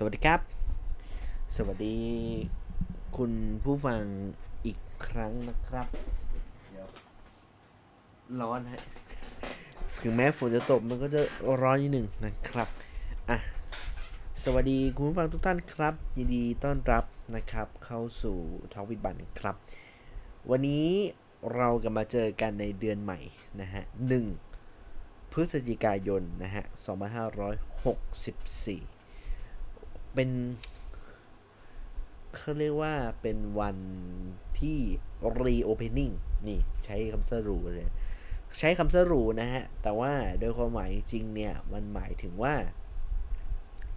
สวัสดีครับ สวัสดีคุณผู้ฟังอีกครั้งนะครับ เดี๋ยว ร้อนฮะถึงแม้ฝนจะตกมันก็จะร้อนนิดหนึ่งนะครับ อะ สวัสดีคุณผู้ฟังทุกท่านครับ ยินดีต้อนรับนะครับ เข้าสู่ทอวิดบันครับ วันนี้เรากลับมาเจอกันในเดือนใหม่นะฮะหนึ่งพฤศจิกายนนะฮะ 2564 เป็นเขาเรียกว่าเป็นวันที่ reopening นี่ใช้คำสรุเลยใช้คำสรุนะฮะ แต่ว่าโดยความหมายจริงเนี่ย มันหมายถึงว่า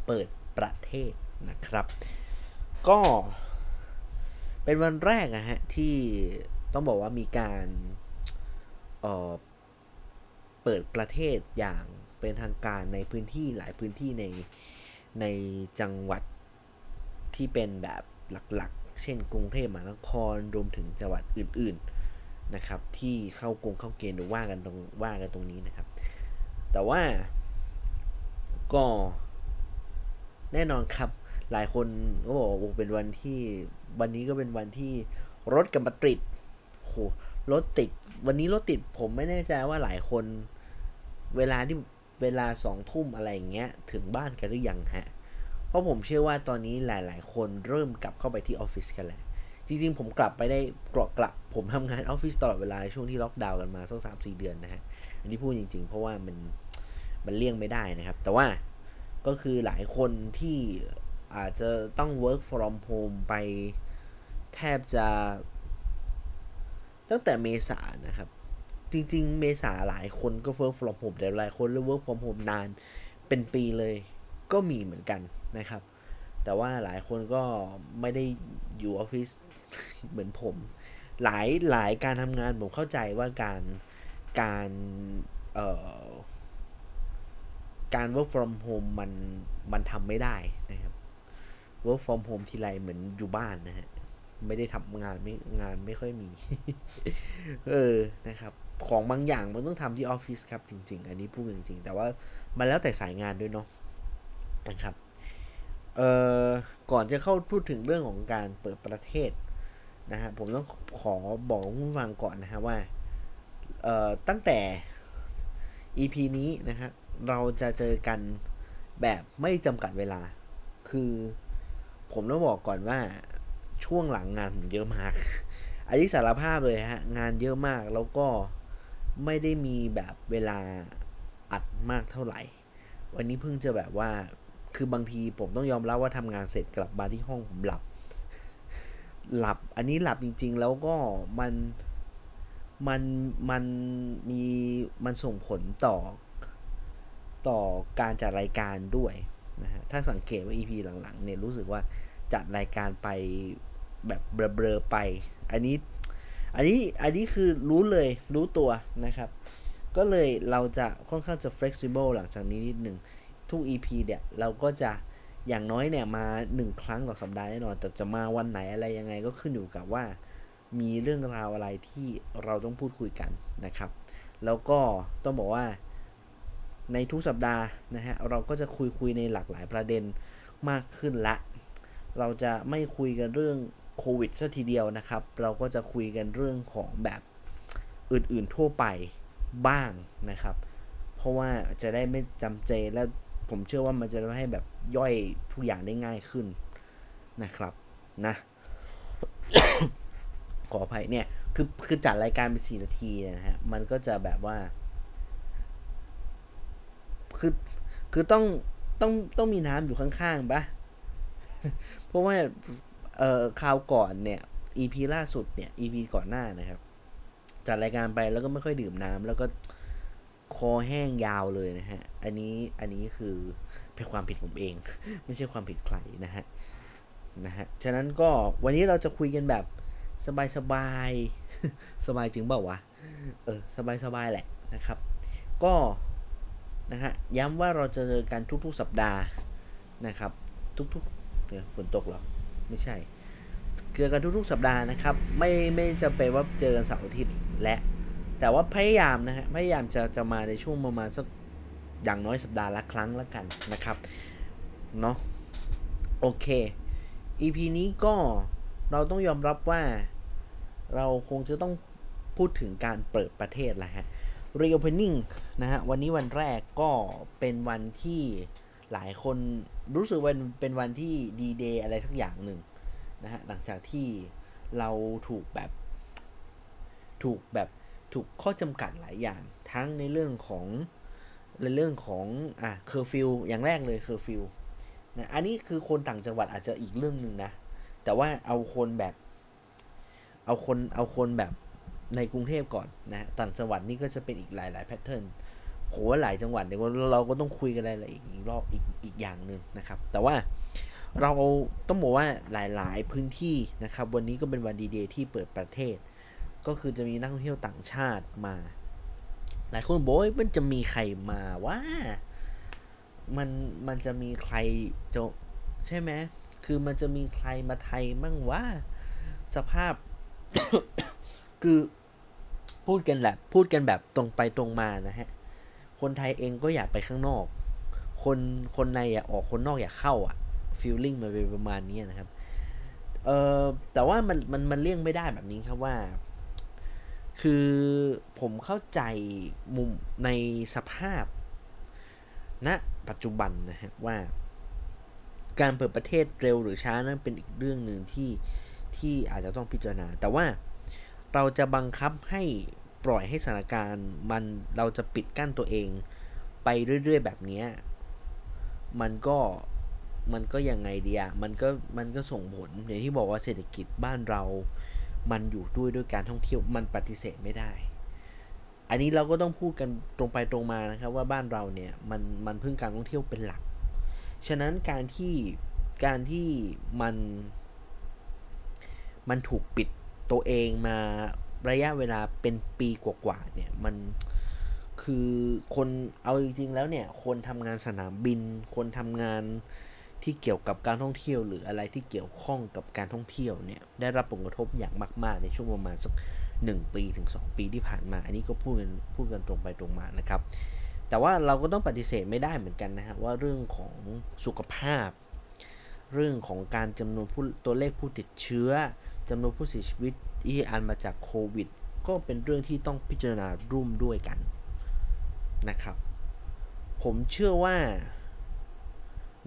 เปิดประเทศนะครับ ก็เป็นวันแรกนะฮะ ที่ต้องบอกว่ามีการเเปิดประเทศอย่างเป็นทางการในพื้นที่หลายพื้นที่ใน ในจังหวัดที่เป็นแบบหลักๆ เช่นกรุงเทพมหานครรวมถึงจังหวัดอื่นๆนะครับ ที่เข้ากรุงเข้าเกณฑ์หรือว่ากันตรงว่ากันตรงนี้นะครับ แต่ว่าก็แน่นอนครับหลายคนก็บอกว่าเป็นวันที่วันนี้ก็เป็นวันที่รถกับมาติดโหรถติด วันนี้รถติดผมไม่แน่ใจว่าหลายคน เวลาที่ เวลาสองทุ่มอะไรอย่างเงี้ยถึงบ้านกันหรือยังฮะ เพราะผมเชื่อว่าตอนนี้หลาย ๆ คนเริ่มกลับเข้าไปที่ออฟฟิศกันแล้วจริง ๆ ผมกลับไปได้กรอกกลับ ผมทำงานออฟฟิศตลอดเวลาช่วงที่ล็อกดาวน์กันมาสักสามสี่เดือนนะฮะ อันนี้พูดจริง ๆ เพราะว่ามันมันเลี่ยงไม่ได้นะครับ แต่ว่าก็คือหลายคนที่อาจจะต้อง work from home ไปแทบจะ ตั้งแต่เมษานะครับ จริง ๆ เมษาหลายคนก็ work from home แต่หลายคนเริ่ม work from home นานเป็นปีเลยก็มีเหมือนกันนะครับ แต่ว่าหลายคนก็ไม่ได้อยู่ออฟฟิศเหมือนผม หลายหลายการทำงานผมเข้าใจว่าการการเอ่อการ work from home มันมันทำไม่ได้นะครับ work from home ทีไรเหมือนอยู่บ้านนะฮะ ไม่ได้ทำงานไม่งานไม่ค่อยมี เออนะครับ ของบางอย่างมันต้องทำที่ออฟฟิศครับจริง ๆ อันนี้พูดจริง ๆ แต่ว่ามันแล้วแต่สายงานด้วยเนาะนะครับเอ่อก่อนจะเข้าพูดถึงเรื่องของการเปิดประเทศนะฮะผมต้องขอบอกผู้ฟังก่อนนะฮะว่าเอ่อตั้งแต่ EP นี้นะฮะเราจะเจอกันแบบไม่จำกัดเวลา คือผมต้องบอกก่อนว่าช่วงหลังงานผมเยอะมาก อันนี้สารภาพเลยฮะ งานเยอะมากแล้วก็ ไม่ได้มีแบบเวลาอัดมากเท่าไหร่ วันนี้เพิ่งจะแบบว่า คือบางทีผมต้องยอมรับว่าทำงานเสร็จกลับมาที่ห้องผมหลับ หลับ อันนี้หลับจริง ๆ แล้วก็มันมันมันมีมันส่งผลต่อต่อการจัดรายการด้วยนะฮะ ถ้าสังเกตว่า EP หลังๆเนี่ยรู้สึกว่าจัดรายการไปแบบเบลอๆไป อันนี้ อันนี้อันนี้คือรู้เลยรู้ตัวนะครับ ก็เลยเราจะค่อนข้างจะ flexible หลังจากนี้นิดหนึ่งทุก EP เนี่ยเราก็จะอย่างน้อยเนี่ยมา 1 ครั้งต่อสัปดาห์แน่นอน แต่จะมาวันไหนอะไรยังไงก็ขึ้นอยู่กับว่า มีเรื่องราวอะไรที่เราต้องพูดคุยกันนะครับ แล้วก็ต้องบอกว่าในทุกสัปดาห์นะฮะเราก็จะคุยคุยในหลากหลายประเด็นมากขึ้นละ เราจะไม่คุยกันเรื่อง โควิดซะทีเดียวนะครับ เราก็จะคุยกันเรื่องของแบบอื่นๆทั่วไปบ้างนะครับ เพราะว่าจะได้ไม่จำเจและผมเชื่อว่ามันจะทำให้แบบย่อยทุกอย่างได้ง่ายขึ้นนะครับนะขออภัยเนี่ยคือคือจัดรายการเป็นสี่นาทีนะฮะมันก็จะแบบว่า คือคือต้องต้องต้องมีน้ำอยู่ข้างๆปะเพราะว่า เอ่อคราวก่อนเนี่ย EP ล่าสุดเนี่ย EP ก่อนหน้านะครับ จัดรายการไปแล้วก็ไม่ค่อยดื่มน้ำแล้วก็คอแห้งยาวเลยนะฮะ อันนี้อันนี้คือเป็นความผิดผมเอง ไม่ใช่ความผิดใครนะฮะนะฮะฉะนั้นก็วันนี้เราจะคุยกันแบบสบายสบายสบายจริงเปล่าวะเออสบายสบายแหละนะครับ ก็นะฮะย้ำว่าเราจะเจอกันทุกๆสัปดาห์นะครับ ทุกๆเดี๋ยวฝนตกเหรอ ไม่ใช่ เจอกันทุกๆสัปดาห์นะครับ ไม่ไม่จำเป็นว่าเจอกันเสาร์อาทิตย์และแต่ว่าพยายามนะฮะพยายามจะจะมาในช่วงประมาณสักอย่างน้อยสัปดาห์ละครั้งละกันนะครับเนาะโอเค EP นี้ก็เราต้องยอมรับว่าเราคงจะต้องพูดถึงการเปิดประเทศแหละฮะ reopening นะฮะ วันนี้วันแรกก็เป็นวันที่ หลายคนรู้สึกว่าเป็นวันที่ดีเดย์อะไรสักอย่างหนึ่งนะฮะหลังจากที่เราถูกแบบ ถูกแบบถูกข้อจำกัดหลายอย่าง ทั้งในเรื่องของในเรื่องของอะเคอร์ฟิวอย่างแรกเลยเคอร์ฟิวนะอันนี้คือคนต่างจังหวัดอาจจะอีกเรื่องหนึ่งนะ แต่ว่าเอาคนแบบ เอาคนเอาคนแบบในกรุงเทพก่อนนะต่างจังหวัดนี่ก็จะเป็นอีกหลายหลาย pattern โหหลายจังหวัดเนี่ยเราก็ต้องคุยกันอะไรอีกรอบอีกอีกอย่างหนึ่งนะครับ แต่ว่าเราต้องบอกว่าหลาย ๆ พื้นที่นะครับ วันนี้ก็เป็นวันดีเดย์ที่เปิดประเทศ ก็คือจะมีนักท่องเที่ยวต่างชาติมา หลายคนบอกว่ามันจะมีใครมาว่ามันมันจะมีใครจะใช่ไหมคือมันจะมีใครมาไทยมั่งว่าสภาพ คือพูดกันแบบพูดกันแบบตรงไปตรงมานะฮะ คนไทยเองก็อยากไปข้างนอก คนคนในอยากออกคนนอกอยากเข้าอะฟีลลิ่งมันเป็นประมาณนี้นะครับเอ่อแต่ว่ามันมันมันเลี่ยงไม่ได้แบบนี้ครับว่า คือผมเข้าใจมุมในสภาพณนะปัจจุบันนะฮะว่า การเปิดประเทศเร็วหรือช้านั้นเป็นอีกเรื่องหนึ่งที่ที่อาจจะต้องพิจารณา แต่ว่าเราจะบังคับให้ ปล่อยให้สถานการณ์มันเราจะปิดกั้นตัวเอง ไปเรื่อยๆแบบนี้มันก็มันก็ยังไงเดีอะมันก็มันก็ส่งผลอย่างที่บอกว่าเศรษฐกิจบ้านเรา มันอยู่ด้วยด้วยการท่องเที่ยวมันปฏิเสธไม่ได้ อันนี้เราก็ต้องพูดกันตรงไปตรงมานะครับว่าบ้านเราเนี่ยมันมันพึ่งการท่องเที่ยวเป็นหลัก ฉะนั้นการที่การที่มัน มันถูกปิดตัวเองมา ระยะเวลาเป็นปีกว่าๆเนี่ยมันคือคนเอาจริงๆแล้วเนี่ย คนทำงานสนามบิน คนทำงานที่เกี่ยวกับการท่องเที่ยว หรืออะไรที่เกี่ยวข้องกับการท่องเที่ยวเนี่ยได้รับผลกระทบอย่างมาก ๆ ในช่วงประมาณสัก1ปีถึง 2 ปีที่ผ่านมา อันนี้ก็พูดกันพูดกันตรงไปตรงมานะครับ แต่ว่าเราก็ต้องปฏิเสธไม่ได้เหมือนกันนะฮะว่าเรื่องของสุขภาพ เรื่องของการจำนวนผู้ตัวเลขผู้ติดเชื้อจำนวนผู้เสียชีวิต ที่อันมาจากโควิด ก็เป็นเรื่องที่ต้องพิจารณาร่วมด้วยกันนะครับ ผมเชื่อว่า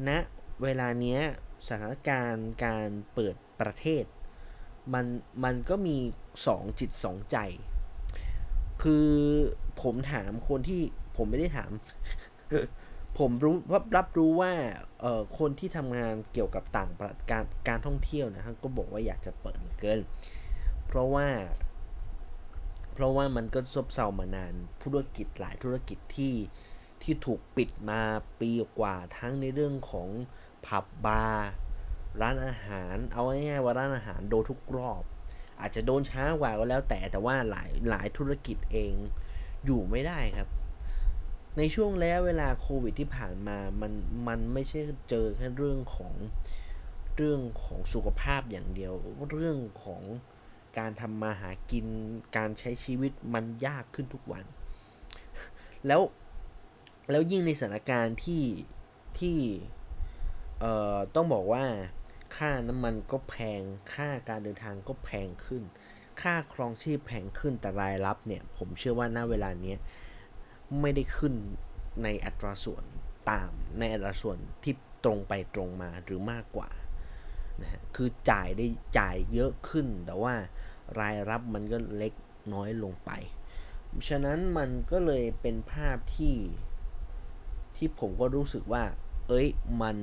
ณนะเวลาเนี้ยสถานการณ์การเปิดประเทศ มันมันก็มีสองจิตสองใจ คือผมถามคนที่ผมไม่ได้ถาม ผมรู้รับรู้ว่าเอ่อคนที่ทำงานเกี่ยวกับต่างประการการท่องเที่ยวนะก็บอกว่าอยากจะเปิดเกิน เพราะว่า เพราะว่ามันก็ซบเซามานานธุรกิจหลายธุรกิจที่ที่ถูกปิดมาปีกว่าทั้งในเรื่องของผับบาร์ร้านอาหาร เอาง่ายๆว่าร้านอาหารโดนทุกรอบ อาจจะโดนช้ากว่าก็แล้วแต่แต่ว่าหลายหลายธุรกิจเองอยู่ไม่ได้ครับ ในช่วงระยะเวลาโควิดที่ผ่านมามันมันไม่ใช่เจอแค่เรื่องของเรื่องของสุขภาพอย่างเดียว เรื่องของ การทำมาหากินการใช้ชีวิตมันยากขึ้นทุกวัน แล้วแล้วยิ่งในสถานการณ์ที่ที่เอ่อต้องบอกว่าค่าน้ำมันก็แพงค่าการเดินทางก็แพงขึ้น ค่าครองชีพแพงขึ้นแต่รายรับเนี่ย ผมเชื่อว่าณเวลานี้ไม่ได้ขึ้นในอัตราส่วนตามในอัตราส่วนที่ตรงไปตรงมาหรือมากกว่านะฮะคือจ่ายได้จ่ายเยอะขึ้นแต่ว่า รายรับมันก็เล็กน้อยลงไป ฉะนั้นมันก็เลยเป็นภาพที่ที่ผมก็รู้สึกว่า เอ้ยมัน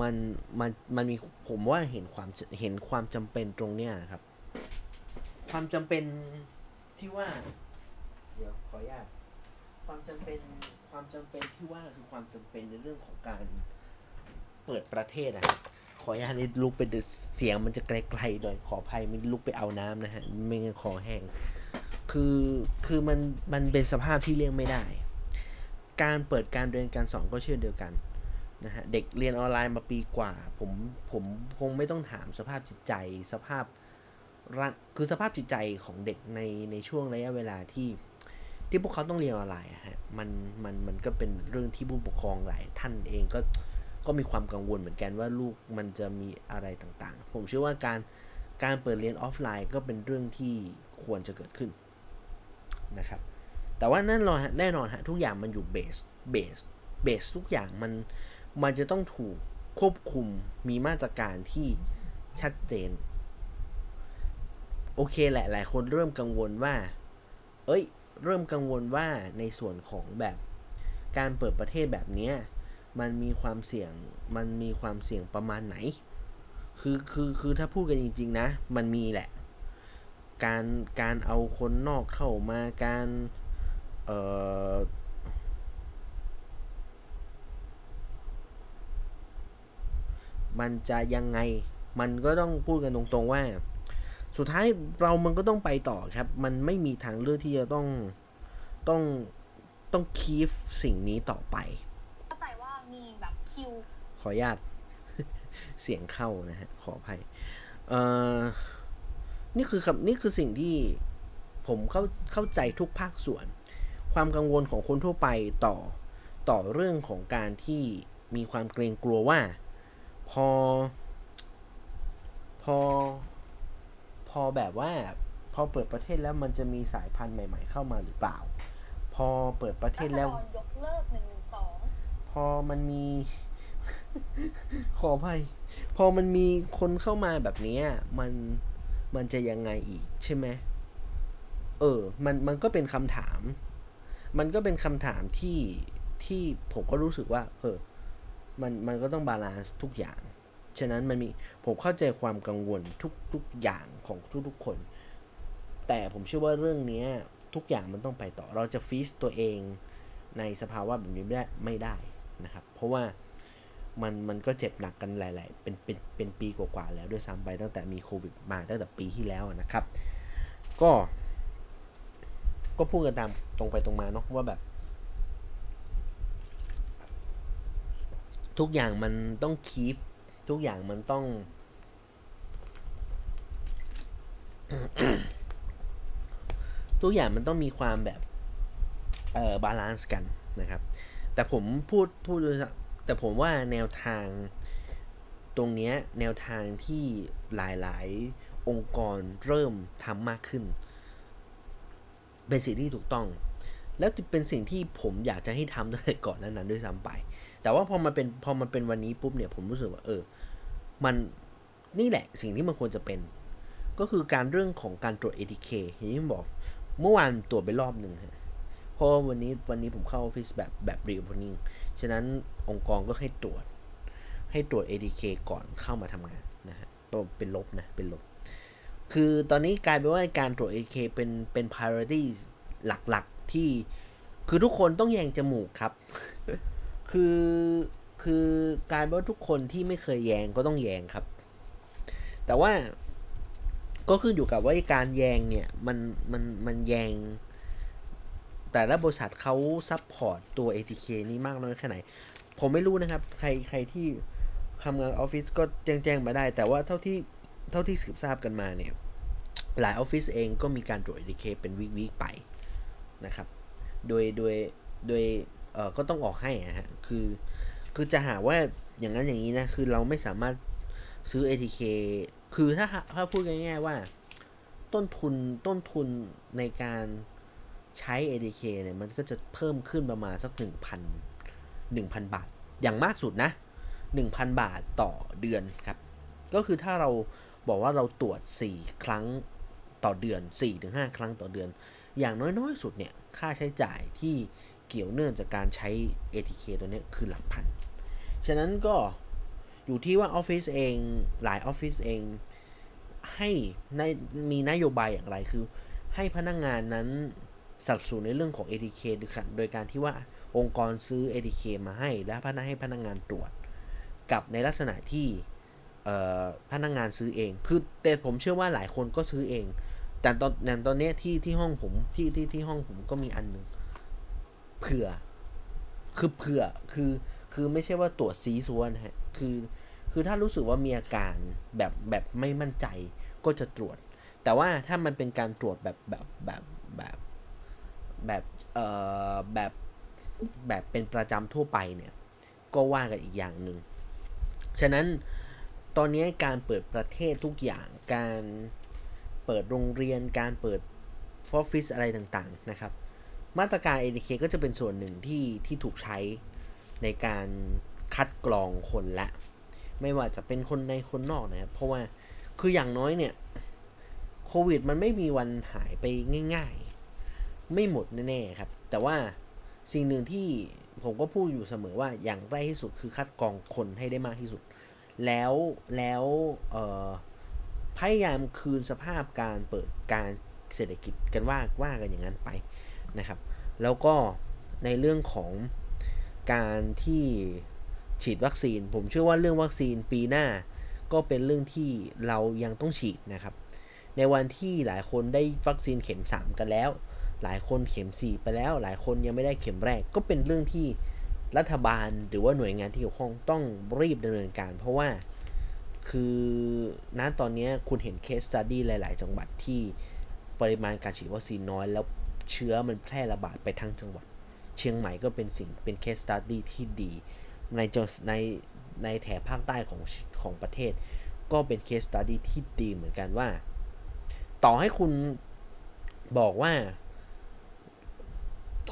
มันมันมันมีผมว่าเห็นความเห็นความจำเป็นตรงเนี้ยครับ ความจำเป็นที่ว่า เดี๋ยวขออนุญาตความจำเป็นความจำเป็นที่ว่าคือความจำเป็นในเรื่องของการเปิดประเทศนะครับ ขออนุญาตนี่ลุกไปเสียงมันจะไกลๆหน่อยขออภัยมันลุกไปเอาน้ำนะฮะไม่งั้นคอแห้งคือคือมันมันเป็นสภาพที่เลี่ยงไม่ได้ การเปิดการเรียนการสอนก็เช่นเดียวกันนะฮะเด็กเรียนออนไลน์มาปีกว่า ผมผมคงไม่ต้องถามสภาพจิตใจ สภาพร่างคือสภาพจิตใจของเด็กในในช่วงระยะเวลาที่ที่พวกเขาต้องเรียนออนไลน์ฮะมันมันมันก็เป็นเรื่องที่ผู้ปกครองหลายท่านเองก็ ก็มีความกังวลเหมือนกันว่าลูกมันจะมีอะไรต่างๆ ผมเชื่อว่าการการเปิดเรียนออฟไลน์ก็เป็นเรื่องที่ควรจะเกิดขึ้นนะครับ แต่ว่านั่นรอแน่นอนฮะทุกอย่างมันอยู่เบสเบสเบสทุกอย่างมันมันจะต้องถูกควบคุมมีมาตรการที่ชัดเจน โอเคแหละหลายคนเริ่มกังวลว่า เอ้ย เริ่มกังวลว่าในส่วนของแบบการเปิดประเทศแบบนี้ มันมีความเสี่ยงมันมีความเสี่ยงประมาณไหน คือคือคือถ้าพูดกันจริง ๆ นะ มันมีแหละ การการเอาคนนอกเข้ามาการเอ่อมันจะยังไง มันก็ต้องพูดกันตรงๆว่า สุดท้ายเรามันก็ต้องไปต่อครับ มันไม่มีทางเลือกที่จะต้องต้องต้องคีฟสิ่งนี้ต่อไป เข้าใจว่ามีแบบ คิว ขออนุญาต เสียงเข้านะฮะ ขออภัยเอ่อนี่คือคำนี่คือสิ่งที่ผมเข้าเข้าใจทุกภาคส่วน ความกังวลของคนทั่วไปต่อต่อเรื่องของการที่มีความเกรงกลัวว่า พอ พอ พอแบบว่า พอเปิดประเทศแล้วมันจะมีสายพันธุ์ใหม่ ๆ เข้ามาหรือเปล่า พอเปิดประเทศแล้วรัฐบาลยกเลิกหนึ่งหนึ่งสองพอมันมี ขออภัยพอมันมีคนเข้ามาแบบนี้มันมันจะยังไงอีกใช่ไหมเออ มันมันก็เป็นคำถาม มันก็เป็นคำถามที่ที่ผมก็รู้สึกว่าเออมันมันก็ต้อง balance ทุกอย่าง ฉะนั้นมันมีผมเข้าใจความกังวลทุกทุกอย่างของทุกๆคน แต่ผมเชื่อว่าเรื่องนี้ทุกอย่างมันต้องไปต่อ เราจะฟีสตัวเองในสภาวะแบบนี้ไม่ได้ไม่ได้นะครับ เพราะว่า มันมันก็เจ็บหนักกันหลาย ๆ เป็นเป็นเป็นปีกว่าๆแล้วด้วยซ้ำไปตั้งแต่มีโควิดมาตั้งแต่ปีที่แล้วนะครับ ก็ ก็พูดกันตามตรงไปตรงมาเนาะว่าแบบ ทุกอย่างมันต้อง keep ทุกอย่างมันต้อง ทุกอย่างมันต้องมีความแบบเอ่อ balance กันนะครับ แต่ผมพูดพูดโดย แต่ผมว่าแนวทางตรงเนี้ยแนวทางที่หลายๆ องค์กรเริ่มทำมากขึ้น เป็นสิ่งที่ถูกต้อง แล้วเป็นสิ่งที่ผมอยากจะให้ทำตั้งแต่ก่อนนั้นนั้นด้วยซ้ำไป แต่ว่าพอมาเป็นพอมันเป็นวันนี้ปุ๊บเนี่ยผมรู้สึกว่าเออ มันนี่แหละสิ่งที่มันควรจะเป็น ก็คือการเรื่องของการตรวจ ATK อย่างที่ผมบอก เมื่อวานตรวจไปรอบหนึ่งฮะเพราะวันนี้วันนี้ผมเข้าออฟฟิศแบบแบบ reopening ฉะนั้น องค์กรก็ให้ตรวจ ให้ตรวจ ATK ก่อนเข้ามาทำงานนะฮะเป็นลบนะ เป็นลบ คือตอนนี้กลายเป็นว่าการตรวจ ATK เป็นเป็น priority หลักๆที่คือทุกคนต้องแยงจมูกครับ คือคือการว่าทุกคนที่ไม่เคยแยงก็ต้องแยงครับ แต่ว่าก็ขึ้นอยู่กับว่าการแยงเนี่ยมันมันมันแยง แต่ละบริษัทเขา support ตัว ATK นี้มากน้อยแค่ไหน ผมไม่รู้นะครับ ใครใครที่ทำงานออฟฟิศก็แจ้งแจ้งมาได้ แต่ว่าเท่าที่เท่าที่สืบทราบกันมาเนี่ย หลายออฟฟิศเองก็มีการตรวจ ATK เป็นวิกวิกไปนะครับ โดยโดยโดยเอ่อก็ต้องออกให้อะฮะคือคือจะหาว่าอย่างนั้นอย่างนี้นะ คือเราไม่สามารถซื้อ ATK คือถ้าถ้าพูดง่าย ๆว่า ต้นทุนต้นทุนในการใช้ ATK เนี่ย มันก็จะเพิ่มขึ้นประมาณสัก1,000 1,000 บาท อย่างมากสุดนะ 1,000 บาทต่อเดือนครับ ก็คือถ้าเราบอกว่าเราตรวจ 4 ครั้งต่อเดือน 4-5 ครั้งต่อเดือน อย่างน้อยๆ สุดเนี่ย ค่าใช้จ่ายที่เกี่ยวเนื่องจากการใช้ ATK ตัวนี้คือหลักพัน ฉะนั้นก็อยู่ที่ว่าออฟฟิศเองหลายออฟฟิศเองให้ในมีนโยบายอย่างไรคือ ให้พนักงงานนั้นสับสนในเรื่องของ ATK โดยการที่ว่า องค์กรซื้อ ATK มาให้ และพนักให้พนักงงานตรวจ กับในลักษณะที่พนักงงานซื้อเอง คือแต่ผมเชื่อว่าหลายคนก็ซื้อเอง แต่ตอนอย่างตอนนี้ที่ที่ห้องผมที่ที่ที่ห้องผมก็มีอันหนึ่งเผื่อ คือเผื่อคือคือไม่ใช่ว่าตรวจซีซัวนะฮะ คือ คือถ้ารู้สึกว่ามีอาการแบบแบบไม่มั่นใจก็จะตรวจ แต่ว่าถ้ามันเป็นการตรวจแบบแบบแบบแบบแบบเอ่อแบบ แบบเป็นประจำทั่วไปเนี่ยก็ว่ากันอีกอย่างหนึ่ง ฉะนั้นตอนนี้การเปิดประเทศทุกอย่าง การเปิดโรงเรียน การเปิดฟอฟฟิศอะไรต่างๆนะครับ มาตรการ ADK ก็จะเป็นส่วนหนึ่งที่ที่ถูกใช้ในการคัดกรองคนละ ไม่ว่าจะเป็นคนในคนนอกนะครับ เพราะว่าคืออย่างน้อยเนี่ยโควิดมันไม่มีวันหายไปง่าย ๆ ไม่หมดแน่ๆครับ แต่ว่า สิ่งหนึ่งที่ผมก็พูดอยู่เสมอว่าอย่างแรกที่สุดคือคัดกรองคนให้ได้มากที่สุด แล้วแล้วพยายามคืนสภาพการเปิดการเศรษฐกิจกันว่าว่ากันอย่างนั้นไปนะครับ แล้วก็ในเรื่องของการที่ฉีดวัคซีน ผมเชื่อว่าเรื่องวัคซีนปีหน้า ก็เป็นเรื่องที่เรายังต้องฉีดนะครับ ในวันที่หลายคนได้วัคซีนเข็ม 3 กันแล้ว หลายคนเข็ม 4 ไปแล้ว หลายคนยังไม่ได้เข็มแรก ก็เป็นเรื่องที่รัฐบาลหรือว่าหน่วยงานที่เกี่ยวข้องต้องรีบดำเนินการ เพราะว่าคือณตอนนี้คุณเห็นเคสตัดดี้หลาย ๆ จังหวัดที่ปริมาณการฉีดวัคซีนน้อย แล้วเชื้อมันแพร่ระบาดไปทั้งจังหวัด เชียงใหม่ก็เป็นสิ่งเป็น case study ที่ดี ในจในในแถบภาคใต้ของของประเทศ ก็เป็น case study ที่ดีเหมือนกันว่า ต่อให้คุณบอกว่า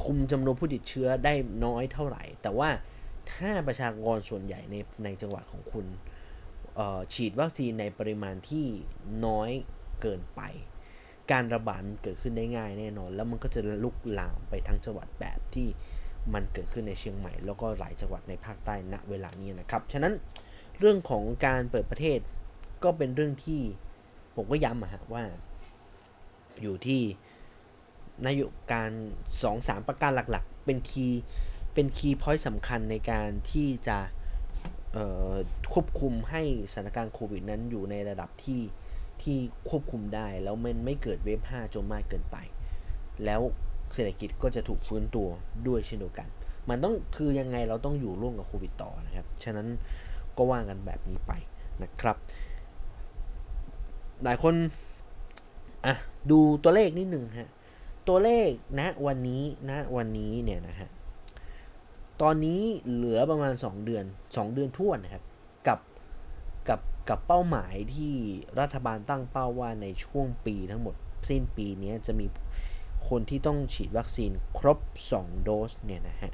คุมจำนวนผู้ติดเชื้อได้น้อยเท่าไหร่ แต่ว่าถ้าประชากรส่วนใหญ่ในในจังหวัดของคุณฉีดวัคซีนในปริมาณที่น้อยเกินไป การระบาดเกิดขึ้นได้ง่ายแน่นอน แล้วมันก็จะลุกลามไปทั้งจังหวัดแบบที่มันเกิดขึ้นในเชียงใหม่ แล้วก็หลายจังหวัดในภาคใต้ณเวลานี้นะครับ ฉะนั้นเรื่องของการเปิดประเทศก็เป็นเรื่องที่ผมก็ย้ำอะฮะว่า อยู่ที่ นโยบการสองสามประการหลักๆ เป็นคีย์เป็นคีย์พอยต์สำคัญในการที่จะควบคุมให้สถานการณ์โควิดนั้นอยู่ในระดับที่ที่ควบคุมได้ แล้วมันไม่เกิดเวฟ5จนมากเกินไป แล้วเศรษฐกิจก็จะถูกฟื้นตัวด้วยเช่นเดียวกัน มันต้องคือยังไงเราต้องอยู่ร่วมกับโควิดต่อนะครับ ฉะนั้นก็ว่ากันแบบนี้ไปนะครับ หลายคนอะดูตัวเลขนิดหนึ่งฮะ ตัวเลขนะวันนี้นะวันนี้เนี่ยนะฮะตอนนี้เหลือประมาณ 2 เดือน 2 เดือนทั่วนะครับกับกับกับเป้าหมายที่รัฐบาลตั้งเป้าว่าในช่วงปีทั้งหมดสิ้นปีนี้จะมีคนที่ต้องฉีดวัคซีนครบ 2 โดสเนี่ยนะฮะ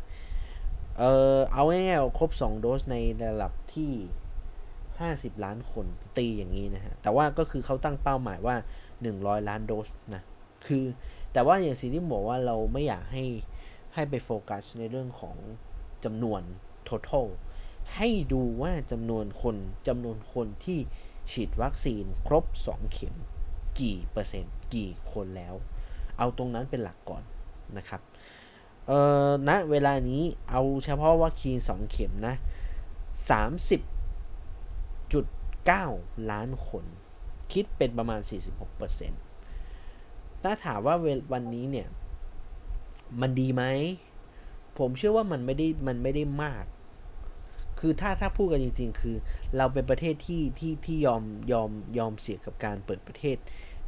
เออเอาง่ายๆครบ 2 โดสในระดับที่ 50 ล้านคนตีอย่างนี้นะฮะแต่ว่าก็คือเขาตั้งเป้าหมายว่า 100 ล้านโดสนะคือ แต่ว่าอย่างสิ่งที่บอกว่าเราไม่อยากให้ให้ไปโฟกัสในเรื่องของจำนวน total ให้ดูว่าจำนวนคนจำนวนคนที่ฉีดวัคซีนครบ 2 เข็ม กี่เปอร์เซ็นต์ กี่คนแล้ว เอาตรงนั้นเป็นหลักก่อนนะครับเอ่อณเวลานี้เอาเฉพาะวัคซีน2 เข็มนะ 30.9 ล้านคน คิดเป็นประมาณ 46% ถ้าถามว่าวันนี้เนี่ย มันดีไหม ผมเชื่อว่ามันไม่ได้มันไม่ได้มาก คือถ้าถ้าพูดกันจริง ๆ คือ เราเป็นประเทศที่ที่ที่ยอมยอมยอมเสี่ยงกับการเปิดประเทศ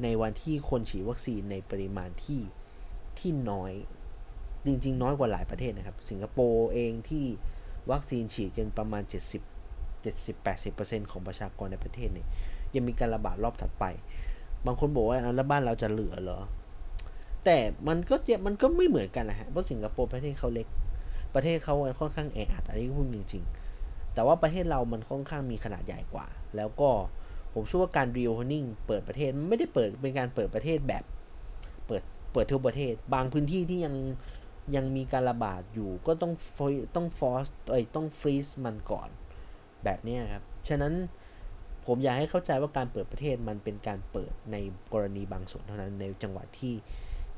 ในวันที่คนฉีดวัคซีนในปริมาณที่ที่น้อย จริง ๆ น้อยกว่าหลายประเทศนะครับ สิงคโปร์เองที่วัคซีนฉีดกันประมาณ 70 70-80%ของประชากรในประเทศเนี่ยยังมีการระบาดรอบถัดไป บางคนบอกว่าแล้วบ้านเราจะเหลือเหรอ แต่มันก็มันก็ไม่เหมือนกันนะฮะ เพราะสิงคโปร์ประเทศเขาเล็ก ประเทศเขาค่อนข้างแออัด อันนี้พูดจริงๆ แต่ว่าประเทศเรามันค่อนข้างมีขนาดใหญ่กว่า แล้วก็ผมเชื่อว่าการรีโอเนนิ่งเปิดประเทศไม่ได้เปิดเป็นการเปิดประเทศแบบ เปิดเปิดทั่วประเทศ บางพื้นที่ที่ยังยังมีการระบาดอยู่ก็ต้องต้องฟอสเอ้ยต้องฟรีซมันก่อน แบบนี้ครับ ฉะนั้น ผมอยากให้เข้าใจว่าการเปิดประเทศมันเป็นการเปิดในกรณีบางส่วนเท่านั้นในจังหวัดที่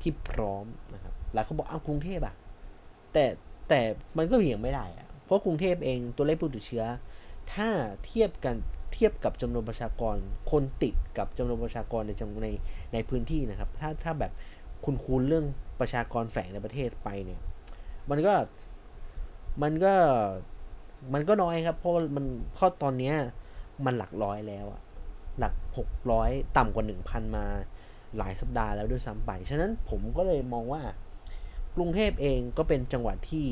ที่พร้อมนะครับหลายคนบอกอ้าวกรุงเทพอะแต่แต่มันก็เพียงไม่ได้อะเพราะกรุงเทพเองตัวเลขผู้ติดเชื้อ ถ้าเทียบกันเทียบกับจำนวนประชากรคนติดกับจำนวนประชากรในในในพื้นที่นะครับ ถ้าถ้าแบบคุณคูณเรื่องประชากรแฝงในประเทศไปเนี่ย มันก็มันก็มันก็น้อยครับ เพราะมันข้อตอนเนี้ย มันหลักร้อยแล้วอะหลักหกร้อยต่ำกว่าหนึ่งพันมาหลายสัปดาห์แล้วด้วยซ้ำไป ฉะนั้นผมก็เลยมองว่ากรุงเทพเองก็เป็นจังหวัดที่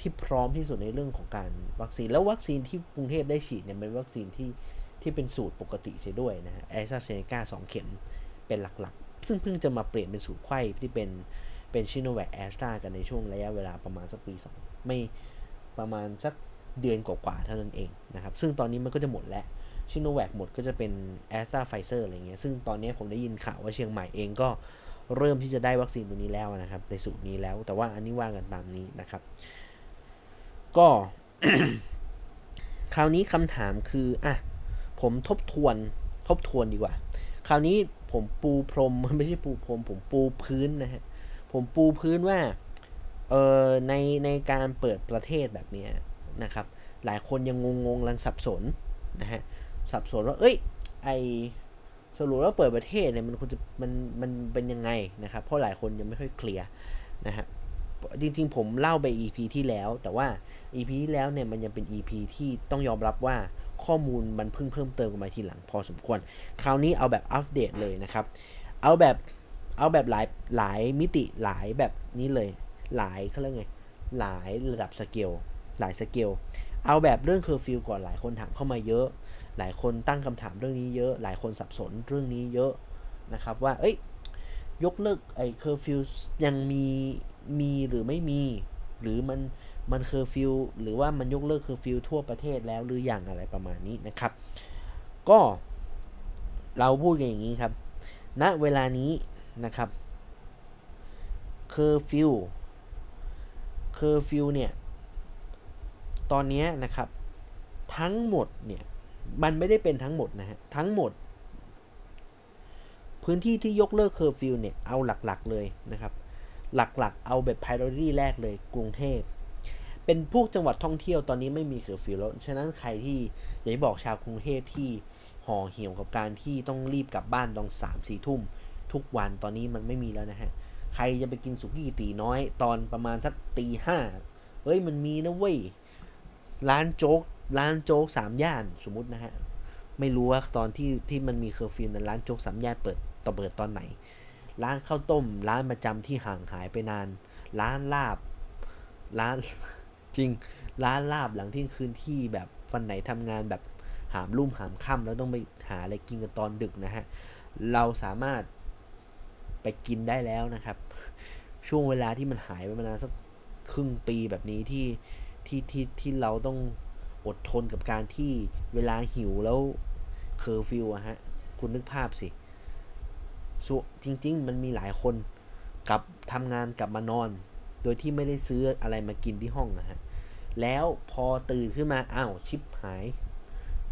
ที่พร้อมที่สุดในเรื่องของการวัคซีน แล้ววัคซีนที่กรุงเทพได้ฉีดเนี่ยเป็นวัคซีนที่ที่เป็นสูตรปกติเสียด้วยนะฮะแอสตราเซเนกาสองเข็มเป็นหลักๆ ซึ่งเพิ่งจะมาเปลี่ยนเป็นสูตรไขว้ที่เป็นเป็นซิโนแวคแอสตรากันในช่วงระยะเวลาประมาณสักปีสองไม่ประมาณสัก เดือนกว่าๆเท่านั้นเองนะครับ ซึ่งตอนนี้มันก็จะหมดแล้วซิโนแวคหมดก็จะเป็นแอสตราไฟเซอร์อะไรเงี้ย ซึ่งตอนนี้ผมได้ยินข่าวว่าเชียงใหม่เองก็เริ่มที่จะได้วัคซีนตัวนี้แล้วนะครับ ในสูตรนี้แล้ว แต่ว่าอันนี้ว่ากันตามนี้นะครับ ก็ คราวนี้คำถามคืออะผมทบทวนทบทวนดีกว่า คราวนี้ผมปูพรมไม่ใช่ปูพรม ผมปูพื้นนะฮะผมปูพื้นว่าเออในในการเปิดประเทศแบบนี้ นะครับ หลายคนยังงงๆลังสับสนนะฮะสับสนว่า เอ้ย ไอสรุปแล้วเปิดประเทศเนี่ยมันควรจะมันมันเป็นยังไงนะครับ เพราะหลายคนยังไม่ค่อยเคลียร์นะฮะจริงๆ ผมเล่าไป EP ที่แล้ว แต่ว่า EP ที่แล้วเนี่ยมันยังเป็น EP ที่ต้องยอมรับว่าข้อมูลมันเพิ่งเพิ่มเติมกันมาทีหลังพอสมควร คราวนี้เอาแบบอัปเดตเลยนะครับ เอาแบบเอาแบบหลายหลายมิติหลายแบบนี้เลย หลายเขาเรียกไง หลายระดับสเกล หลายสเกลเอาแบบเรื่องเคอร์ฟิวก่อนหลายคนถามเข้ามาเยอะ หลายคนตั้งคำถามเรื่องนี้เยอะ หลายคนสับสนเรื่องนี้เยอะนะครับว่า เอ้ย ยกเลิกไอ้เคอร์ฟิวยังมีมีหรือไม่มี หรือมันมันเคอร์ฟิวหรือว่ามันยกเลิกเคอร์ฟิวทั่วประเทศแล้วหรืออย่างอะไรประมาณนี้นะครับ ก็เราพูดกันอย่างนี้ครับณเวลานี้นะครับเคอร์ฟิวเคอร์ฟิวเนี่ย ตอนนี้นะครับทั้งหมดเนี่ยมันไม่ได้เป็นทั้งหมดนะฮะทั้งหมด พื้นที่ที่ยกเลิกเคอร์ฟิวเนี่ยเอาหลักๆเลยนะครับ หลักๆ เอาแบบ priority แรกเลยกรุงเทพเป็นพวกจังหวัดท่องเที่ยวตอนนี้ไม่มีเคอร์ฟิวแล้ว ฉะนั้นใครที่อยากจะบอกชาวกรุงเทพที่ห่อเหี่ยวกับการที่ต้องรีบกลับบ้านตอนสามสี่ทุ่ม ทุกวันตอนนี้มันไม่มีแล้วนะฮะ ใครจะไปกินสุกี้ตีน้อย ตอนประมาณสักตีห้าเฮ้ยมันมีนะเว้ย ร้านโจ๊กร้านโจ๊กสามย่านสมมตินะฮะไม่รู้ว่าตอนที่ที่มันมีเคอร์ฟิวนั้นร้านโจ๊กสามย่านเปิดต่อเปิดตอนไหน ร้านข้าวต้ม ร้านประจำที่ห่างหายไปนาน ร้านลาบ ร้านจริง ร้านลาบหลังเที่ยงคืนที่แบบวันไหนทำงานแบบหามรุ่มหามค่ำแล้วต้องไปหาอะไรกินกันตอนดึกนะฮะเราสามารถไปกินได้แล้วนะครับ ช่วงเวลาที่มันหายไปมานานสักครึ่งปีแบบนี้ที่ ที่ที่ที่เราต้องอดทนกับการที่เวลาหิวแล้วเคอร์ฟิวอะฮะ คุณนึกภาพสิจริง ๆ มันมีหลายคนกลับทำงานกลับมานอน โดยที่ไม่ได้ซื้ออะไรมากินที่ห้องนะฮะ แล้วพอตื่นขึ้นมาอ้าวชิปหาย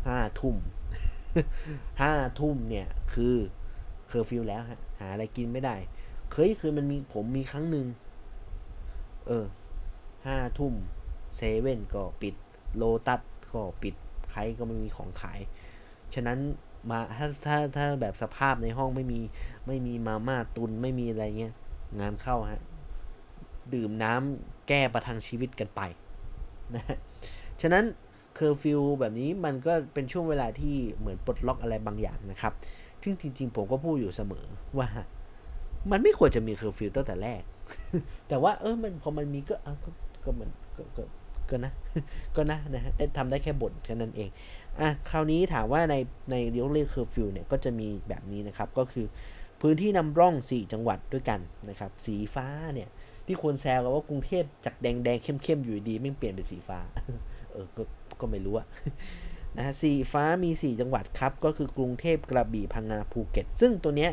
ห้าทุ่มห้าทุ่มเนี่ยคือเคอร์ฟิวแล้วฮะ หาอะไรกินไม่ได้ เคยคือมันมีผมมีครั้งหนึ่งเออห้าทุ่ม เซเว่นก็ปิดโลตัสก็ปิดใครก็ไม่มีของขาย ฉะนั้นมาถ้าถ้าถ้าแบบสภาพในห้องไม่มีไม่มีมาม่าตุนไม่มีอะไรเงี้ยงานเข้าฮะ ดื่มน้ำแก้ประทังชีวิตกันไปนะฉะนั้นเคอร์ฟิวแบบนี้มันก็เป็นช่วงเวลาที่เหมือนปลดล็อกอะไรบางอย่างนะครับ ซึ่งจริงๆ ผมก็พูดอยู่เสมอว่า มันไม่ควรจะมีเคอร์ฟิวตั้งแต่แรก แต่ว่าเออมันพอมันมีก็อะก็ก็มันก็ ก็นะ ก็นะนะฮะได้ทำได้แค่บ่นแค่นั้นเอง อะ คราวนี้ถามว่าในในยกเลิกเคอร์ฟิวเนี่ยก็จะมีแบบนี้นะครับ ก็คือพื้นที่นำร่อง 4 จังหวัดด้วยกันนะครับ สีฟ้าเนี่ย ที่คนแซวกันว่ากรุงเทพจากแดงแดงเข้มเข้มอยู่ดีไม่เปลี่ยนเป็นสีฟ้า เออ ก็ก็ไม่รู้อะนะฮะสีฟ้ามี 4 จังหวัดครับ ก็คือกรุงเทพกระบี่พังงาภูเก็ต ซึ่งตัวเนี้ย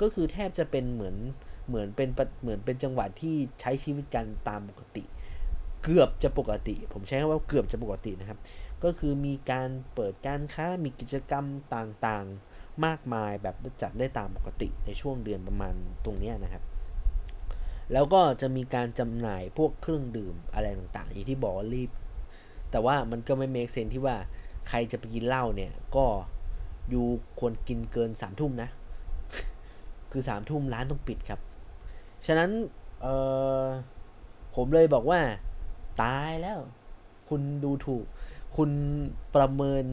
ก็คือแทบจะเป็นเหมือนเหมือนเป็นเหมือนเป็นจังหวัดที่ใช้ชีวิตกันตามปกติ เกือบจะปกติ ผมใช้คำว่าเกือบจะปกตินะครับ ก็คือมีการเปิดการค้ามีกิจกรรมต่างๆ มากมายแบบจัดได้ตามปกติในช่วงเดือนประมาณตรงนี้นะครับ แล้วก็จะมีการจำหน่ายพวกเครื่องดื่มอะไรต่างๆอย่างที่บอกว่ารีบ แต่ว่ามันก็ไม่เมคเซนที่ว่าใครจะไปกินเหล้าเนี่ยก็อยู่ควรกินเกินสามทุ่มนะ คือสามทุ่มร้านต้องปิดครับ ฉะนั้นผมเลยบอกว่า ตายแล้ว คุณดูถูก คุณประเมิน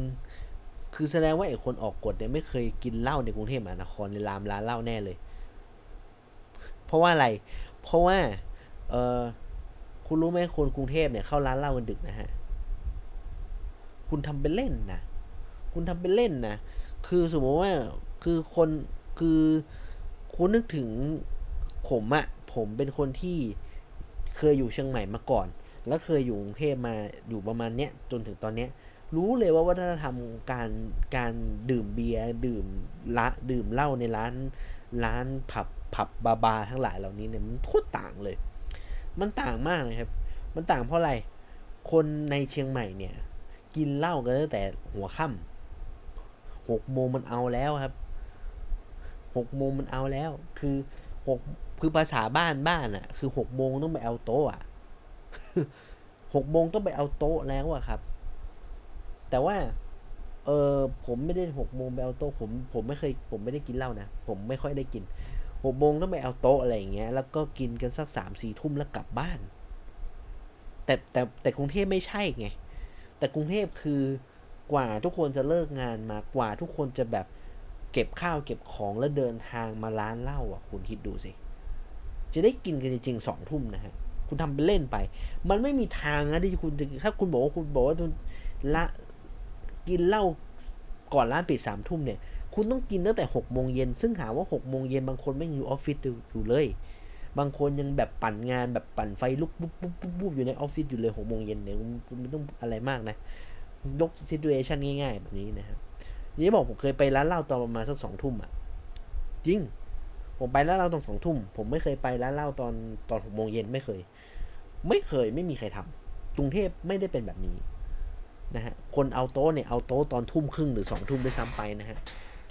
คือแสดงว่าไอ้คนออกกฎเนี่ยไม่เคยกินเหล้าในกรุงเทพมหานครในรามร้านเหล้าแน่เลย เพราะว่าอะไร เพราะว่า เออคุณรู้ไหมคนกรุงเทพเนี่ยเข้าร้านเหล้ากันดึกนะฮะ คุณทำเป็นเล่นนะ คุณทำเป็นเล่นนะ คือสมมติว่า คือคน คือคุณนึกถึงผมอะผมเป็นคนที่เคยอยู่เชียงใหม่มาก่อน แล้วเคยอยู่กรุงเทพมาอยู่ประมาณเนี้ยจนถึงตอนเนี้ยรู้เลยว่าวัฒนธรรมการการดื่มเบียร์ดื่มละดื่มเหล้าในร้านร้านผับผับบาบาร์ทั้งหลายเหล่านี้เนี่ยมันโคตรต่างเลย มันต่างมากนะครับ มันต่างเพราะอะไร คนในเชียงใหม่เนี่ย กินเหล้ากันตั้งแต่หัวค่ำหกโมงมันเอาแล้วครับหกโมงมันเอาแล้ว คือหกคือภาษาบ้านบ้านอะ่ะ คือหกโมงต้องไปเอาโต๊ะอะ หกโมงต้องไปเอาโต๊ะแล้วอะครับ แต่ว่า เออผมไม่ได้หกโมงไปเอาโต๊ะผมผมไม่เคย ผมไม่ได้กินเหล้านะผมไม่ค่อยได้กินหกโมงต้องไปเอาโต๊ะอะไรอย่างเงี้ย แล้วก็กินกันสักสามสี่ทุ่มแล้วกลับบ้าน แต่แต่แต่กรุงเทพไม่ใช่ไง แต่กรุงเทพคือกว่าทุกคนจะเลิกงานมากว่าทุกคนจะแบบเก็บข้าวเก็บของแล้วเดินทางมาร้านเหล้าอะ คุณคิดดูสิ จะได้กินกันจริงๆสองทุ่มนะฮะ คุณทำไปเล่นไป มันไม่มีทางนะที่คุณถ้าคุณบอกว่าคุณบอกว่าละกินเหล้าก่อนร้านปิดสามทุ่มเนี่ย คุณต้องกินตั้งแต่หกโมงเย็นซึ่งหาว่าหกโมงเย็นบางคนไม่อยู่ออฟฟิศอยู่เลย บางคนยังแบบปั่นงานแบบปั่นไฟลุกปุ๊บปุ๊บปุ๊บปุ๊บอยู่ในออฟฟิศอยู่เลยหกโมงเย็นเนี่ยคุณไม่ต้องอะไรมากนะยกซิตูเอชันง่ายๆ แบบนี้นะครับนี่บอกผมเคยไปร้านเหล้าตอนประมาณสักสองทุ่มอะ จริง ผมไปร้านเหล้าตอนสองทุ่ม ผมไม่เคยไปร้านเหล้าตอนตอนหกโมงเย็นไม่เคย ไม่เคยไม่มีใครทำกรุงเทพไม่ได้เป็นแบบนี้นะฮะคนเอาโต๊ะเนี่ยเอาโต๊ะตอนทุ่มครึ่งหรือสองทุ่มด้วยซ้ำไปนะฮะ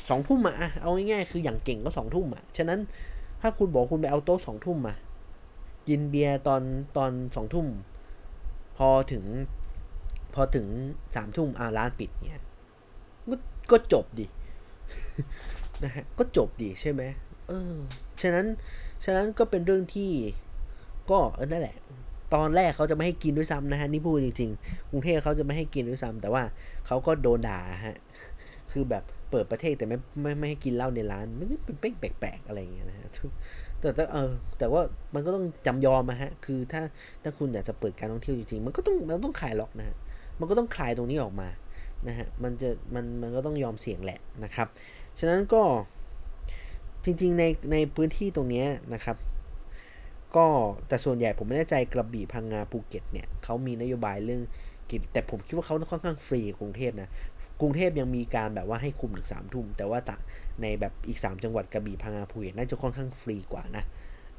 สองทุ่มอะเอาง่ายๆคืออย่างเก่งก็สองทุ่มอะฉะนั้นถ้าคุณบอกคุณไปเอาโต๊ะสองทุ่มมากินเบียร์ตอนตอนสองทุ่ม พอถึง พอถึงสามทุ่มอ่าร้านปิดเนี่ยก็ก็จบดินะฮะก็จบดิใช่ไหม เออ ฉะนั้น ฉะนั้นก็เป็นเรื่องที่ ก็เออนั่นแหละ ตอนแรกเขาจะไม่ให้กินด้วยซ้ำนะฮะ นี่พูดจริงๆ กรุงเทพเขาจะไม่ให้กินด้วยซ้ำแต่ว่าเขาก็โดนด่าฮะ คือแบบเปิดประเทศแต่ไม่ไม่ไม่ให้กินเหล้าในร้าน มันเป็นเป้งแปลกๆอะไรอย่างเงี้ยนะฮะแต่แต่เออแต่ว่ามันก็ต้องจำยอมมาฮะ คือถ้าถ้าคุณอยากจะเปิดการท่องเที่ยวจริงๆ มันก็ต้องมันต้องขายล็อกนะฮะ มันก็ต้องคลายตรงนี้ออกมานะฮะ มันจะมันมันก็ต้องยอมเสี่ยงแหละนะครับ ฉะนั้นก็ จริงๆในในพื้นที่ตรงนี้นะครับ ก็แต่ส่วนใหญ่ผมไม่แน่ใจกระบี่พังงาภูเก็ตเนี่ยเขามีนโยบายเรื่องกินแต่ผมคิดว่าเขาค่อนข้างฟรีกรุงเทพนะกรุงเทพยังมีการแบบว่าให้คุมถึงสามทุ่มแต่ว่าตะในแบบอีก 3 จังหวัดกระบี่พังงาภูเก็ตน่าจะค่อนข้างฟรีกว่านะ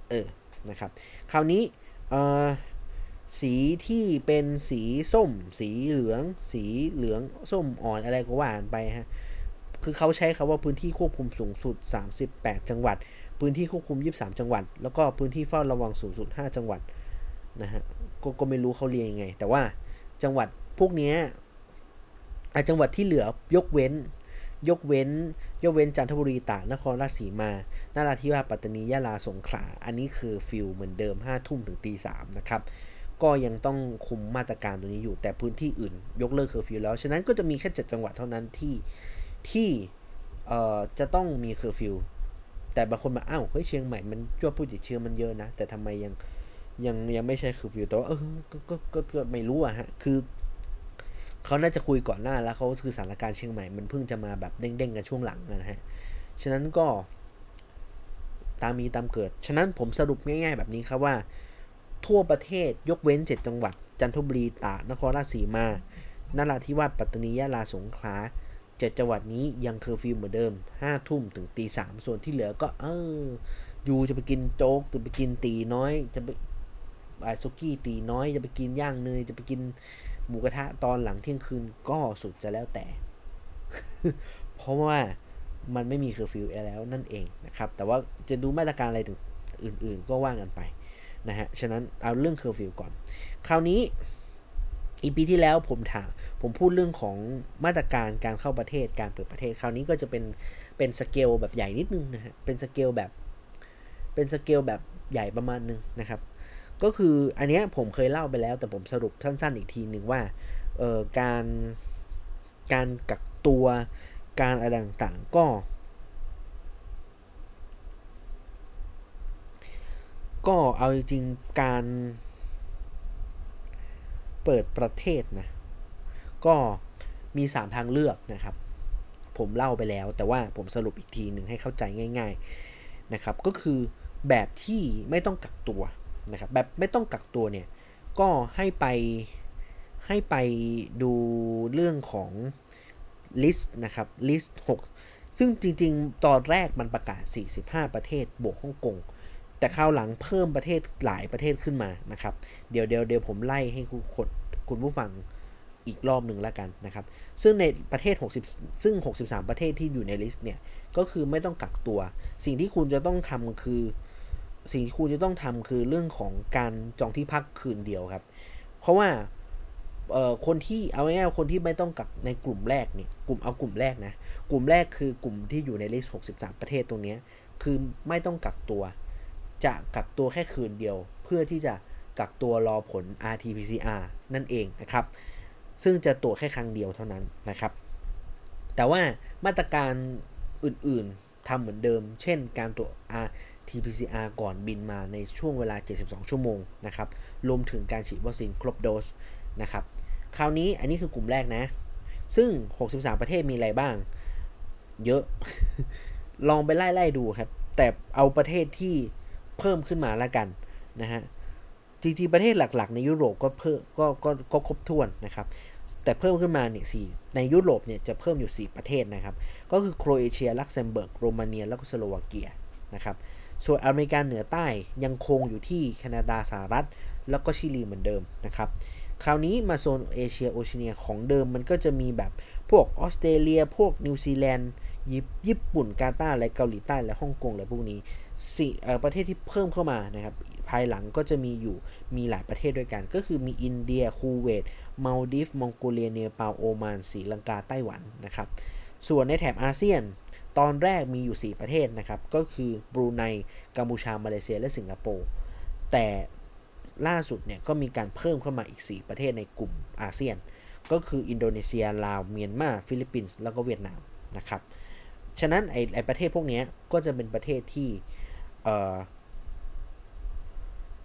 เออนะครับ คราวนี้เออสีที่เป็นสีส้ม สีเหลือง สีเหลืองส้มอ่อนอะไรก็ว่าไปฮะ คือเขาใช้คาว่าพื้นที่ควบคุมสูงสุด 38 จังหวัด พื้นที่ควบคุม 23 จังหวัด แล้วก็พื้นที่เฝ้าระวังสูงสุด 5 จังหวัดนะฮะกก็ไม่รู้เขาเรียงยังไง แต่ว่าจังหวัดพวกนี้จังหวัดที่เหลือยกเว้น ยกเว้น ยกเว้นจันทบุรีตากนครราชสีมานาราธิวาสปัตตานียะลาสงขลาอันนี้คือฟิลเหมือนเดิม5ทุ่มถึงตีสามนะครับก็ยังต้องคุมมาตรการตัวนี้อยู่แต่พื้นที่อื่น ยกเลิกเคอร์ฟิวแล้ว ฉะนั้นก็จะมีแค่ 7 จังหวัดเท่านั้นที่ ที่เอ่อจะต้องมีเคอร์ฟิวแต่บางคนมาอ้าวเฮ้ยเชียงใหม่มันยอดผู้ติดเชื้อมันเยอะนะ แต่ทำไมยังยังยังไม่ใช่เคอร์ฟิวแต่ว่าเออก็ก็ก็ก็ไม่รู้อะฮะคือเขาน่าจะคุยก่อนหน้าแล้วเขาคือสถานการณ์เชียงใหม่มันเพิ่งจะมาแบบเด้งๆกันช่วงหลังนะฮะฉะนั้นก็ตามมีตามเกิด ฉะนั้นผมสรุปง่าย ๆ แบบนี้ครับว่า ทั่วประเทศยกเว้น 7 จังหวัด จันทบุรีตากนครราชสีมา นราธิวาสปัตตานียะลาสงขลา เจ็ดจังหวัดนี้ยังเคอร์ฟิวเหมือนเดิมห้าทุ่มถึงตีสามส่วนที่เหลือก็เอออยู่จะไปกินโจ๊กจะไปกินตีน้อยจะไปไอซุกี้ตีน้อยจะไปกินย่างเนยจะไปกินหมูกระทะตอนหลังเที่ยงคืนก็สุดจะแล้วแต่ เพราะว่ามันไม่มีเคอร์ฟิวแล้วนั่นเองนะครับ แต่ว่าจะดูมาตรการอะไรถึงอื่นๆ ก็ว่ากันไปนะฮะ ฉะนั้นเอาเรื่องเคอร์ฟิวก่อน คราวนี้ EP ที่แล้วผมถามผมพูดเรื่องของมาตรการการเข้าประเทศการเปิดประเทศคราวนี้ก็จะเป็นเป็นสเกลแบบใหญ่นิดนึงนะฮะเป็นสเกลแบบเป็นสเกลแบบใหญ่ประมาณนึงนะครับ ก็คืออันเนี้ยผมเคยเล่าไปแล้ว แต่ผมสรุปสั้นๆอีกทีหนึ่งว่าเอ่อการการกักตัวการอะไรต่างๆก็ ก็เอาจริงๆการ เปิดประเทศนะ ก็มี 3 ทางเลือกนะครับ ผมเล่าไปแล้ว แต่ว่าผมสรุปอีกทีหนึ่งให้เข้าใจง่าย ๆนะครับ ก็คือแบบที่ไม่ต้องกักตัวนะครับ แบบไม่ต้องกักตัวเนี่ย ก็ให้ไปให้ไปดูเรื่องของ list นะครับ list 6ซึ่งจริง ๆ ตอนแรกมันประกาศ 45 ประเทศบวกฮ่องกงแต่คราวหลังเพิ่มประเทศหลายประเทศขึ้นมานะครับ เดี๋ยวเดี๋ยวเดี๋ยวผมไล่ให้คุณ คุณผู้ฟังอีกรอบหนึ่งแล้วกันนะครับ ซึ่งในประเทศ 60 ซึ่ง 63 ประเทศที่อยู่ใน list เนี่ย ก็คือไม่ต้องกักตัว สิ่งที่คุณจะต้องทำคือ สิ่งที่คุณจะต้องทำคือเรื่องของการจองที่พักคืนเดียวครับ เพราะว่าคนที่เอาง่ายๆคนที่ไม่ต้องกักในกลุ่มแรกเนี่ยกลุ่มเอากลุ่มแรกนะ กลุ่มแรกคือกลุ่มที่อยู่ในลิสต์ 63 ประเทศตรงนี้ คือไม่ต้องกักตัว จะกักตัวแค่คืนเดียว เพื่อที่จะ กักตัวรอผล RT-PCR นั่นเองนะครับ ซึ่งจะตรวจแค่ครั้งเดียวเท่านั้นนะครับ แต่ว่ามาตรการอื่นๆทำเหมือนเดิม เช่น การตรวจ RT-PCR ก่อนบินมาในช่วงเวลา 72 ชั่วโมงนะครับ รวมถึงการฉีดวัคซีนครบโดสนะครับ คราวนี้อันนี้คือกลุ่มแรกนะ ซึ่ง 63 ประเทศมีอะไรบ้าง เยอะ ลองไปไล่ๆดูครับ แต่เอาประเทศที่เพิ่มขึ้นมาแล้วกันนะฮะ จริงๆประเทศหลัก ๆ ในยุโรปก็เพิ่มก็ก็ก็ครบถ้วนนะครับ แต่เพิ่มขึ้นมาเนี่ยสี่ในยุโรปเนี่ยจะเพิ่มอยู่ 4 ประเทศนะครับ ก็คือโครเอเชียลักเซมเบิร์กโรมาเนีย แล้วก็สโลวาเกียนะครับ ส่วนอเมริกาเหนือใต้ยังคงอยู่ที่แคนาดาสหรัฐ แล้วก็ชิลีเหมือนเดิมนะครับคราวนี้มาโซนเอเชียโอเชียของเดิมมันก็จะมีแบบพวกออสเตรเลีย พวกนิวซีแลนด์ญี่ปุ่นกาตาร์และเกาหลีใต้และฮ่องกงและพวกนี้ สี่ประเทศที่เพิ่มเข้ามานะครับภายหลังก็จะมีอยู่มีหลายประเทศด้วยกัน ก็คือมีอินเดียคูเวตมาลดิฟมองโกเลียเนปาลโอมานศรีลังกาไต้หวันนะครับส่วนในแถบอาเซียนตอนแรกมีอยู่ 4 ประเทศนะครับ ก็คือบรูไนกัมพูชา มาเลเซีย และสิงคโปร์ แต่ล่าสุดเนี่ยก็มีการเพิ่มเข้ามาอีก 4 ประเทศในกลุ่มอาเซียน ก็คืออินโดนีเซีย ลาว เมียนมา ฟิลิปปินส์ แล้วก็เวียดนามนะครับ ฉะนั้นไอไอประเทศพวกนี้ก็จะเป็นประเทศที่ เ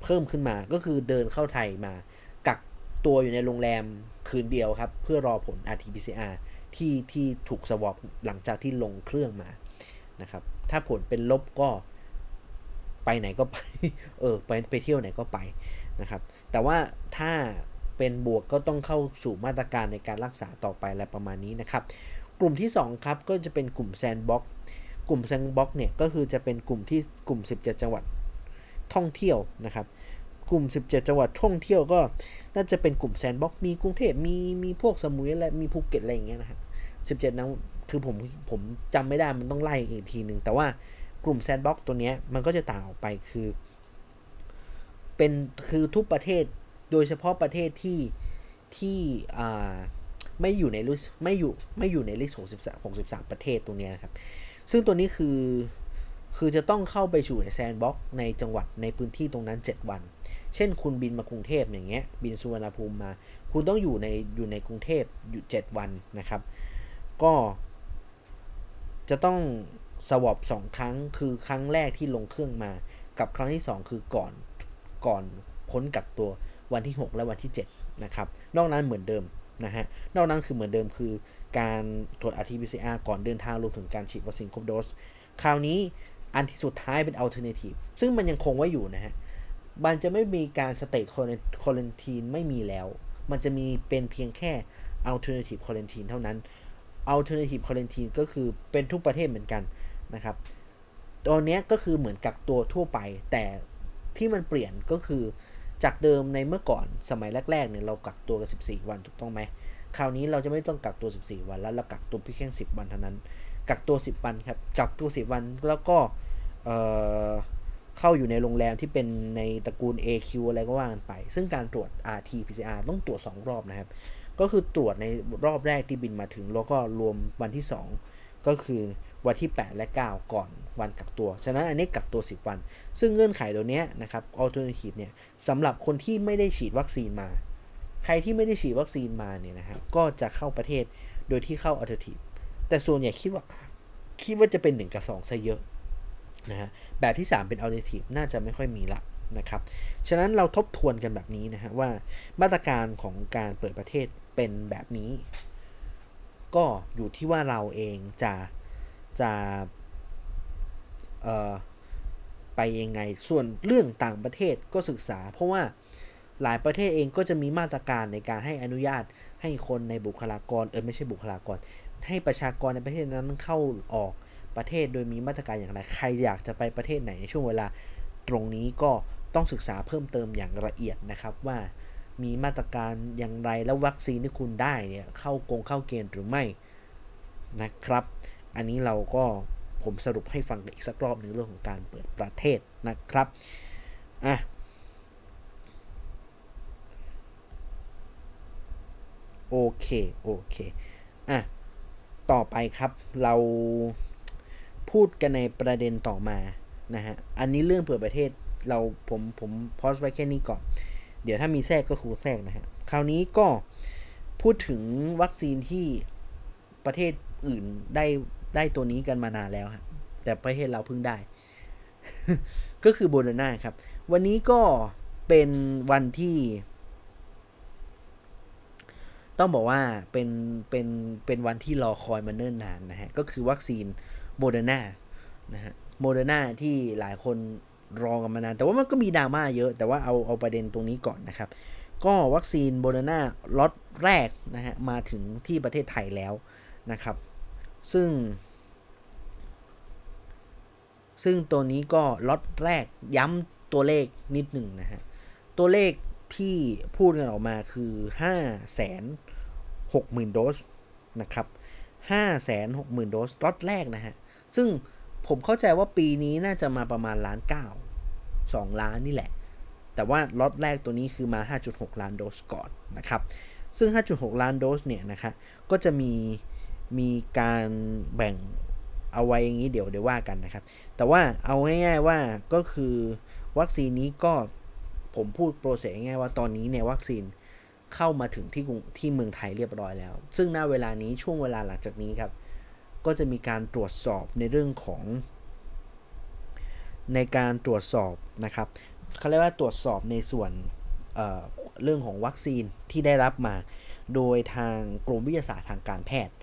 เพิ่มขึ้นมาก็คือเดินเข้าไทยมา กักตัวอยู่ในโรงแรมคืนเดียวครับ เพื่อรอผล RT-PCR ที่ที่ถูกสวอปหลังจากที่ลงเครื่องมานะครับ ถ้าผลเป็นลบก็ไปไหนก็ไป เออ ไปไปเที่ยวไหนก็ไปนะครับ แต่ว่าถ้าเป็นบวกก็ต้องเข้าสู่มาตรการในการรักษาต่อไปอะไรประมาณนี้นะครับ กลุ่มที่ 2 ครับ ก็จะเป็นกลุ่มแซนบ็อก กลุ่ม sandbox เนี่ยก็คือจะเป็นกลุ่มที่กลุ่ม 17 จังหวัดท่องเที่ยวนะครับ กลุ่ม 17 จังหวัดท่องเที่ยวก็น่าจะเป็นกลุ่ม sandbox มีกรุงเทพมีมีพวกสมุยอะไรมีภูเก็ตอะไรอย่างเงี้ยนะครับ17นั้นคือผมผมจำไม่ได้มันต้องไล่อีกทีหนึ่งแต่ว่ากลุ่ม sandbox ตัวเนี้ยมันก็จะต่างออกไปคือ เป็นคือทุกประเทศโดยเฉพาะประเทศที่ที่อ่าไม่อยู่ใน list ไม่อยู่ไม่อยู่ใน list 63 63ประเทศตรงนี้นะครับ ซึ่งตัวนี้คือคือจะต้องเข้าไปสู่ใน sandbox ในจังหวัดในพื้นที่ตรงนั้น 7 วัน เช่นคุณบินมากรุงเทพอย่างเงี้ย บินสุวรรณภูมิมา คุณต้องอยู่ในอยู่ในกรุงเทพอยู่ 7 วันนะครับ ก็จะต้อง swab สองครั้ง คือครั้งแรกที่ลงเครื่องมา กับครั้งที่ 2 คือก่อนก่อนพ้นกักตัววันที่ 6 และวันที่ 7 นะครับ นอกนั้นเหมือนเดิมนะฮะ นอกนั้นคือเหมือนเดิมคือ การตรวจ RT-PCR ก่อนเดินทางรวมถึงการฉีดวัคซีนครบโดส คราวนี้อันที่สุดท้ายเป็น alternative ซึ่งมันยังคงไว้อยู่นะฮะ มันจะไม่มีการ state quarantine ไม่มีแล้ว มันจะมีเป็นเพียงแค่ alternative quarantine เท่านั้น alternative quarantine ก็คือเป็นทุกประเทศเหมือนกันนะครับตัวนี้ก็คือเหมือนกักตัวทั่วไป แต่ที่มันเปลี่ยนก็คือจากเดิมในเมื่อก่อนสมัยแรกๆเนี่ยเรากักตัวกัน 14 วันถูกต้องไหม คราวนี้เราจะไม่ต้องกักตัว 14 วันแล้วเรากักตัวเพียงแค่10 วันเท่านั้น กักตัว 10 วันครับกักตัว 10 วันแล้วก็เเข้าอยู่ในโรงแรมที่เป็นในตระกูล AQ อะไรก็ว่ากันไป ซึ่งการตรวจ RT PCR ต้องตรวจ 2 รอบนะครับ ก็คือตรวจในรอบแรกที่บินมาถึง แล้วก็รวมวันที่ 2 ก็คือวันที่ 8 และ 9 ก่อนวันกักตัว ฉะนั้นอันนี้กักตัว 10 วัน ซึ่งเงื่อนไขตัวนี้นะครับ alternative เนี่ยสำหรับคนที่ไม่ได้ฉีดวัคซีนมา ใครที่ไม่ได้ฉีดวัคซีนมาเนี่ยนะครับก็จะเข้าประเทศโดยที่เข้า alternative แต่ส่วนใหญ่คิดว่าคิดว่าจะเป็น 1 กับ 2ซะเยอะนะฮะแบบที่ 3 เป็น alternative น่าจะไม่ค่อยมีละนะครับ ฉะนั้นเราทบทวนกันแบบนี้นะฮะว่ามาตรการของการเปิดประเทศเป็นแบบนี้ ก็อยู่ที่ว่าเราเองจะจะเออไปยังไง ส่วนเรื่องต่างประเทศก็ศึกษา เพราะว่า หลายประเทศเองก็จะมีมาตรการในการให้อนุญาตให้คนในบุคลากรเออไม่ใช่บุคลากร ให้ประชากรในประเทศนั้นเข้าออกประเทศโดยมีมาตรการอย่างไร ใครอยากจะไปประเทศไหนในช่วงเวลาตรงนี้ก็ต้องศึกษาเพิ่มเติมอย่างละเอียดนะครับว่ามีมาตรการอย่างไรแล้ววัคซีนที่คุณได้เนี่ยเข้ากงเข้าเกณฑ์หรือไม่นะครับ อันนี้เราก็ผมสรุปให้ฟังอีกสักรอบหนึ่งเรื่องของการเปิดประเทศนะครับอะ โอเค โอเค อะ ต่อไปครับเราพูดกันในประเด็นต่อมานะฮะ อันนี้เรื่องเปิดประเทศเราผมผมโพสไว้แค่นี้ก่อน เดี๋ยวถ้ามีแทรกก็คูแทรกนะฮะ คราวนี้ก็พูดถึงวัคซีนที่ประเทศอื่นได้ได้ตัวนี้กันมานานแล้วฮะแต่ประเทศเราเพิ่งได้ ก็คือโบนาน่าครับ วันนี้ก็เป็นวันที่ ต้องบอกว่าเป็นเป็นเป็นวันที่รอคอยมาเนิ่นนานนะฮะ ก็คือวัคซีนโมเดอร์นานะฮะโมเดอร์นาที่หลายคนรอกันมานาน แต่ว่ามันก็มีดราม่าเยอะ แต่ว่าเอาเอาประเด็นตรงนี้ก่อนนะครับ ก็วัคซีนโมเดอร์นาล็อตแรกนะฮะมาถึงที่ประเทศไทยแล้วนะครับ ซึ่ง ซึ่งตัวนี้ก็ล็อตแรกย้ำตัวเลขนิดหนึ่งนะฮะ ตัวเลข ที่พูดกันออกมาคือ5 6 0 0 0 0 โดสนะครับ5 6 0 0 0 0 โดสล็อตแรกนะฮะ ซึ่งผมเข้าใจว่าปีนี้น่าจะมาประมาณล้านเก้า2ล้านนี่แหละ แต่ว่าล็อตแรกตัวนี้คือมา 5.6 ล้านโดสก่อนนะครับ ซึ่ง 5.6 ล้านโดสเนี่ยนะคะก็จะมีมีการแบ่งเอาไว้อย่างนี้เดี๋ยวเดี๋ยวว่ากันนะครับ แต่ว่าเอาง่ายๆว่าก็คือวัคซีนนี้ก็ ผมพูดโปรเซสง่ายๆว่าตอนนี้เนี่ยวัคซีนเข้ามาถึงที่ที่เมืองไทยเรียบร้อยแล้ว ซึ่งณเวลานี้ช่วงเวลาหลังจากนี้ครับ ก็จะมีการตรวจสอบในเรื่องของ ในการตรวจสอบนะครับเขาเรียกว่าตรวจสอบในส่วนเเรื่องของวัคซีนที่ได้รับมา โดยทางกรมวิทยาศาสตร์ทางการแพทย์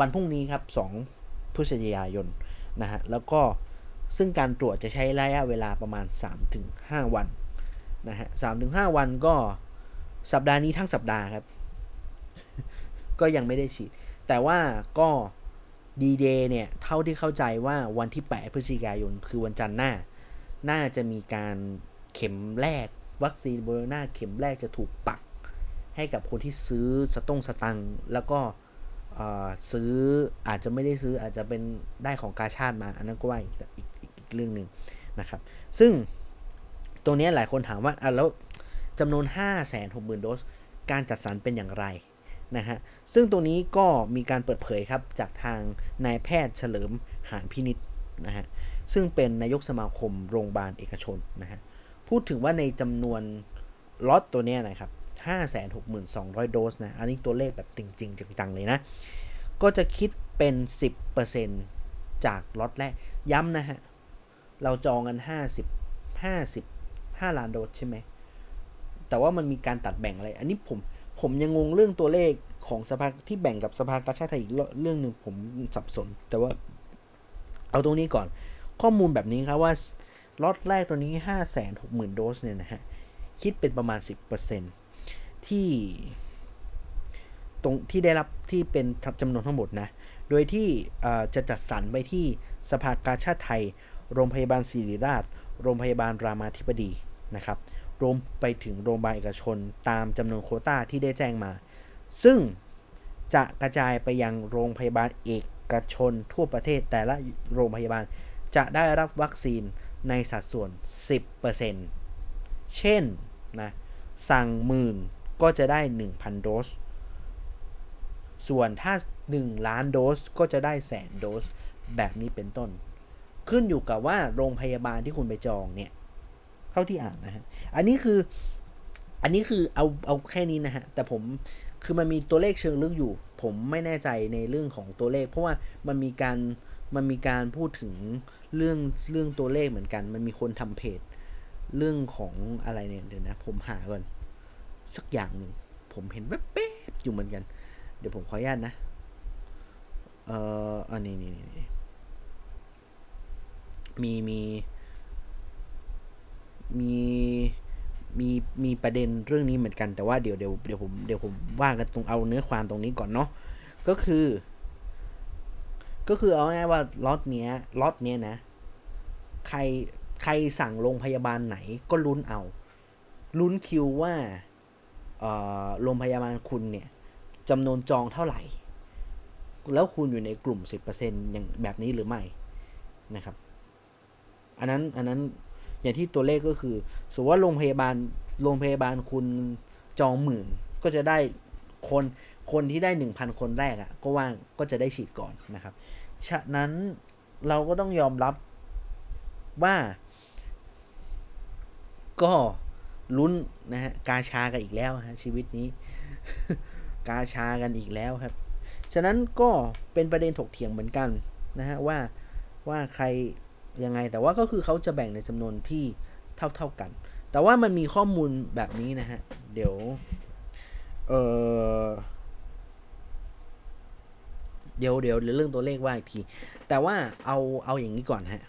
วันพรุ่งนี้ครับ 2 พฤศจิกายนนะฮะแล้วก็ซึ่งการตรวจจะใช้ระยะเวลาประมาณ 3-5 วัน นะฮะสามถึงห้าวันก็สัปดาห์นี้ทั้งสัปดาห์ครับ ก็ยังไม่ได้ฉีด แต่ว่าก็ดีเดย์เนี่ย เท่าที่เข้าใจว่าวันที่ 8 พฤศจิกายน คือวันจันทร์หน้า น่าจะมีการเข็มแรก วัคซีนโบโรนาเข็มแรกจะถูกปัก ให้กับคนที่ซื้อสตงสตัง แล้วก็ซื้ออาจจะไม่ได้ซื้ออาจจะเป็นได้ของกาชาติมา อันนั้นก็ว่าอีกอีกอีกเรื่องหนึ่งนะครับ ซึ่ง ตรงนี้หลายคนถามว่าอะแล้วจำนวน 5 6 0 0 0 0 โดส การจัดสรรเป็นอย่างไรนะฮะ ซึ่งตรงนี้ก็มีการเปิดเผยครับ จากทางนายแพทย์เฉลิมหานพินิษนะฮะ ซึ่งเป็นนายกสมาคมโรงพยาบาลเอกชนนะฮะ พูดถึงว่าในจำนวนล็อตตัวนี้นะครับ 562,000 โดสนะ อันนี้ตัวเลขแบบจริง ๆ จังๆ เลยนะ ก็จะคิดเป็น 10%จากล็อตแรก ย้ำนะฮะ เราจองกัน 50 50 5ล้านโดสใช่ไหม แต่ว่ามันมีการตัดแบ่งอะไร อันนี้ผมผมยังงงเรื่องตัวเลขของสภาที่แบ่งกับสภากาชาติไทยอีกเรื่องหนึ่งผมสับสน แต่ว่าเอาตรงนี้ก่อน ข้อมูลแบบนี้ครับว่าล็อตแรกตัวนี้5 6 0 0 0 0โดสเนี่ยนะฮะ คิดเป็นประมาณ 10%ที่ตรงที่ได้รับที่เป็นจำนวนทั้งหมดนะ โดยที่จะจัดสรรไปที่สภากาชาติไทย โรงพยาบาลศิริราช โรงพยาบาลรามาธิบดีนะครับรวมไปถึงโรงพยาบาลเอกชนตามจำนวนโคต้าที่ได้แจ้งมา ซึ่งจะกระจายไปยังโรงพยาบาลเอกชนทั่วประเทศแต่ละโรงพยาบาลจะได้รับวัคซีนในสัดส่วน 10%เช่นนะสั่งหมื่นก็จะได้ 1,000 โดส ส่วนถ้า 1 ล้านโดสก็จะได้แสนโดส แบบนี้เป็นต้น ขึ้นอยู่กับว่าโรงพยาบาลที่คุณไปจองเนี่ย เท่าที่อ่านนะฮะ อันนี้คือ อันนี้คือเอาเอาแค่นี้นะฮะ แต่ผมคือมันมีตัวเลขเชิงลึกอยู่ ผมไม่แน่ใจในเรื่องของตัวเลข เพราะว่ามันมีการมันมีการพูดถึงเรื่องเรื่องตัวเลขเหมือนกัน มันมีคนทำเพจเรื่องของอะไรเนี่ยเดี๋ยวนะ ผมหาก่อนสักอย่างหนึ่งผมเห็นแวบๆอยู่เหมือนกัน เดี๋ยวผมขออนุญาตนะ เอ่ออันนี้นี่นี่ มีมีมีมีมีประเด็นเรื่องนี้เหมือนกันแต่ว่าเดี๋ยวเดี๋ยวเดี๋ยวผมเดี๋ยวผมว่ากันตรงเอาเนื้อความตรงนี้ก่อนเนาะก็คือ ก็คือเอาง่ายว่าล็อตเนี้ยล็อตเนี้ยนะ ใครใครสั่งโรงพยาบาลไหนก็ลุ้นเอา ลุ้นคิวว่าโรงพยาบาลคุณเนี่ยจำนวนจองเท่าไหร่ แล้วคุณอยู่ในกลุ่ม 10%อย่างแบบนี้หรือไม่นะครับ อันนั้นอันนั้นอย่างที่ตัวเลขก็คือสมมติว่าโรงพยาบาลโรงพยาบาลคุณจองหมื่นก็จะได้คนคนที่ได้ 1,000 คนแรกอะ่ะก็ว่างก็จะได้ฉีดก่อนนะครับ ฉะนั้นเราก็ต้องยอมรับว่าก็ลุ้นนะฮะกาชากันอีกแล้วฮะชีวิตนี้ กาชากันอีกแล้วครับ ฉะนั้นก็เป็นประเด็นถกเถียงเหมือนกันนะฮะว่าว่าใคร ยังไง แต่ว่าก็คือเขาจะแบ่งในจำนวนที่เท่าเท่ากัน แต่ว่ามันมีข้อมูลแบบนี้นะฮะ เดี๋ยว เออเดี๋ยวเดี๋ยวเรื่องตัวเลขว่าอีกที แต่ว่าเอาเอาอย่างนี้ก่อนฮะ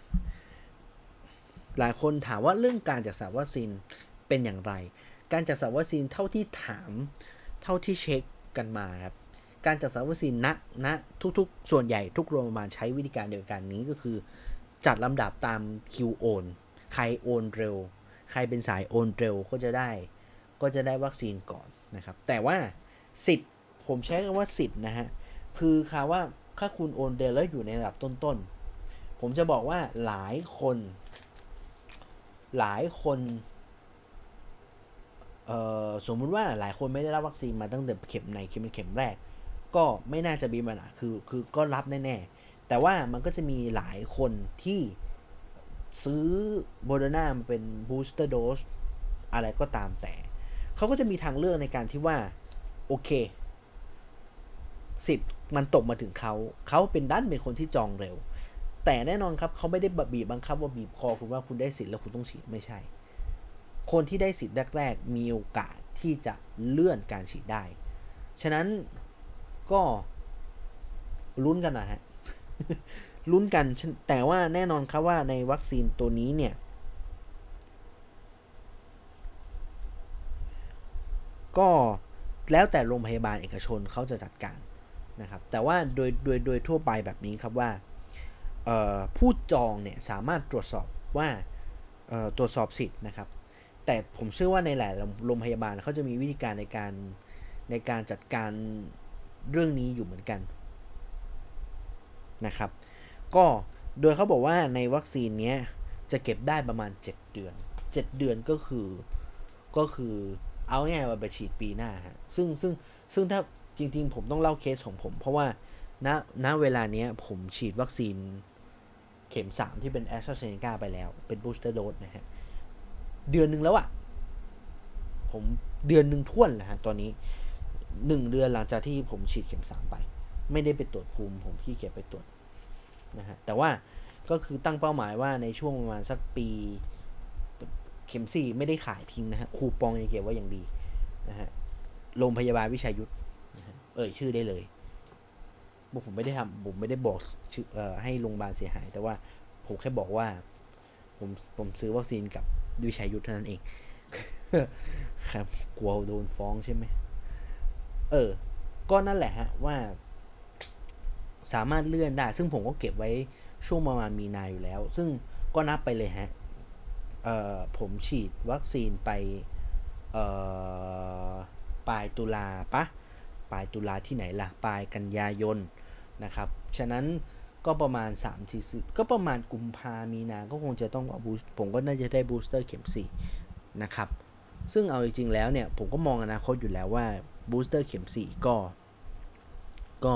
หลายคนถามว่าเรื่องการจัดสรรวัคซีนเป็นอย่างไร การจัดสรรวัคซีนเท่าที่ถาม เท่าที่เช็คกันมาครับ การจัดสรรวัคซีนณณทุกๆ ส่วนใหญ่ทุกโรงพยาบาลใช้วิธีการเดียวกันนี้ก็คือ จัดลำดับตามคิวโอน ใครโอนเร็ว ใครเป็นสายโอนเร็วก็จะได้ ก็จะได้วัคซีนก่อนนะครับ แต่ว่าสิทธิ์ผมใช้คำว่าสิทธิ์นะฮะ คือคาว่าถ้าคุณโอนเร็วแล้วอยู่ในระดับต้นๆ ผมจะบอกว่าหลายคน หลายคนสมมุติว่าหลายคนไม่ได้รับวัคซีนมาตั้งแต่เข็มในเข็มเข็มแรก ก็ไม่น่าจะมีปัญหาคือคือก็รับแน่ แต่ว่ามันก็จะมีหลายคนที่ซื้อโมเดอร์นามาเป็น booster dose อะไรก็ตามแต่ เขาก็จะมีทางเลือกในการที่ว่า โอเคสิทธิ์มันตกมาถึงเขา เขาเป็นด้านเป็นคนที่จองเร็ว แต่แน่นอนครับเขาไม่ได้บีบบังคับว่าบีบคอคุณว่าคุณได้สิทธิ์แล้วคุณต้องฉีดไม่ใช่ คนที่ได้สิทธิ์แรกๆ มีโอกาสที่จะเลื่อนการฉีดได้ ฉะนั้นก็ลุ้นกันนะฮะ ลุ้นกันแต่ว่าแน่นอนครับว่าในวัคซีนตัวนี้เนี่ย ก็แล้วแต่โรงพยาบาลเอกชนเขาจะจัดการนะครับ แต่ว่าโดยโดยโดยทั่วไปแบบนี้ครับว่าผู้จองเนี่ยสามารถตรวจสอบว่าตรวจสอบสิทธิ์นะครับ แต่ผมเชื่อว่าในหลายโรงพยาบาลเขาจะมีวิธีการในการในการจัดการเรื่องนี้อยู่เหมือนกัน นะครับ ก็โดยเขาบอกว่าในวัคซีนนี้จะเก็บได้ประมาณ 7 เดือน 7 เดือนก็คือก็คือเอาง่ายว่าไปฉีดปีหน้าฮะซึ่งซึ่งซึ่งถ้าจริง ๆ ผมต้องเล่าเคสของผม เพราะว่าณณเวลาเนี้ยผมฉีดวัคซีนเข็ม 3 ที่เป็นแอสตราเซเนกาไปแล้ว เป็นบูสเตอร์โดสนะฮะ เดือนหนึ่งแล้วอะผมเดือนหนึ่งท่วนแหละฮะตอนนี้หนึ่งเดือนหลังจากที่ผมฉีดเข็มสามไป ไม่ได้ไปตรวจภูมิ ผมขี้เกียจไปตรวจนะฮะแต่ว่าก็คือตั้งเป้าหมายว่าในช่วงประมาณสักปีเข็มสี่ไม่ได้ขายทิ้งนะฮะคูปองยังเก็บไว้อย่างดีนะฮะโรงพยาบาลวิชัยยุทธนะฮะเอ่ยชื่อได้เลยผมไม่ได้ทำผมไม่ได้บอกชื่ออให้โรงพยาบาลเสียหาย แต่ว่าผมแค่บอกว่าผมผมซื้อวัคซีนกับวิชัยยุทธเท่านั้นเอง ครับกลัวโดนฟ้องใช่ไหมเออ ก็นั่นแหละฮะว่า สามารถเลื่อนได้ ซึ่งผมก็เก็บไว้ช่วงประมาณมีนาอยู่แล้ว ซึ่งก็นับไปเลยฮะผมฉีดวัคซีนไปปลายตุลาปะปลายตุลาที่ไหนล่ะ ปลายกันยายนนะครับ ฉะนั้นก็ประมาณ3ทีสก็ประมาณกุมภามีนา ก็คงจะต้องเอา boost ผมก็น่าจะได้ booster เข็ม4นะครับ ซึ่งเอาจริงๆแล้วเนี่ย ผมก็มองอนาคตอยู่แล้วว่า booster เข็ม4ก็ ก็ก็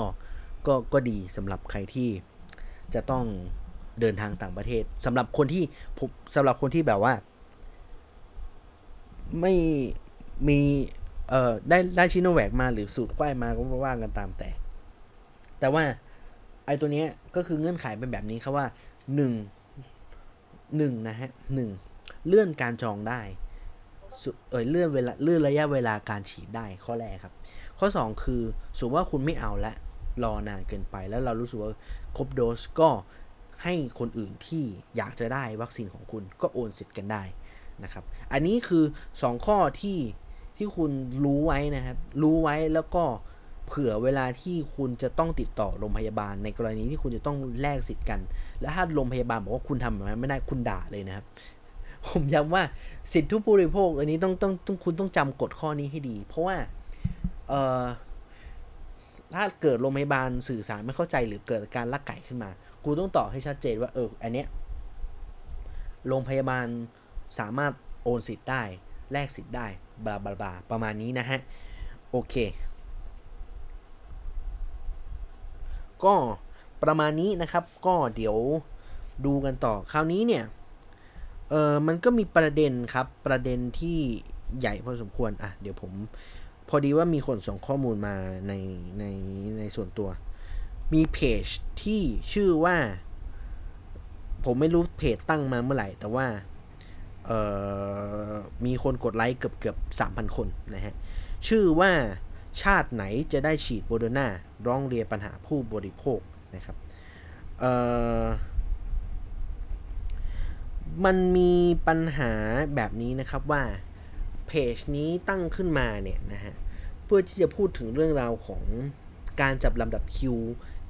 ก็ก็ดีสำหรับใครที่จะต้องเดินทางต่างประเทศสำหรับคนที่ผมสำหรับคนที่แบบว่า ไม่มีเอ่อได้ได้ชิโนแวกมาหรือสูตรควายมาก็ว่ากันตามแต่ แต่ว่าไอ้ตัวเนี้ยก็คือเงื่อนไขเป็นแบบนี้ครับว่าหนึ่งหนึ่งนะฮะหนึ่งเลื่อนการจองได้เอยเลื่อนเวลาเลื่อนระยะเวลาการฉีดได้ข้อแรกครับ ข้อ 2 คือสมมติว่าคุณไม่เอาละ รอนานเกินไป แล้วเรารู้สึกว่าครบโดสก็ให้คนอื่นที่อยากจะได้วัคซีนของคุณก็โอนสิทธิ์กันได้นะครับ อันนี้คือ 2 ข้อที่ที่คุณรู้ไว้นะครับ รู้ไว้แล้วก็เผื่อเวลาที่คุณจะต้องติดต่อโรงพยาบาล ในกรณีที่คุณจะต้องแลกสิทธิ์กัน และถ้าโรงพยาบาลบอกว่าคุณทำแบบนั้นไม่ได้คุณด่าเลยนะครับ ผมย้ำว่าสิทธิผู้บริโภคอันนี้ต้องต้องต้องคุณต้องจำกฎข้อนี้ให้ดี เพราะว่าเอ่อ ถ้าเกิดโรงพยาบาลสื่อสารไม่เข้าใจหรือเกิดการลักไก่ขึ้นมา กูต้องตอบให้ชัดเจนว่าเอออันเนี้ยโรงพยาบาลสามารถโอนสิทธิ์ได้แลกสิทธิ์ได้บลาบลาบลาประมาณนี้นะฮะ โอเค ก็ประมาณนี้นะครับก็เดี๋ยวดูกันต่อคราวนี้เนี่ยเออมันก็มีประเด็นครับประเด็นที่ใหญ่พอสมควรอะเดี๋ยวผม พอดีว่ามีคนส่งข้อมูลมาในในในส่วนตัว มีเพจที่ชื่อว่า ผมไม่รู้เพจตั้งมาเมื่อไหร่ แต่ว่าเออมีคนกดไลค์เกือบเกือบสามพันคนนะฮะ ชื่อว่าชาติไหนจะได้ฉีดโบเดอร์นาร้องเรียนปัญหาผู้บริโภคนะครับเออมันมีปัญหาแบบนี้นะครับว่า เพจนี้ตั้งขึ้นมาเนี่ยนะฮะเพื่อที่จะพูดถึงเรื่องราวของการจับลำดับคิว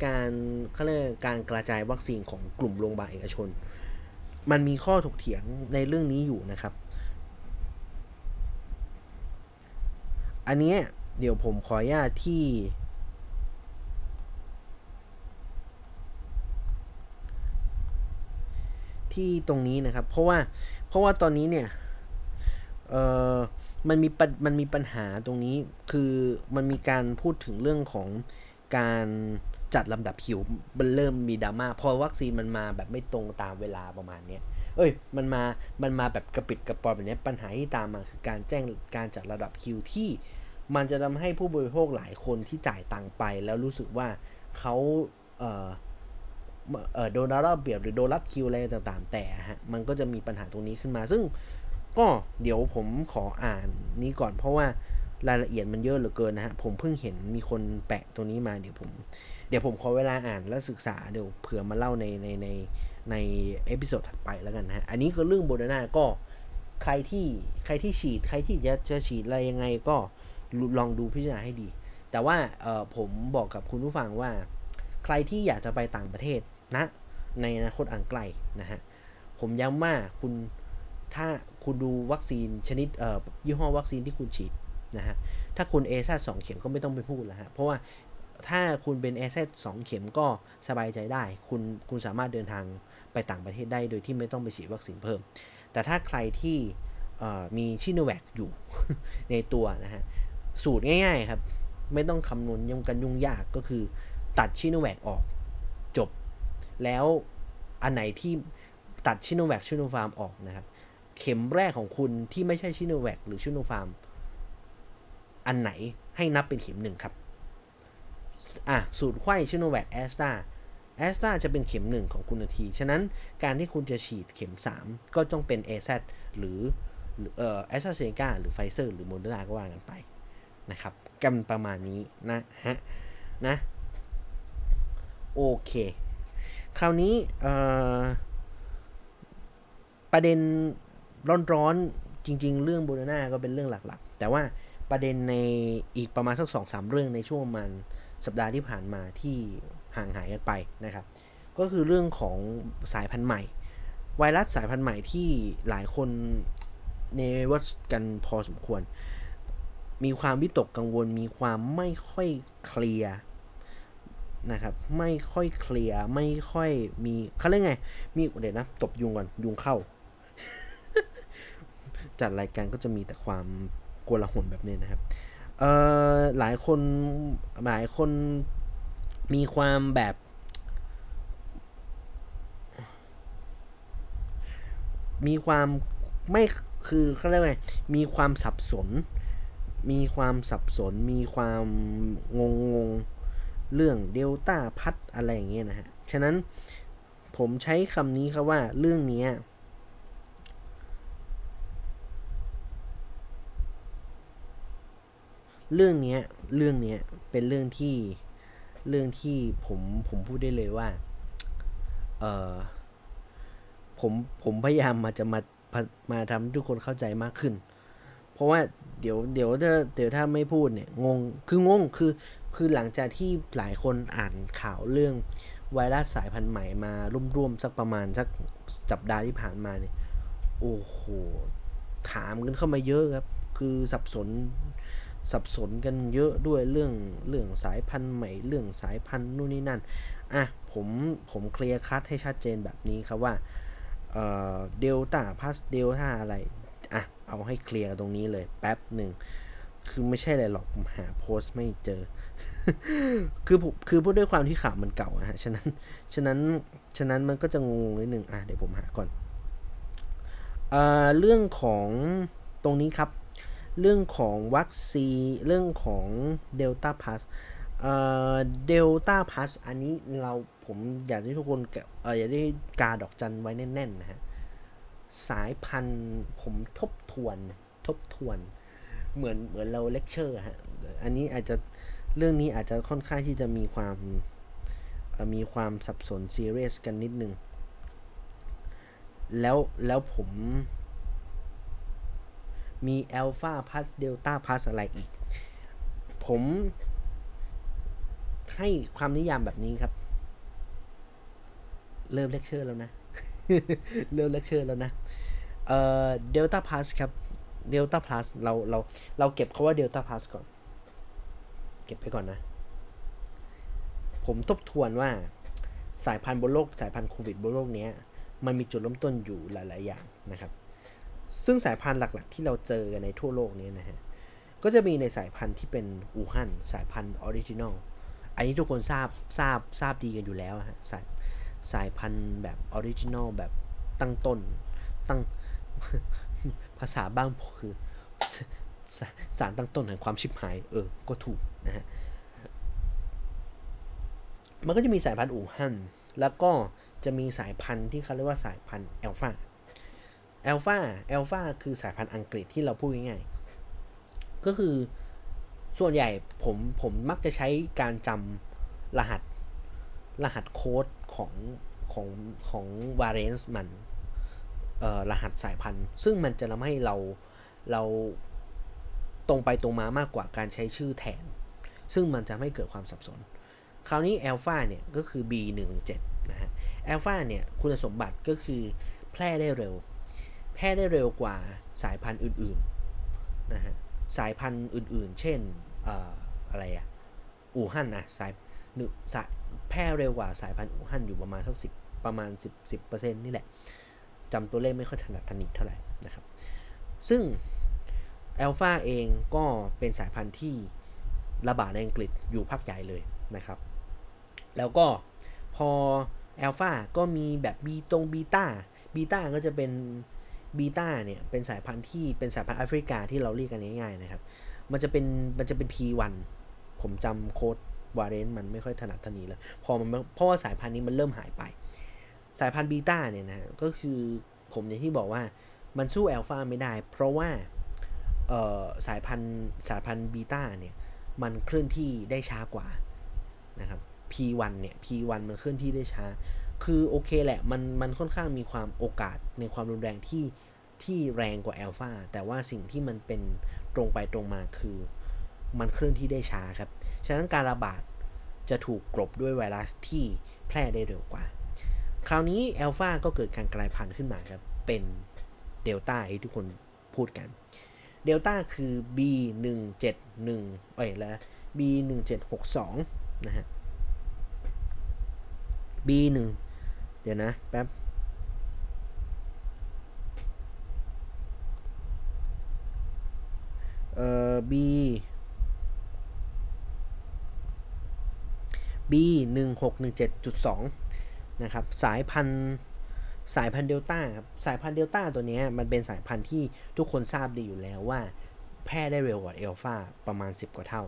การเขาเรียกการกระจายวัคซีนของกลุ่มโรงพยาบาลเอกชน มันมีข้อถกเถียงในเรื่องนี้อยู่นะครับ อันนี้เดี๋ยวผมขออนุญาตที่ ที่ตรงนี้นะครับ เพราะว่าเพราะว่าตอนนี้เนี่ย เออมันมีปัญมันมีปัญหาตรงนี้คือมันมีการพูดถึงเรื่องของการจัดลำดับคิวมันเริ่มมีดราม่าพอวัคซีนมันมาแบบไม่ตรงตามเวลาประมาณเนี้ยเอ้ย มันมา มันมาแบบกระปิดกระปอยแบบนี้ปัญหาที่ตามมาคือการแจ้งการจัดระดับคิวที่ มันจะทำให้ผู้บริโภคหลายคนที่จ่ายตังค์ไป แล้วรู้สึกว่าเขาเอ่อเออโดนเอาเปรียบหรือโดนลัดคิวอะไรต่างๆ แต่ฮะมันก็จะมีปัญหาตรงนี้ขึ้นมา ซึ่ง ก็เดี๋ยวผมขออ่านนี้ก่อนเพราะว่ารายละเอียดมันเยอะเหลือเกินนะฮะ ผมเพิ่งเห็นมีคนแปะตรงนี้มาเดี๋ยวผม เดี๋ยวผมขอเวลาอ่านและศึกษาเดี๋ยวเผื่อมาเล่าในในในใน episode ถัดไปแล้วกันนะฮะ อันนี้ก็เรื่องโมเดอร์นาก็ใครที่ใครที่ฉีด ใครที่จะจะฉีดอะไรยังไงก็ลองดูพิจารณาให้ดี แต่ว่าเออผมบอกกับคุณผู้ฟังว่า ใครที่อยากจะไปต่างประเทศนะ ในอนาคตอันไกลนะฮะผมย้ำว่าคุณ ถ้าคุณดูวัคซีนชนิดยี่ห้อวัคซีนที่คุณฉีดนะฮะ ถ้าคุณเอซ่าสองเข็มก็ไม่ต้องไปพูดแล้วฮะ เพราะว่าถ้าคุณเป็นเอซ่าสองเข็มก็สบายใจได้ คุณคุณสามารถเดินทางไปต่างประเทศได้โดยที่ไม่ต้องไปฉีดวัคซีนเพิ่ม แต่ถ้าใครที่มีซิโนแวคอยู่ในตัวนะฮะ สูตรง่ายๆครับ ไม่ต้องคำนวณยุ่งกันยุ่งยากก็คือ ตัดซิโนแวคออกจบ แล้วอันไหนที่ตัดซิโนแวคซิโนฟาร์มออกนะครับ เข็มแรกของคุณที่ไม่ใช่ซิโนแวคหรือซิโนฟาร์ม อันไหนให้นับเป็นเข็มหนึ่งครับ อะ สูตรไขว้ซิโนแวคแอสตราแอสตราจะเป็นเข็มหนึ่งของคุณทันที ฉะนั้นการที่คุณจะฉีดเข็ม 3 ก็ต้องเป็น a อหรือเอ่อแอสตราเซเนกาหรือไฟเซอร์หรือโมเดอร์นาก็ว่ากันไปนะครับกันประมาณนี้นะฮะนะโอเค คราวนี้ประเด็น ร้อนๆจริง ๆ เรื่องโมเดอร์นาก็เป็นเรื่องหลักๆ แต่ว่าประเด็นในอีกประมาณสักสองสามเรื่องในช่วงมันสัปดาห์ที่ผ่านมาที่ห่างหายกันไปนะครับ ก็คือเรื่องของสายพันธุ์ใหม่ ไวรัสสายพันธุ์ใหม่ที่หลายคนในวัดกันพอสมควร มีความวิตกกังวล มีความไม่ค่อยเคลียร์นะครับ ไม่ค่อยเคลียร์ ไม่ค่อยมีเขาเรียกไง มีเดี๋ยวนะ ตบยุงก่อน ยุงเข้า จัดรายการก็จะมีแต่ความโกลาหลแบบนี้นะครับเอ่อหลายคนหลายคนมีความแบบ มีความไม่คือเขาเรียกว่ามีความสับสน มีความสับสน มีความงงงงเรื่องเดลต้าพัดอะไรอย่างเงี้ยนะฮะ ฉะนั้นผมใช้คำนี้ครับว่าเรื่องนี้ เรื่องเนี้ยเรื่องเนี้ยเป็นเรื่องที่เรื่องที่ผมผมพูดได้เลยว่าเออผมผมพยายามมาจะมามาทำให้ทุกคนเข้าใจมากขึ้น เพราะว่าเดี๋ยวเดี๋ยวถ้าเดี๋ยวถ้าไม่พูดเนี่ยงงคืองงคือคือหลังจากที่หลายคนอ่านข่าวเรื่องไวรัสสายพันธุ์ใหม่มาร่วมๆสักประมาณสักสัปดาห์ที่ผ่านมาเนี่ยโอ้โหถามกันเข้ามาเยอะครับ คือสับสน สับสนกันเยอะด้วยเรื่องเรื่องสายพันธุ์ใหม่เรื่องสายพันธุ์นู่นนี่นั่นอะผมผมเคลียร์คัดให้ชัดเจนแบบนี้ครับว่าเอ่อเดลต้าพัสเดลต้าอะไรอะเอาให้เคลียร์ตรงนี้เลยแป๊บหนึ่งคือไม่ใช่อะไรหรอกผมหาโพสต์ไม่เจอ คือผมคือพูดด้วยความที่ข่าวมันเก่าอะฮะฉะนั้นฉะนั้นฉะนั้นมันก็จะงงนิดนึงอะเดี๋ยวผมหาก่อนเอ่อเรื่องของตรงนี้ครับ เรื่องของวัคซีนเรื่องของเดลต้าพลัสเอ่อเดลต้าพลัสอันนี้เราผมอยากให้ทุกคนเอออยากให้กาดอกจันไว้แน่นๆนะฮะสายพันธุ์ผมทบทวนทบทวน เหมือนเหมือนเราเลคเชอร์ฮะอันนี้อาจจะเรื่องนี้อาจจะค่อนข้างที่จะมีความมีความสับสนซีเรียสกันนิดนึง แล้วแล้วผม มีอัลฟาพลัสเดลต้าพลัสอะไรอีก ผมให้ความนิยามแบบนี้ครับ เริ่มเลคเชอร์แล้วนะ เริ่มเลคเชอร์แล้วนะ เอ่อเดลต้าพลัสครับเดลต้าพลัสเราเราเราเก็บคำว่าเดลต้าพลัสก่อน เก็บไปก่อนนะ ผมทบทวนว่าสายพันธุ์บนโลก สายพันธุ์โควิดบนโลกนี้มันมีจุดเริ่มต้นอยู่หลาย ๆ อย่างนะครับ ซึ่งสายพันธุ์หลักๆ ที่เราเจอกันในทั่วโลกนี้นะฮะ ก็จะมีในสายพันธุ์ที่เป็นอู่ฮั่นสายพันธุ์ original อันนี้ทุกคนทราบทราบทราบดีกันอยู่แล้วฮะสายสายพันธุ์แบบ original แบบตั้งต้นตั้งภาษาบ้างคือสสารตั้งต้นแห่งความชิบหาย เออ ก็ถูกนะฮะ มันก็จะมีสายพันธุ์อู่ฮั่น แล้วก็จะมีสายพันธุ์ที่เขาเรียกว่าสายพันธุ์แอลฟา แอลฟาแอลฟาคือสายพันธุ์อังกฤษที่เราพูดง่ายๆ ก็คือส่วนใหญ่ผมผมมักจะใช้การจำรหัสรหัสโค้ดของของของ variants มันรหัสสายพันธุ์ ซึ่งมันจะทำให้เราเราตรงไปตรงมามากกว่าการใช้ชื่อแทน ซึ่งมันจะไม่เกิดความสับสน คราวนี้อลฟาเนี่ยก็คือ B17 นะฮะอลฟาเนี่ยคุณสมบัติก็คือแพร่ได้เร็ว พร่ได้เร็วกว่าสายพันธุ์อื่นๆนะฮะสายพันธุ์อื่นๆ เช่นอะไรอะอู่ฮั่นนะสายสายแพร่เร็วกว่าสายพันธุ์อู่ฮั่นอยู่ประมาณสักสิบประมาณ 10 10%นี่แหละจำตัวเลขไม่ค่อยถนัดถนิดเท่าไหร่นะครับ ซึ่งอัลฟาเองก็เป็นสายพันธุ์ที่ระบาดในอังกฤษอยู่พักใหญ่เลยนะครับ แล้วก็พออัลฟาก็มีแบบบีตรงบีตาบีตาก็จะเป็น บีตาเนี่ยเป็นสายพันธุ์ที่เป็นสายพันธุ์แอฟริกาที่เราเรียกกันง่ายๆนะครับ มันจะเป็นมันจะเป็น P1 ผมจำโค้ดวาเรนมันไม่ค่อยถนัดทนีแล้วพอมันเพราะว่าสายพันธุ์นี้มันเริ่มหายไป สายพันธุ์บีตาเนี่ยนะก็คือผมอย่างที่บอกว่ามันสู้อัลฟาไม่ได้ เพราะว่าสายพันธุ์สายพันธุ์บีตาเนี่ยมันเคลื่อนที่ได้ช้ากว่านะครับ P1 เนี่ย P1 มันเคลื่อนที่ได้ช้า คือโอเคแหละ มันมันค่อนข้างมีความโอกาสในความรุนแรงที่ที่แรงกว่าอัลฟาแต่ว่าสิ่งที่มันเป็นตรงไปตรงมาคือ มันเคลื่อนที่ได้ช้าครับ ฉะนั้นการระบาดจะถูกกลบด้วยไวรัสที่แพร่ได้เร็วกว่า คราวนี้อัลฟาก็เกิดการกลายพันธุ์ขึ้นมาครับ เป็นเดลต้าที่ทุกคนพูดกัน เดลต้าคือ B 1 7 1 เอ้ยแล้ว B 1 7 6 2 นะฮะ B 1 เดี๋ยวนะแป๊บเอ่อ B B 1 6 1 7 2นะครับสายพันธุ์สายพันธุ์เดลต้าครับสายพันธุ์เดลต้าตัวนี้มันเป็นสายพันธุ์ที่ทุกคนทราบดีอยู่แล้วว่า แพร่ได้เร็วกว่าเอลฟาประมาณ 10 กว่าเท่า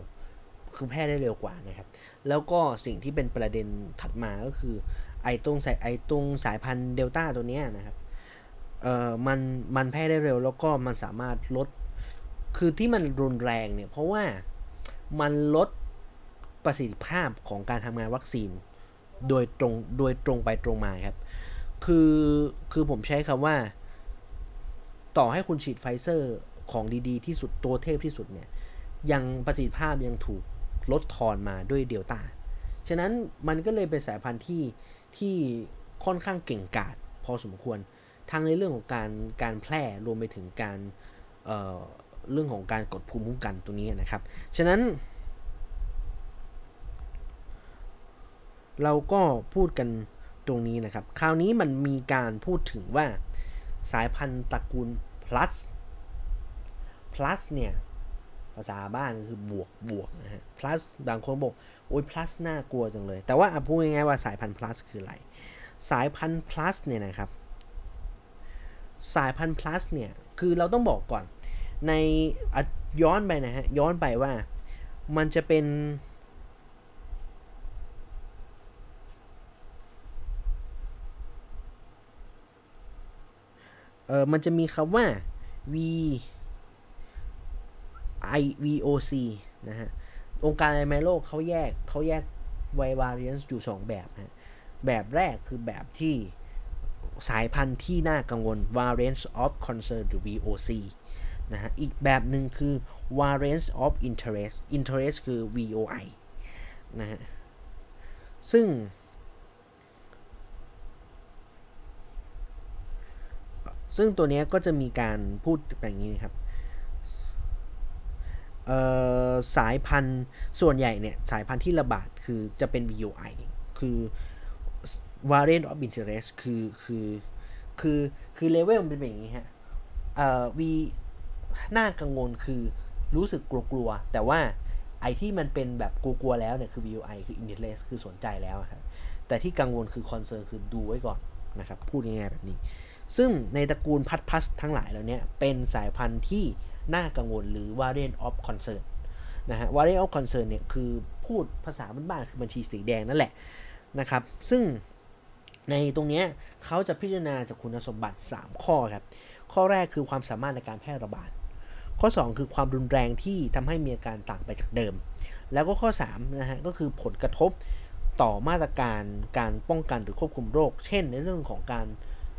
คือแพร่ได้เร็วกว่านะครับ แล้วก็สิ่งที่เป็นประเด็นถัดมาก็คือ ไอตรงสายไอตรงสายพันธุ์เดลต้าตัวนี้นะครับเอ่อมันมันแพร่ได้เร็วแล้วก็มันสามารถลด คือที่มันรุนแรงเนี่ย เพราะว่ามันลดประสิทธิภาพของการทำงานวัคซีน โดยตรงโดยตรงไปตรงมาครับ คือคือผมใช้คำว่า ต่อให้คุณฉีดไฟเซอร์ของดีๆ ที่สุดตัวเทพที่สุดเนี่ย ยังประสิทธิภาพยังถูกลดทอนมาด้วยเดลต้า ฉะนั้นมันก็เลยเป็นสายพันธุ์ที่ ที่ค่อนข้างเก่งกาจพอสมควร ทั้งในเรื่องของการการแพร่รวมไปถึงการเเรื่องของการกดภูมิคุ้มกันตรงนี้นะครับ ฉะนั้น เราก็พูดกันตรงนี้นะครับ คราวนี้มันมีการพูดถึงว่าสายพันธุ์ตระกูล plus plus เนี่ย ภาษาบ้านคือบวกบวกนะฮะ plus บางคนบอก อ้ย plus น่ากลัวจังเลย แต่ว่าพูดง่ายๆว่าสายพันธุ์ plus คืออะไร สายพันธุ์ plus เนี่ยนะครับ สายพันธุ์ plus เนี่ย คือเราต้องบอกก่อน ในย้อนไปนะฮะ ย้อนไปว่า มันจะเป็น เออมันจะมีคำว่า v i VOC นะฮะ องค์การอนามัยโลกเขาแยกเขาแยกไววาเรียนอยู่ 2 แบบนะแบบแรกคือแบบที่สายพันธุ์ที่น่ากังวล variants of concern หรือ VOC นะฮะอีกแบบหนึ่งคือ variants of interest interest คือ VOI นะฮะซึ่ง ซึ่งตัวนี้ก็จะมีการพูดแบบนี้ครับ สายพันธุ์ส่วนใหญ่เนี่ยสายพันธุ์ที่ระบาดคือจะเป็น VOI คือ variant of interest คือคือคือคือเลเวลมันเป็นอย่างนี้ฮะเอ่อ V น่ากังวลคือรู้สึกกลัวๆ แต่ว่าไอที่มันเป็นแบบกลัวๆแล้วเนี่ยคือ VOI คือ interest คือสนใจแล้วครับแต่ที่กังวลคือ concern คือดูไว้ก่อนนะครับพูดง่ายๆแบบนี้ ซึ่งในตระกูลพัดพัสทั้งหลายแล้วเนี่ยเป็นสายพันธุ์ที่ น่ากังวลหรือ variant of concern นะฮะ variant of concern เนี่ยคือพูดภาษาบ้านๆคือบัญชีสีแดงนั่นแหละนะครับ ซึ่งในตรงนี้เขาจะพิจารณาจากคุณสมบัติ 3 ข้อครับ ข้อแรกคือความสามารถในการแพร่ระบาด ข้อ 2 คือความรุนแรงที่ทำให้มีอาการต่างไปจากเดิม แล้วก็ข้อ3นะฮะก็คือผลกระทบต่อมาตรการการป้องกันหรือควบคุมโรค เช่น ในเรื่องของการ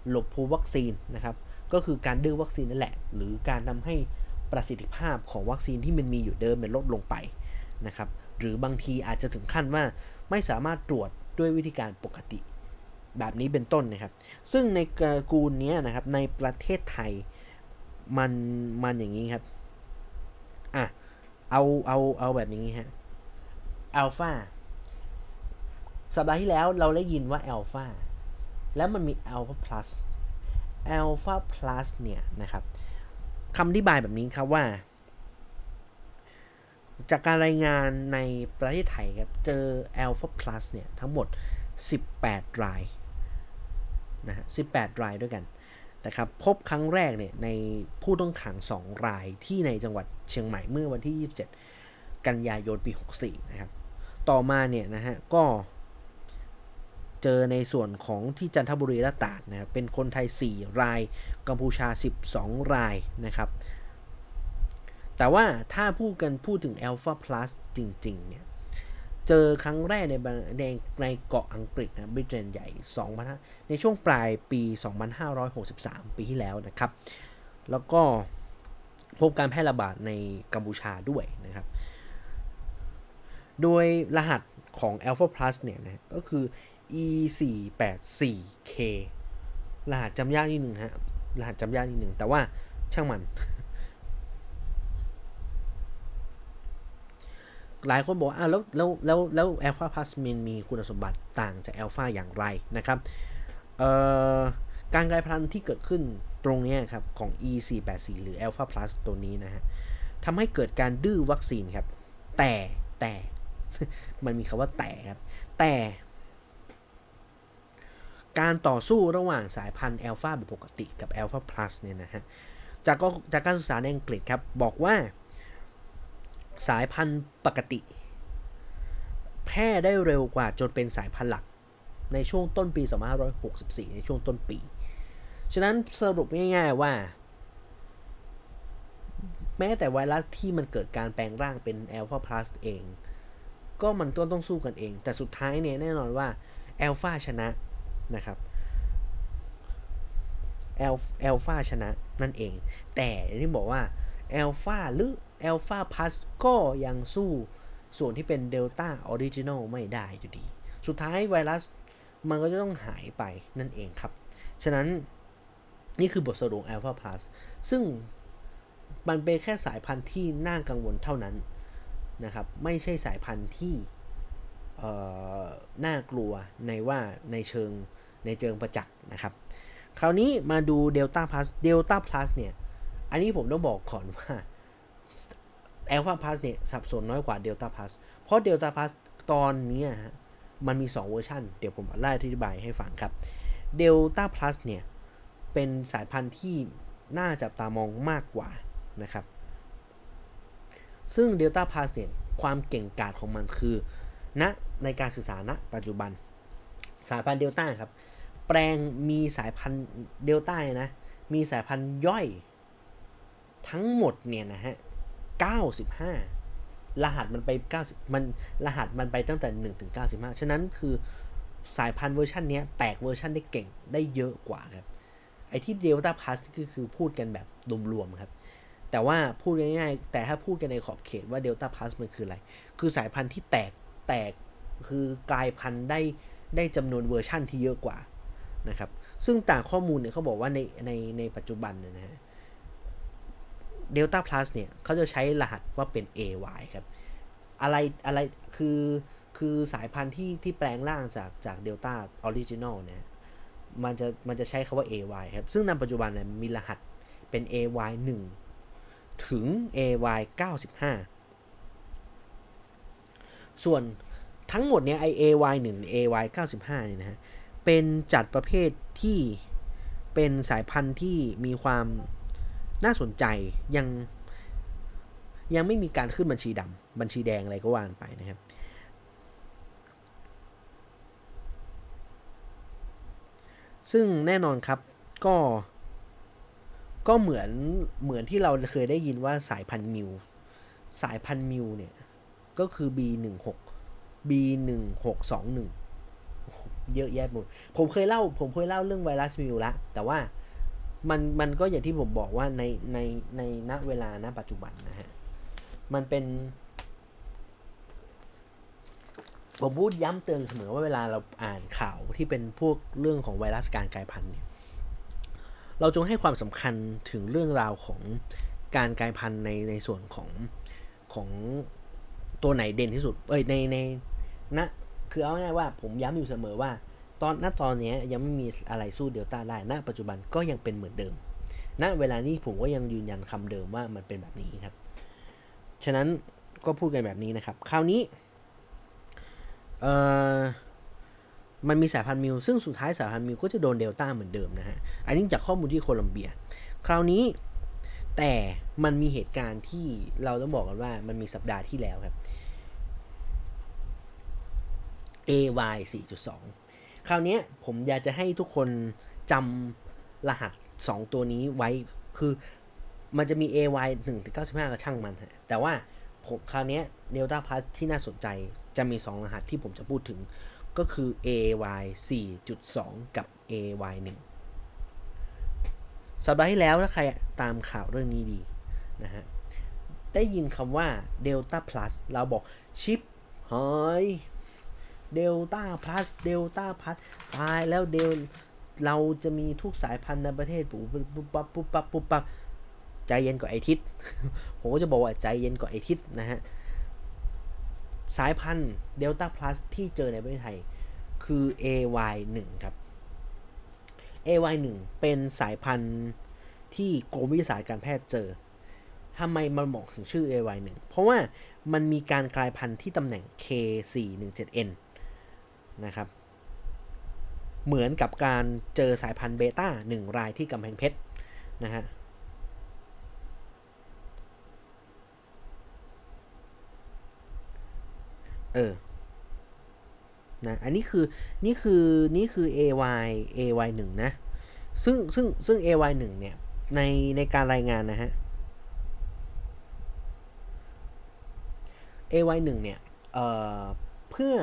หลบภูวัคซีนนะครับ ก็คือการดื้อวัคซีนนั่นแหละ หรือการทำให้ ประสิทธิภาพของวัคซีนที่มันมีอยู่เดิมมันลดลงไปนะครับหรือบางทีอาจจะถึงขั้นว่าไม่สามารถตรวจด้วยวิธีการปกติแบบนี้เป็นต้นนะครับ ซึ่งในกระกูลนี้นะครับในประเทศไทยมันมันอย่างนี้ครับ อะ เอาเอาเอาแบบนี้ฮะอัลฟาสัปดาห์ที่แล้วเราได้ยินว่าอัลฟาแล้วมันมีอัลฟาพลัสอัลฟาพลัสเนี่ยนะครับ คำอธิบายแบบนี้ครับว่า จากการรายงานในประเทศไทยครับ เจอ Alpha Plus เนี่ย ทั้งหมด 18 รายนะฮะ18 รายด้วยกันนะครับพบครั้งแรกเนี่ยในผู้ต้องขัง 2 รายที่ในจังหวัดเชียงใหม่เมื่อวันที่ 27 กันยายนปี 64 นะครับ ต่อมาเนี่ยนะฮะก็ เจอในส่วนของที่จันทบุรีและตาดนะครับเป็นคนไทย 4 ราย กัมพูชา 12 รายนะครับ แต่ว่าถ้าพูดกันพูดถึง Alpha Plus จริง ๆ เนี่ย เจอครั้งแรกในในในเกาะอังกฤษนะบริเตนใหญ่2ในช่วงปลายปี 2563 ปีที่แล้วนะครับ แล้วก็พบการแพร่ระบาดในกัมพูชาด้วยนะครับ โดยรหัสของ Alpha Plus เนี่ยนะก็คือ e 4 8 4 k รหัสจำยากนิดหนึ่งฮะ รหัสจำยากนิดหนึ่ง แต่ว่าช่างมัน หลายคนบอกอ้าวแล้วแล้วแล้วแล้วแอลฟาพลัสมินมีคุณสมบัติต่างจากแอลฟาอย่างไรนะครับการกลายพันธุ์ที่เกิดขึ้นตรงนี้ครับ ของ e 4 8 4 หรือ alpha plus ตัวนี้นะฮะทำให้เกิดการดื้อวัคซีนครับ แต่แต่ มันมีคำว่าแต่ครับ แต่ การต่อสู้ระหว่างสายพันธุ์อัลฟาแบบปกติกับอัลฟาพลัสเนี่ยนะฮะจากก็จากการศึกษาในอังกฤษครับ บอกว่าสายพันธุ์ปกติ แพร่ได้เร็วกว่าจนเป็นสายพันธุ์หลักในช่วงต้นปี 2564 ในช่วงต้นปี ฉะนั้นสรุปง่ายๆว่า แม้แต่ไวรัสที่มันเกิดการแปลงร่างเป็นอัลฟาพลัสเอง ก็มันต้องต้องสู้กันเอง แต่สุดท้ายเนี่ยแน่นอนว่าอัลฟาชนะ นะครับอัลอัลฟาชนะนั่นเอง แต่ที่บอกว่าอัลฟาหรืออัลฟาพลัสก็ยังสู้ส่วนที่เป็นเดลต้า original ไม่ได้อยู่ดี สุดท้ายไวรัสมันก็จะต้องหายไปนั่นเองครับ ฉะนั้นนี่คือบทสรุป Alpha Plus ซึ่งมันเป็นแค่สายพันธุ์ที่น่ากังวลเท่านั้นนะครับ ไม่ใช่สายพันธุ์ที่ น่ากลัวในว่าในเชิงในเชิงประจักษ์นะครับ คราวนี้มาดู Delta Plus Delta Plus เนี่ย อันนี้ผมต้องบอกก่อนว่า Alpha Plus เนี่ย สับสนน้อยกว่า Delta Plus เพราะ Delta Plus ตอนนี้ฮะมันมี 2 เวอร์ชันเดี๋ยวผมไล่อธิบายให้ฟังครับ Delta Plus เนี่ย เป็นสายพันธุ์ที่น่าจับตามองมากกว่านะครับ ซึ่ง Delta Plus เนี่ย ความเก่งกาจของมันคือณนะในการสื่อสารณปัจจุบัน สายพันธุ์เดลต้าครับ แปลงมีสายพันธุ์เดลต้านะ มีสายพันธุ์ย่อยทั้งหมดเนี่ยนะฮะ 95 รหัสมันไป 90 มันรหัสมันไปตั้งแต่ 1 ถึง 95 ฉะนั้นคือสายพันธุ์เวอร์ชันนี้แตกเวอร์ชันได้เก่งได้เยอะกว่าครับ ไอที่เดลต้าพลัสก็คือพูดกันแบบรวมๆครับ แต่ว่าพูดง่ายๆ แต่ถ้าพูดกันในขอบเขตว่าเดลต้าพลัสมันคืออะไร คือสายพันธุ์ที่แตกแตก คือกลายพันธุ์ได้ได้จำนวนเวอร์ชั่นที่เยอะกว่านะครับ ซึ่งต่างข้อมูลเนี่ยเขาบอกว่าในในในปัจจุบันเนี่ยนะฮะ Delta Plus เนี่ยเขาจะใช้รหัสว่าเป็น AY ครับ อะไรอะไรคือคือสายพันธุ์ที่ที่แปลงร่างจากจาก Delta Original เนี่ยมันจะมันจะใช้คาว่า AY ครับ ซึ่งในปัจจุบันเนี่ยมีรหัสเป็น AY 1 ถึง AY 95 ส่วน ทั้งหมดเนี่ยไอ AY 1 AY 95เนี่ยนะฮะ เป็นจัดประเภทที่เป็นสายพันธุ์ที่มีความน่าสนใจยังยังไม่มีการขึ้นบัญชีดำบัญชีแดงอะไรก็ว่านไปนะครับ ซึ่งแน่นอนครับก็ก็เหมือนเหมือนที่เราเคยได้ยินว่าสายพันธุ์มิว สายพันธุ์มิวเนี่ย ก็คือ B16 B1621 เยอะแยะหมด ผมเคยเล่า ผมเคยเล่าเรื่องไวรัสมิวละ แต่ว่ามันมันก็อย่างที่ผมบอกว่าในในในณเวลาณปัจจุบันนะฮะ มันเป็น ผมพูดย้ำเตือนเสมอว่าเวลาเราอ่านข่าวที่เป็นพวกเรื่องของไวรัสการกลายพันธุ์เนี่ย เราจงให้ความสำคัญถึงเรื่องราวของการกลายพันธุ์ในในส่วนของของตัวไหนเด่นที่สุด เอ้ยในใน นะคือเอาง่ายว่าผมย้ำอยู่เสมอว่า ตอนณตอนนี้ยังไม่มีอะไรสู้เดลต้าได้ณปัจจุบันก็ยังเป็นเหมือนเดิมณเวลานี้ผมก็ยังยืนยันคำเดิมว่ามันเป็นแบบนี้ครับ ฉะนั้นก็พูดกันแบบนี้นะครับ คราวนี้เอ่อมันมีสายพันธุ์มิวซึ่งสุดท้ายสายพันธุ์มิวก็จะโดนเดลต้าเหมือนเดิมนะฮะ อันนี้จากข้อมูลที่โคลัมเบีย คราวนี้แต่มันมีเหตุการณ์ที่เราต้องบอกกันว่ามันมีสัปดาห์ที่แล้วครับ AY 4.2 คราวนี้ผมอยากจะให้ทุกคนจำรหัส 2 ตัวนี้ไว้ คือมันจะมี AY 1ถึง95 ก็ช่างมันฮะ แต่ว่าผมคราวนี้ Delta Plus ที่น่าสนใจจะมี 2 รหัสที่ผมจะพูดถึง ก็คือ AY 4.2 กับ AY 1สัปดาห์ที่แล้วถ้าใครตามข่าวเรื่องนี้ดีนะฮะ ได้ยินคำว่า Delta Plus เราบอกชิปเฮ้ย เดลต้าพลัสเดลต้าพลัสตายแล้วเดลเราจะมีทุกสายพันธุ์ในประเทศปุ๊บปุ๊บปั๊บปุ๊บปั๊บปุ๊บปั๊บใจเย็นกว่าไอทิศผมก็จะบอกว่าใจเย็นกว่าไอทิศนะฮะ สายพันธุ์เดลต้าพลัสที่เจอในประเทศไทย คือ AY1 ครับ AY1 เป็นสายพันธุ์ที่กรมวิทยาศาสตร์การแพทย์เจอทำไมมันเหมาะถึงชื่อ AY1 เพราะว่ามันมีการกลายพันธุ์ที่ตำแหน่ง K417N นะครับ เหมือนกับการเจอสายพันธุ์เบต้าหนึ่งรายที่กำแพงเพชรนะฮะเออนะอันนี้คือนี่คือนี่คือ AY AY 1นะ ซึ่งซึ่งซึ่ง AY 1เนี่ย ในในการรายงานนะฮะ AY1 เนี่ยเอ่อเพื่อ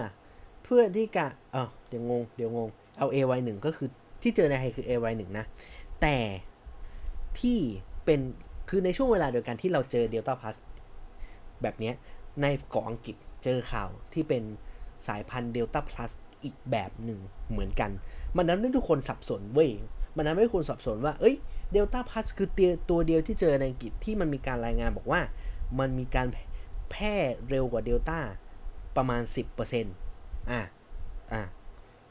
พื่อที่จะเออเดี๋ยวงง เดี๋ยวงง เอา AY1 ก็คือที่เจอในไทยคือ AY1 นะ แต่ที่เป็นคือในช่วงเวลาเดียวกันที่เราเจอ Delta Plus แบบนี้ในเกาะอังกฤษเจอข่าวที่เป็นสายพันธุ์ Delta Plus อีกแบบหนึ่งเหมือนกัน มันทำให้ทุกคนสับสนเว้ยมันทำให้ทุกคนสับสนว่า เอ้ย Delta Plus คือเตียตัวเดียวที่เจอในอังกฤษที่มันมีการรายงานบอกว่า มันมีการแพร่เร็วกว่า Delta ประมาณ 10% อะอะ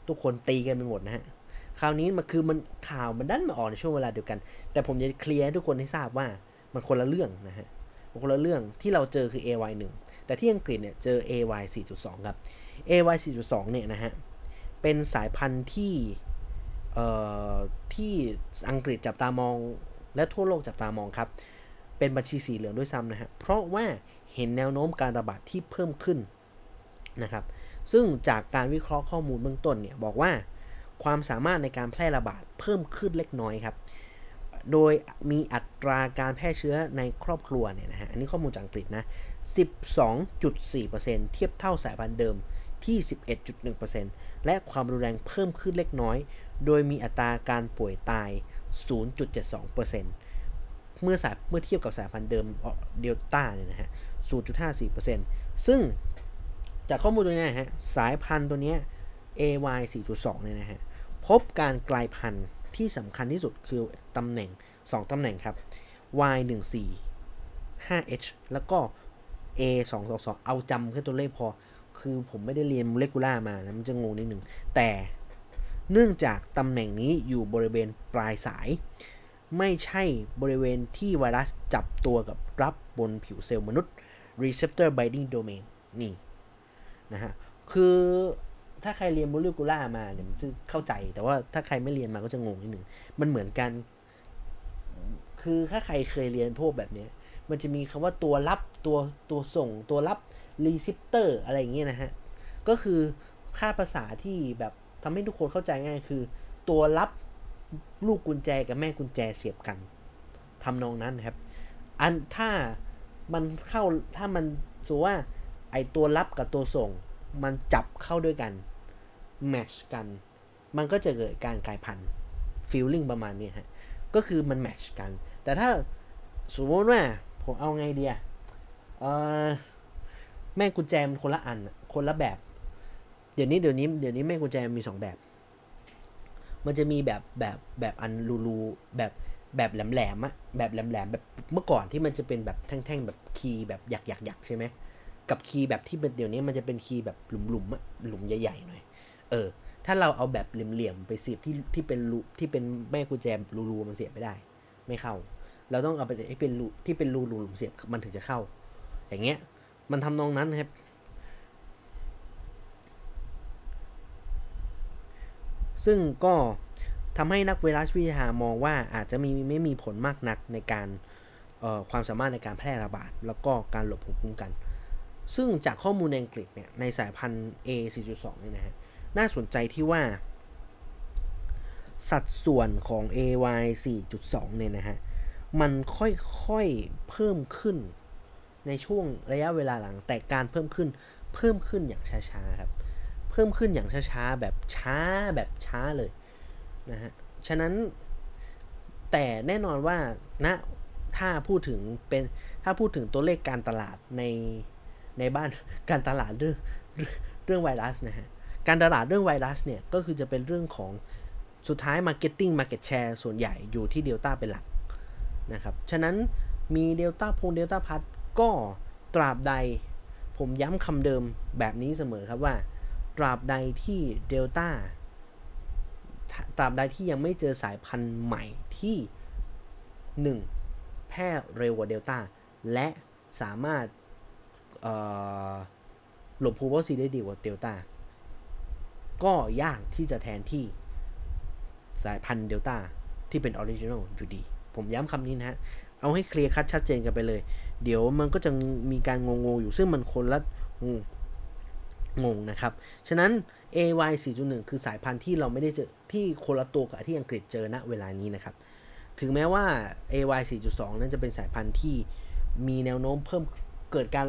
ทุกคนตีกันไปหมดนะฮะคราวนี้มันคือมันข่าวมันดันมาออกในช่วงเวลาเดียวกัน แต่ผมจะเคลียร์ให้ทุกคนให้ทราบว่ามันคนละเรื่องนะฮะมันคนละเรื่องที่เราเจอคือ AY 1แต่ที่อังกฤษเนี่ยเจอ AY 4.2 ครับ AY 4.2 เนี่ยนะฮะเป็นสายพันธุ์ที่เอ่อที่อังกฤษจับตามองและทั่วโลกจับตามองครับ เป็นบัญชีสีเหลืองด้วยซ้ำนะฮะเพราะว่าเห็นแนวโน้มการระบาดที่เพิ่มขึ้นนะครับ ซึ่งจากการวิเคราะห์ข้อมูลเบื้องต้นเนี่ยบอกว่าความสามารถในการแพร่ระบาดเพิ่มขึ้นเล็กน้อยครับ โดยมีอัตราการแพร่เชื้อในครอบครัวเนี่ยนะฮะ อันนี้ข้อมูลจากอังกฤษนะ 12.4%เทียบเท่าสายพันธุ์เดิมที่ 11.1%และความรุนแรงเพิ่มขึ้นเล็กน้อย โดยมีอัตราการป่วยตาย 0.72%เมื่อสายเมื่อเทียบกับสายพันธุ์เดิมเดลต้าเนี่ยนะฮะ 0.54%ซึ่ง จากข้อมูลตัวนี้นะฮะสายพันธุ์ตัวนี้ AY 4.2 เนี่ยนะฮะพบการกลายพันธุ์ที่สำคัญที่สุดคือตำแหน่ง 2ตำแหน่งครับ Y 1 4 5H แล้วก็ A 2 2 2เอาจำแค่ตัวเลขพอ คือผมไม่ได้เรียนโมเลกุล่ามานะมันจะงงนิดหนึ่ง แต่เนื่องจากตำแหน่งนี้อยู่บริเวณปลายสาย ไม่ใช่บริเวณที่ไวรัสจับตัวกับรับบนผิวเซลล์มนุษย์ receptor binding domain นี่ นะฮะ คือถ้าใครเรียนโมเลกุล่ามาเนี่ยมันจะเข้าใจ แต่ว่าถ้าใครไม่เรียนมาก็จะงงนิดหนึ่ง มันเหมือนกัน คือถ้าใครเคยเรียนพวกแบบนี้ มันจะมีคำว่าตัวรับตัวตัวส่งตัวรับ receptor อะไรอย่างเงี้ยนะฮะ ก็คือค่าภาษาที่แบบทำให้ทุกคนเข้าใจง่ายคือ ตัวรับลูกกุญแจกับแม่กุญแจเสียบกันทำนองนั้นครับ อันถ้ามันเข้าถ้ามันสูว่า ไอตัวรับกับตัวส่ง มันจับเข้าด้วยกัน match กัน มันก็จะเกิดการกลายพันธุ์ฟีลลิ่งประมาณนี้ฮะ ก็คือมันแมชกัน แต่ถ้าสมมติว่าผมเอาไงเดียเออแม่กุญแจมันคนละอัน คนละแบบ เดี๋ยวนี้เดี๋ยวนี้เดี๋ยวนี้แม่กุญแจมีสองแบบ มันจะมีแบบแบบแบบอันรูรูแบบแบบแหลมแหลมอะแบบแหลมแหลมแบบเมื่อก่อนที่มันจะเป็นแบบแท่งๆแบบคีย์แบบหยักหยักหยักใช่ไหม กับคีย์แบบที่เป็นเดี๋ยวนี้มันจะเป็นคีย์แบบหลุมๆอะหลุมใหญ่ๆหน่อยเออ ถ้าเราเอาแบบเหลี่ยมๆไปเสียบที่ที่เป็นรูที่เป็นแม่กุญแจรูๆมันเสียบไม่ได้ ไม่เข้า เราต้องเอาไปให้เป็นรูที่เป็นรูรูหลุมเสียบมันถึงจะเข้า อย่างเงี้ย มันทำนองนั้นครับซึ่งก็ทำให้นักไวรัสวิทยามองว่าอาจจะมีไม่มีผลมากนักในการความสามารถในการแพร่ระบาด แล้วก็การหลบภูมิคุ้มกัน ซึ่งจากข้อมูลในอังกฤษเนี่ยในสายพันธุ์ A 4.2นี่ยนะฮะน่าสนใจที่ว่า สัดส่วนของ AY 4.2เนี่ยนะฮะมันค่อยๆเพิ่มขึ้นในช่วงระยะเวลาหลังแต่การเพิ่มขึ้นเพิ่มขึ้นอย่างช้าๆครับเพิ่มขึ้นอย่างช้าๆแบบช้าแบบช้าเลยนะฮะฉะนั้นแต่แน่นอนว่าณนะถ้าพูดถึงเป็นถ้าพูดถึงตัวเลขการตลาดใน ในบ้านการตลาดเรื่องเรื่องไวรัสนะฮะ การตลาดเรื่องไวรัสเนี่ยก็คือจะเป็นเรื่องของสุดท้าย Marketing Market Share ส่วนใหญ่อยู่ที่ Delta เป็นหลักนะครับ ฉะนั้นมี Delta พง Delta พัทก็ตราบใดผมย้ำคำเดิมแบบนี้เสมอครับว่า ตราบใดที่เดลต้าตราบใดที่ยังไม่เจอสายพันธุ์ใหม่ที่ 1. แพร่เร็วกว่าเดลต้าและสามารถ หลบภูมิวัคซีนได้ดีกว่าเดลต้าก็ยากที่จะแทนที่สายพันธุ์เดลต้าที่เป็น original อยู่ดี ผมย้ำคำนี้นะฮะ เอาให้เคลียร์คัดชัดเจนกันไปเลย เดี๋ยวมันก็จะมีการงงๆอยู่ซึ่งมันคนละงงงนะครับ ฉะนั้น AY 4.1 คือสายพันธุ์ที่เราไม่ได้เจอ ที่คนละตัวกับที่อังกฤษเจอณเวลานี้นะครับ ถึงแม้ว่า AY 4.2 นั้นจะเป็นสายพันธุ์ที่มีแนวโน้มเพิ่มเกิดการ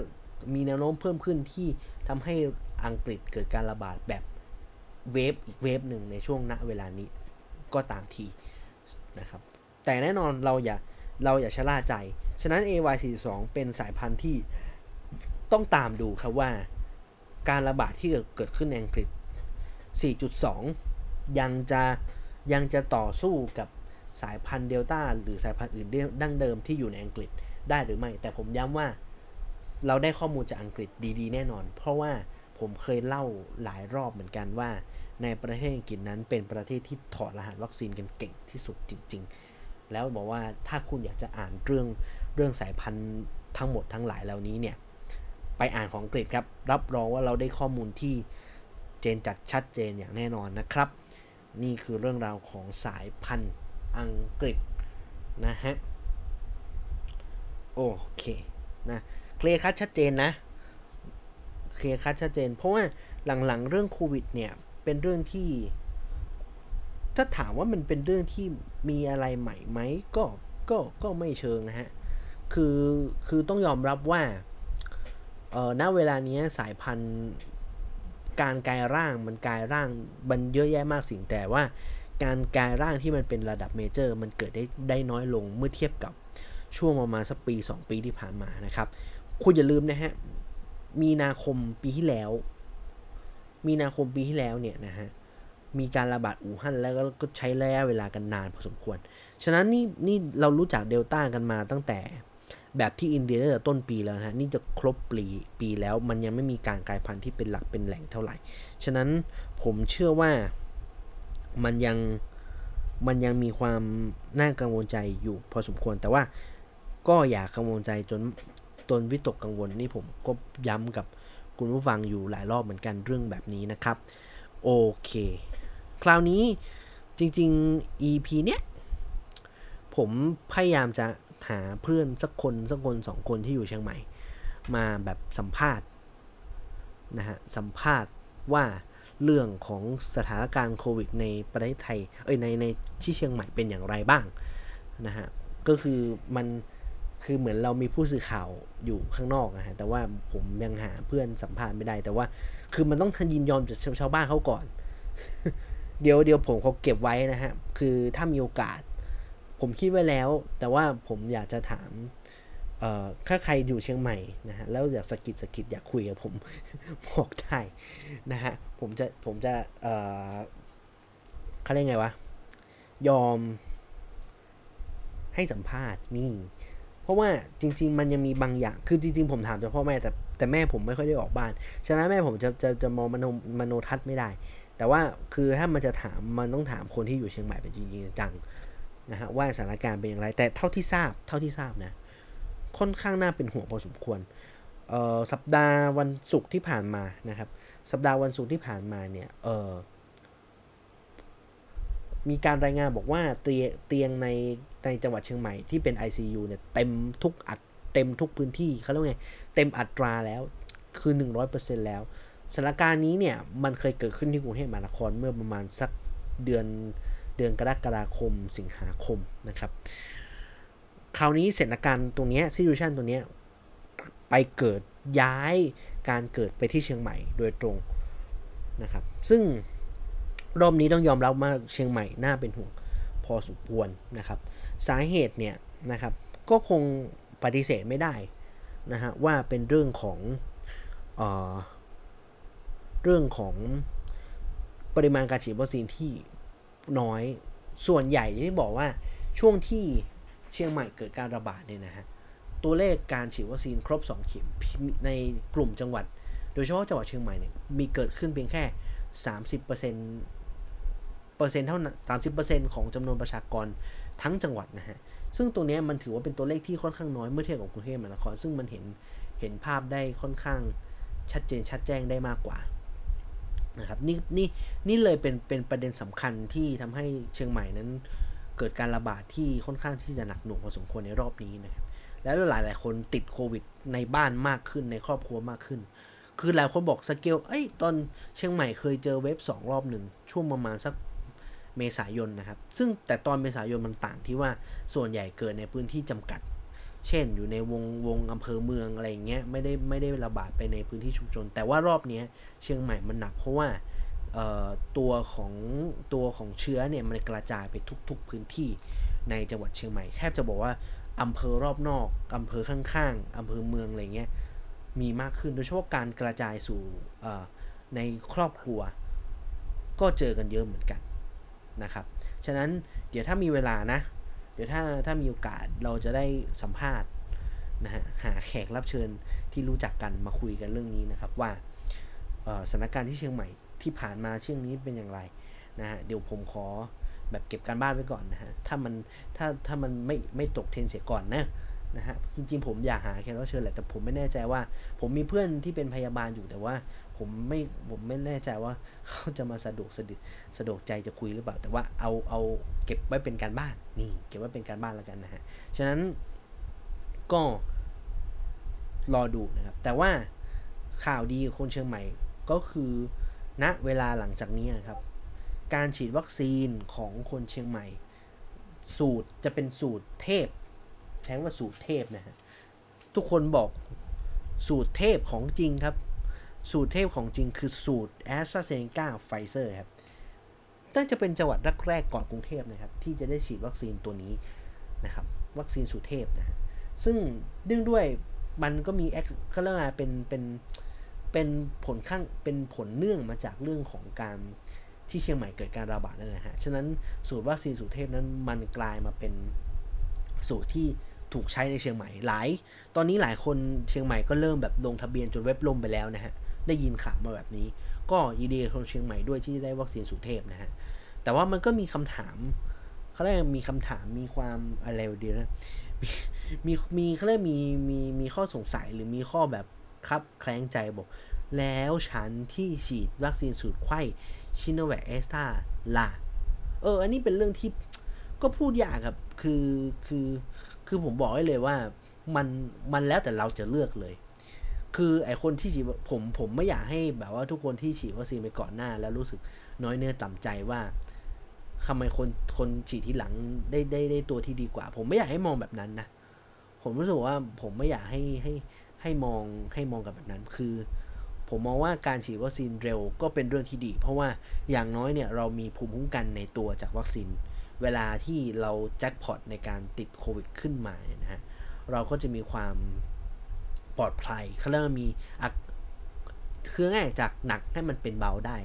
มีแนวโน้มเพิ่มขึ้นที่ทำให้อังกฤษเกิดการระบาดแบบเวฟอีกเวฟหนึ่งในช่วงณเวลานี้ก็ตามทีนะครับ แต่แน่นอนเราอย่าเราอย่าชะล่าใจ ฉะนั้น AY42 เป็นสายพันธุ์ที่ต้องตามดูครับว่าการระบาดที่เกิดขึ้นในอังกฤษ 4.2 ยังจะยังจะต่อสู้กับสายพันธุ์เดลต้าหรือสายพันธุ์อื่นดั้งเดิมที่อยู่ในอังกฤษได้หรือไม่ แต่ผมย้ำว่า เราได้ข้อมูลจากอังกฤษดีๆ แน่นอน เพราะว่าผมเคยเล่าหลายรอบเหมือนกันว่า ในประเทศอังกฤษนั้นเป็นประเทศที่ถอดรหัสวัคซีนกันเก่งที่สุดจริง ๆ แล้วบอกว่าถ้าคุณอยากจะอ่านเรื่องเรื่องสายพันธุ์ทั้งหมดทั้งหลายเหล่านี้เนี่ยไปอ่านของอังกฤษครับ รับรองว่าเราได้ข้อมูลที่เจนจัดชัดเจนอย่างแน่นอนนะครับ นี่คือเรื่องราวของสายพันธุ์อังกฤษนะฮะ โอเคนะ เคลียร์คัดชัดเจนนะเคลียร์คัดชัดเจน เพราะว่าหลังๆเรื่องโควิดเนี่ยเป็นเรื่องที่ ถ้าถามว่ามันเป็นเรื่องที่มีอะไรใหม่ไหมก็ก็ก็ไม่เชิงนะฮะคือคือต้องยอมรับว่าเออณเวลานี้สายพันธุ์การกลายร่างมันกลายร่างมันเยอะแยะมากสิ่งแต่ว่าการกลายร่างที่มันเป็นระดับเมเจอร์ มันเกิดได้ได้น้อยลงเมื่อเทียบกับช่วงประมาณสักปี 2 ปีที่ผ่านมานะครับ คุณอย่าลืมนะฮะ มีนาคมปีที่แล้ว มีนาคมปีที่แล้วเนี่ยนะฮะ มีการระบาดอู่ฮั่นแล้วก็ใช้ระยะเวลากันนานพอสมควร ฉะนั้นนี่นี่เรารู้จักเดลต้ากันมาตั้งแต่แบบที่อินเดียตั้งแต่ต้นปีแล้วนะฮะ นี่จะครบปีปีแล้ว มันยังไม่มีการกลายพันธุ์ที่เป็นหลักเป็นแหล่งเท่าไหร่ ฉะนั้นผมเชื่อว่ามันยังมันยังมีความน่ากังวลใจอยู่พอสมควรแต่ว่าก็อย่ากังวลใจจน ตนวิตกกังวลนี่ผมก็ย้ำกับคุณผู้ฟังอยู่หลายรอบเหมือนกันเรื่องแบบนี้นะครับ โอเค คราวนี้จริง ๆ EP เนี้ยผมพยายามจะหาเพื่อนสักคนสักคนสองคนที่อยู่เชียงใหม่ มาแบบสัมภาษณ์นะฮะสัมภาษณ์ว่าเรื่องของสถานการณ์โควิดในประเทศไทยเอ้ยในในที่เชียงใหม่เป็นอย่างไรบ้างนะฮะก็คือมัน คือเหมือนเรามีผู้สื่อข่าวอยู่ข้างนอกนะฮะแต่ว่าผมยังหาเพื่อนสัมภาษณ์ไม่ได้ แต่ว่าคือมันต้องทันยินยอมจากชาวบ้านเขาก่อน เดี๋ยวเดี๋ยวผมเขาเก็บไว้นะฮะคือถ้ามีโอกาส ผมคิดไว้แล้ว แต่ว่าผมอยากจะถามเอ่อถ้าใครอยู่เชียงใหม่นะฮะแล้วอยากสกิดสกิดอยากคุยกับผมบอกได้นะฮะผมจะผมจะเอ่อเขาเรียกไงวะยอมให้สัมภาษณ์นี่ เพราะว่าจริง ๆ มันยังมีบางอย่าง คือจริง ๆ ผมถามจากพ่อแม่แต่แต่แม่ผมไม่ค่อยได้ออกบ้าน ฉะนั้นแม่ผมจะจะจะมองมโนมโนทัศน์ไม่ได้ แต่ว่าคือถ้ามันจะถามมันต้องถามคนที่อยู่เชียงใหม่เป็นจริงๆจังนะฮะว่าสถานการณ์เป็นอย่างไร แต่เท่าที่ทราบเท่าที่ทราบนะค่อนข้างน่าเป็นห่วงพอสมควรเอ่อสัปดาห์วันศุกร์ที่ผ่านมานะครับ สัปดาห์วันศุกร์ที่ผ่านมาเนี่ยเออมีการรายงานบอกว่าเตียเตียงใน ในจังหวัดเชียงใหม่ที่เป็น ICU เนี่ยเต็มทุกอัดเต็มทุกพื้นที่เขาเรียกไงเต็มอัตราแล้วคือ 100%แล้วสถานการณ์นี้เนี่ยมันเคยเกิดขึ้นที่กรุงเทพมหานครเมื่อประมาณสักเดือนเดือนกรกฎาคมสิงหาคมนะครับ คราวนี้สถานการณ์ตรงนี้ซิทูชันตรงนี้ไปเกิดย้ายการเกิดไปที่เชียงใหม่โดยตรงนะครับ ซึ่งรอบนี้ต้องยอมรับว่าเชียงใหม่น่าเป็นห่วงพอสมควรนะครับ สาเหตุเนี่ยนะครับก็คงปฏิเสธไม่ได้นะฮะว่าเป็นเรื่องของเออเรื่องของปริมาณการฉีดวัคซีนที่น้อยส่วนใหญ่ที่บอกว่าช่วงที่เชียงใหม่เกิดการระบาดเนี่ยนะฮะตัวเลขการฉีดวัคซีนครบ 2 เข็มในกลุ่มจังหวัด โดยเฉพาะจังหวัดเชียงใหม่เนี่ยมีเกิดขึ้นเพียงแค่ 30%เปอร์เซ็นต์เปอร์เซ็นต์เท่านั้น30%ของจำนวนประชากร ทั้งจังหวัดนะฮะ ซึ่งตรงนี้มันถือว่าเป็นตัวเลขที่ค่อนข้างน้อยเมื่อเทียบกับกรุงเทพมหานคร ซึ่งมันเห็นเห็นภาพได้ค่อนข้างชัดเจนชัดแจ้งได้มากกว่านะครับนี่นี่นี่เลยเป็นเป็นประเด็นสำคัญที่ทำให้เชียงใหม่นั้น เกิดการระบาดที่ค่อนข้างที่จะหนักหน่วงพอสมควรในรอบนี้นะครับแล้วหลายหลายคนติดโควิดในบ้านมากขึ้นในครอบครัวมากขึ้น คือหลายคนบอกสเกลเอ้ยตอนเชียงใหม่เคยเจอเว็บสองรอบหนึ่งช่วงประมาณสัก เมษายนนะครับ ซึ่งแต่ตอนเมษายนมันต่างที่ว่าส่วนใหญ่เกิดในพื้นที่จำกัด เช่นอยู่ในวงวงอำเภอเมืองอะไรเงี้ยไม่ได้ไม่ได้ระบาดไปในพื้นที่ชุมชน แต่ว่ารอบนี้เชียงใหม่มันหนักเพราะว่าตัวของตัวของเชื้อเนี่ยมันกระจายไปทุก ๆพื้นที่ในจังหวัดเชียงใหม่แทบจะบอกว่าอำเภอรอบนอกอำเภอข้างๆอำเภอเมืองอะไรเงี้ยมีมากขึ้นโดยเฉพาะการกระจายสู่ในครอบครัว ก็เจอกันเยอะเหมือนกัน นะครับ ฉะนั้นเดี๋ยวถ้ามีเวลานะ เดี๋ยวถ้าถ้ามีโอกาสเราจะได้สัมภาษณ์นะฮะหาแขกรับเชิญที่รู้จักกันมาคุยกันเรื่องนี้นะครับว่าสถานการณ์ที่เชียงใหม่ที่ผ่านมาเชียงนี้เป็นอย่างไรนะฮะเดี๋ยวผมขอแบบเก็บการบ้านไว้ก่อนนะฮะถ้ามันถ้าถ้ามันไม่ไม่ตกเทรนเสียก่อนนะนะฮะจริงๆผมอยากหาแขกรับเชิญแหละแต่ผมไม่แน่ใจว่า ผมมีเพื่อนที่เป็นพยาบาลอยู่แต่ว่า ผมไม่ผมไม่แน่ใจว่าเขาจะมาสะดวกสะดิสะดวกใจจะคุยหรือเปล่า แต่ว่าเอาเอาเก็บไว้เป็นการบ้านนี่ เก็บไว้เป็นการบ้านแล้วกันนะฮะฉะนั้นก็รอดูนะครับ แต่ว่าข่าวดีคนเชียงใหม่ก็คือณนะเวลาหลังจากนี้ครับ การฉีดวัคซีนของคนเชียงใหม่ สูตรจะเป็นสูตรเทพใช้ว่าสูตรเทพนะฮะทุกคนบอกสูตรเทพของจริงครับ สูตรเทพของจริงคือสูตรแอสตราเซเนกาไฟเซอร์ครับน่าจะเป็นจังหวัดแรกๆก่อนกรุงเทพนะครับ ที่จะได้ฉีดวัคซีนตัวนี้นะครับ วัคซีนสูตรเทพนะฮะซึ่งเนื่องด้วยมันก็มีแอคเขาเรียกว่าเป็นเป็นเป็นผลข้างเป็นผลเนื่องมาจากเรื่องของการที่เชียงใหม่เกิดการระบาดนั่นแหละฮะ ฉะนั้นสูตรวัคซีนสูตรเทพนั้นมันกลายมาเป็นสูตรที่ถูกใช้ในเชียงใหม่หลาย ตอนนี้หลายคนเชียงใหม่ก็เริ่มแบบลงทะเบียนจนเว็บล่มไปแล้วนะฮะ ได้ยินข่าวมาแบบนี้ ก็ยินดีกับคนเชียงใหม่ด้วยที่ได้วัคซีนสูตรเทพนะฮะ แต่ว่ามันก็มีคำถามเขาเรียกมีคำถามมีความอะไรดีนะ มีมีเขาเรียกมีมีมีข้อสงสัยหรือมีข้อแบบครับแคลงใจบอก แล้วฉันที่ฉีดวัคซีนสูตรไขว้ซิโนแวคแอสตราล่ะเออ อันนี้เป็นเรื่องที่ก็พูดยากครับ คือ คือ คือผมบอกให้เลยว่า มัน มันแล้วแต่เราจะเลือกเลย คือไอคนที่ฉีดผมผมไม่อยากให้แบบว่าทุกคนที่ฉีดวัคซีนไปก่อนหน้า แล้วรู้สึกน้อยเนื้อต่ำใจว่าทำไมคนคนฉีดที่หลังได้ได้ได้ตัวที่ดีกว่า ผมไม่อยากให้มองแบบนั้นนะผมรู้สึกว่าผมไม่อยากให้ให้ให้มองให้มองกับแบบนั้น คือ ผมมองว่าการฉีดวัคซีนเร็วก็เป็นเรื่องที่ดี เพราะว่าอย่างน้อยเนี่ยเรามีภูมิคุ้มกันในตัวจากวัคซีน เวลาที่เราแจ็คพอตในการติดโควิดขึ้นมาเนี่ยนะฮะเราก็จะมีความ ลอดภัยเขาเรียกว่ามีคือง่ายจากหนักให้มันเป็นเบาได้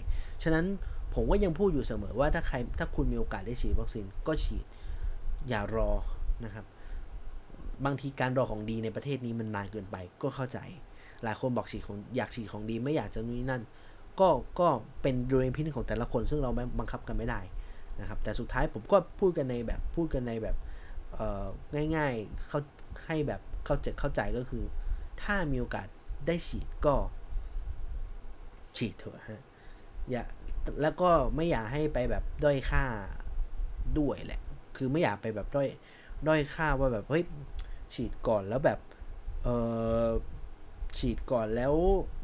ฉะนั้นผมก็ยังพูดอยู่เสมอว่าถ้าใครถ้าคุณมีโอกาสได้ฉีดวัคซีนก็ฉีดอย่ารอนะครับ บางทีการรอของดีในประเทศนี้มันนานเกินไปก็เข้าใจ หลายคนบอกฉีดของอยากฉีดของดีไม่อยากจะนู่นนั่น ก็ก็เป็นโดยพินิจของแต่ละคน ซึ่งเราบังคับกันไม่ได้นะครับแต่สุดท้ายผมก็พูดกันในแบบพูดกันในแบบง่ายๆเขาให้แบบเข้าใจเข้าใจก็คือ ถ้ามีโอกาสได้ฉีดก็ ฉีดเถอะฮะอย่าแล้วก็ไม่อยากให้ไปแบบด้อยค่าด้วยแหละ คือไม่อยากไปแบบด้อยด้อยค่าว่าแบบเฮ้ยฉีดก่อนแล้วแบบเออฉีดก่อนแล้ว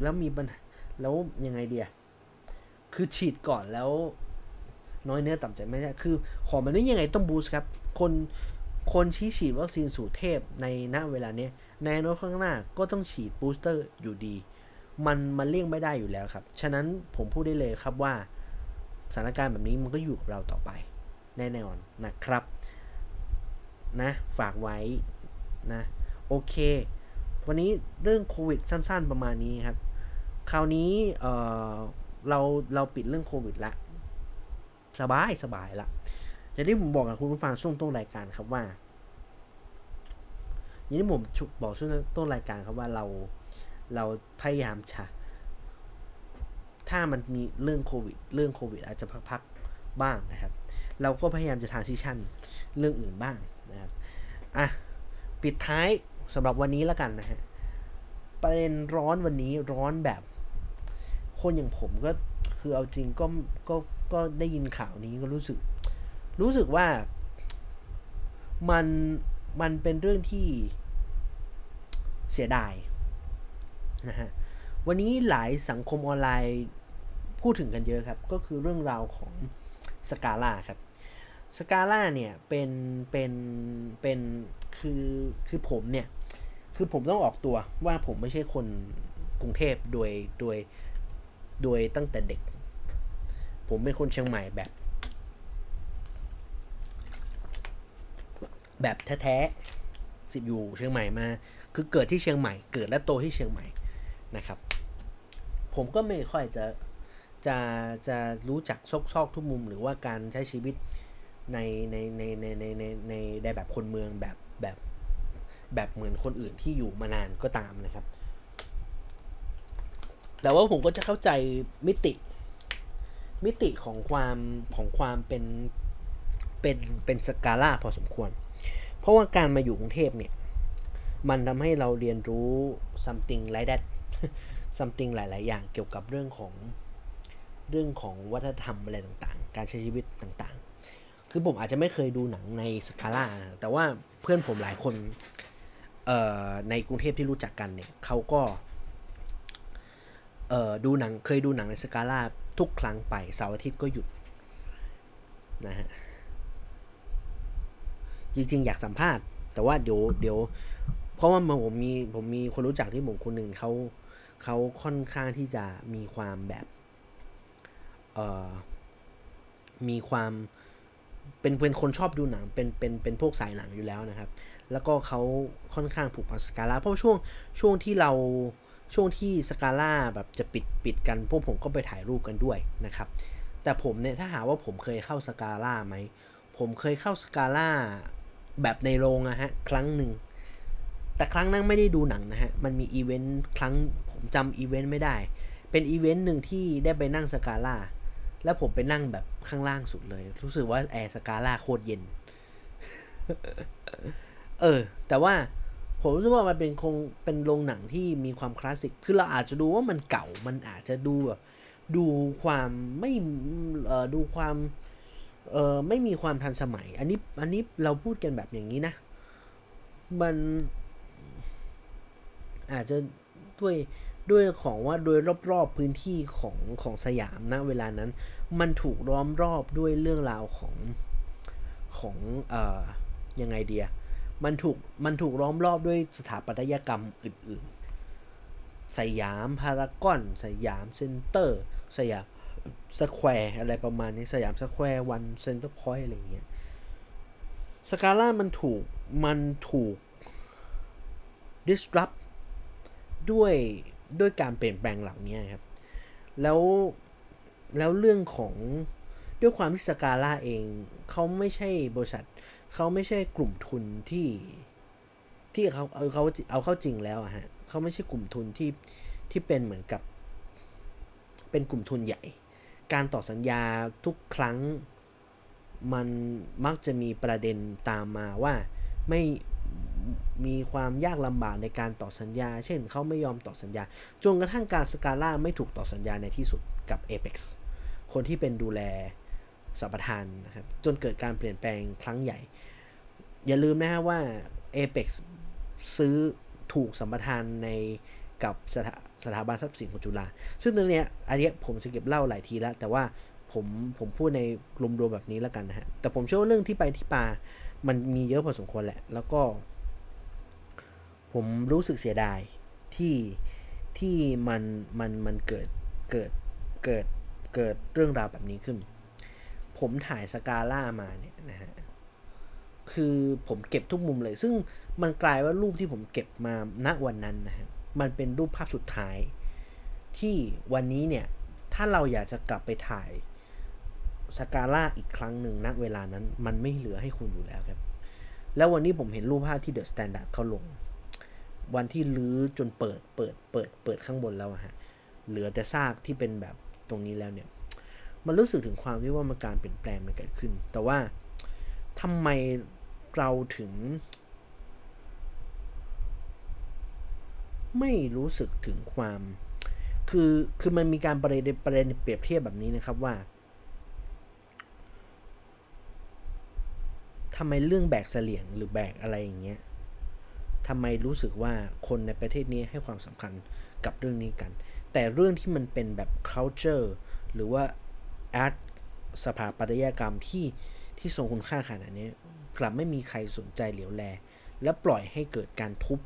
แล้วมีปัญหาแล้วยังไงเดียคือฉีดก่อนแล้ว น้อยเนื้อต่ำใจไม่ใช่คือ ของมันนี่ยังไงต้องบูสครับ คนคนที่ฉีดวัคซีนสูตรเทพในณเวลานี้ ในอนาคตข้างหน้าก็ต้องฉีดบูสเตอร์อยู่ดี มันมันเลี่ยงไม่ได้อยู่แล้วครับ ฉะนั้นผมพูดได้เลยครับว่าสถานการณ์แบบนี้มันก็อยู่กับเราต่อไป แน่นอนนะครับนะฝากไว้นะโอเค วันนี้เรื่องโควิดสั้น ๆ ประมาณนี้ครับ คราวนี้เเราเราปิดเรื่องโควิดละสบายสบายละจะที่ผมบอกกับคุณผู้ฟังช่วงต้นรายการครับว่า อย่างที่ผมบอกช่วงต้นรายการครับว่าเราเราพยายามจะถ้ามันมีเรื่องโควิด เรื่องโควิด อาจจะพักๆบ้างนะครับ เราก็พยายามจะทานซิชั่นเรื่องอื่นบ้างนะครับอะปิดท้ายสำหรับวันนี้แล้วกันนะฮะประเด็นร้อนวันนี้ร้อนแบบ คนอย่างผมก็คือเอาจริงก็ก็ก็ได้ยินข่าวนี้ก็รู้สึก รู้สึกว่ามันมันเป็นเรื่องที่ เสียดายนะฮะวันนี้หลายสังคมออนไลน์พูดถึงกันเยอะครับ ก็คือเรื่องราวของสกาล่าครับสกาล่าเนี่ยเป็นเป็นเป็นคือคือผมเนี่ย คือผมต้องออกตัวว่าผมไม่ใช่คนกรุงเทพโดยโดยโดยตั้งแต่เด็ก ผมเป็นคนเชียงใหม่แบบ แบบแท้ๆสิบอยู่เชียงใหม่มา คือเกิดที่เชียงใหม่ เกิดและโตที่เชียงใหม่นะครับ ผมก็ไม่ค่อยจะจะจะรู้จักซอกซอกทุกมุม หรือว่าการใช้ชีวิตในในในในในในในในแบบคนเมืองแบบแบบแบบเหมือนคนอื่นที่อยู่มานานก็ตามนะครับ แต่ว่าผมก็จะเข้าใจมิติ มิติของความของความเป็นเป็นเป็นสกาล่าพอสมควร เพราะว่าการมาอยู่กรุงเทพเนี่ย มันทำให้เราเรียนรู้ something like that something หลาย ๆ อย่างเกี่ยวกับเรื่องของเรื่องของวัฒนธรรมอะไรต่าง ๆ การใช้ชีวิตต่าง ๆ คือผมอาจจะไม่เคยดูหนังในสกาล่าแต่ว่าเพื่อนผมหลายคนในกรุงเทพที่รู้จักกันเนี่ยเขาก็ดูหนังเคยดูหนังในสกาล่าทุกครั้งไปเสาร์อาทิตย์ก็หยุดนะฮะจริง ๆ อยากสัมภาษณ์ แต่ว่าเดี๋ยวเดี๋ยว เพราะว่าผมมีผมมีคนรู้จักที่ผมคนหนึ่งเขาเขาค่อนข้างที่จะมีความแบบเอ่อมีความเป็นเป็นคนชอบดูหนังเป็นเป็นเป็นพวกสายหนังอยู่แล้วนะครับ แล้วก็เขาค่อนข้างผูกพันสกาล่าเพราะช่วงช่วงที่เราช่วงที่สกาล่าแบบจะปิดปิดกันพวกผมก็ไปถ่ายรูปกันด้วยนะครับ แต่ผมเนี่ยถ้าหาว่าผมเคยเข้าสกาล่าไหมผมเคยเข้าสกาล่าแบบในโรงอะฮะครั้งหนึ่ง แต่ครั้งนั้นไม่ได้ดูหนังนะฮะ มันมีอีเวนต์ครั้งผมจำอีเวนต์ไม่ได้ เป็นอีเวนต์หนึ่งที่ได้ไปนั่งสกาล่า แล้วผมไปนั่งแบบข้างล่างสุดเลย รู้สึกว่าแอร์สกาล่าโคตรเย็น เออ แต่ว่าผมรู้สึกว่ามันเป็นคงเป็นโรงหนังที่มีความคลาสสิก คือเราอาจจะดูว่ามันเก่า มันอาจจะดูแบบดูความไม่เออดูความเออไม่มีความทันสมัย อันนี้อันนี้เราพูดกันแบบอย่างนี้นะ มัน อาจจะด้วยด้วยของว่าโดยรอบๆพื้นที่ของของสยามนะเวลานั้น มันถูกล้อมรอบด้วยเรื่องราวของของเอ่อยังไงเดียมันถูกมันถูกล้อมรอบด้วยสถาปัตยกรรมอื่นๆ สยามพารากอน สยามเซ็นเตอร์ สยามสแควร์อะไรประมาณนี้สยามสแควร์วันเซ็นเตอร์พอยต์อะไรอย่างเงี้ยสกาล่ามันถูกมันถูก disrupt ด้วยด้วยการเปลี่ยนแปลงเหล่านี้ครับ แล้วแล้วเรื่องของด้วยความที่สกาล่าเองเขาไม่ใช่บริษัทเขาไม่ใช่กลุ่มทุนที่ที่เขาเอาเขาเอาเข้าจริงแล้วอะฮะเขาไม่ใช่กลุ่มทุนที่ที่เป็นเหมือนกับ เป็นกลุ่มทุนใหญ่ การต่อสัญญาทุกครั้งมันมักจะมีประเด็นตามมาว่าไม่ มีความยากลำบากในการต่อสัญญา เช่นเขาไม่ยอมต่อสัญญา จนกระทั่งการสกาล่าไม่ถูกต่อสัญญาในที่สุดกับ Apex คนที่เป็นดูแลสัมปทานนะครับ จนเกิดการเปลี่ยนแปลงครั้งใหญ่ อย่าลืมนะฮะว่า Apex ซื้อถูกสัมปทานในกับสถาสถาบันทรัพย์สินของจุฬา ซึ่งตรงเนี้ยอันเนี้ยผมจะเก็บเล่าหลายทีแล้ว แต่ว่าผมผมพูดในรวมๆแบบนี้แล้วกันนะฮะ แต่ผมเชื่อว่าเรื่องที่ไปที่มา มันมีเยอะพอสมควรแหละ แล้วก็ ผมรู้สึกเสียดายที่ที่มันมันมันเกิดเกิดเกิดเกิดเรื่องราวแบบนี้ขึ้น ผมถ่ายสกาล่ามาเนี่ยนะฮะคือผมเก็บทุกมุมเลย ซึ่งมันกลายว่ารูปที่ผมเก็บมาณวันนั้นนะฮะมันเป็นรูปภาพสุดท้าย ที่วันนี้เนี่ย ถ้าเราอยากจะกลับไปถ่าย สกาล่าอีกครั้งหนึ่งณเวลานั้นมันไม่เหลือให้คุณอยู่แล้วครับ แล้ววันนี้ผมเห็นรูปภาพที่เดอะสแตนดาร์ดเขาลง วันที่รื้อจนเปิดเปิดเปิดเปิดข้างบนแล้วฮะเหลือแต่ซากที่เป็นแบบตรงนี้แล้วเนี่ย มันรู้สึกถึงความที่ว่ามันการเปลี่ยนแปลงมันเกิดขึ้น แต่ว่าทำไมเราถึง ไม่รู้สึกถึงความ คือคือมันมีการประเด็นประเด็นเปรียบเทียบแบบนี้นะครับว่า ทำไมเรื่องแบกเสลี่ยงหรือแบกอะไรอย่างเงี้ยทำไมรู้สึกว่าคนในประเทศนี้ให้ความสำคัญกับเรื่องนี้กัน แต่เรื่องที่มันเป็นแบบ culture หรือว่า art สภาปัตยกรรมที่ที่ทรงคุณค่าขนาดนี้ กลับไม่มีใครสนใจเหลียวแล และปล่อยให้เกิดการทุบ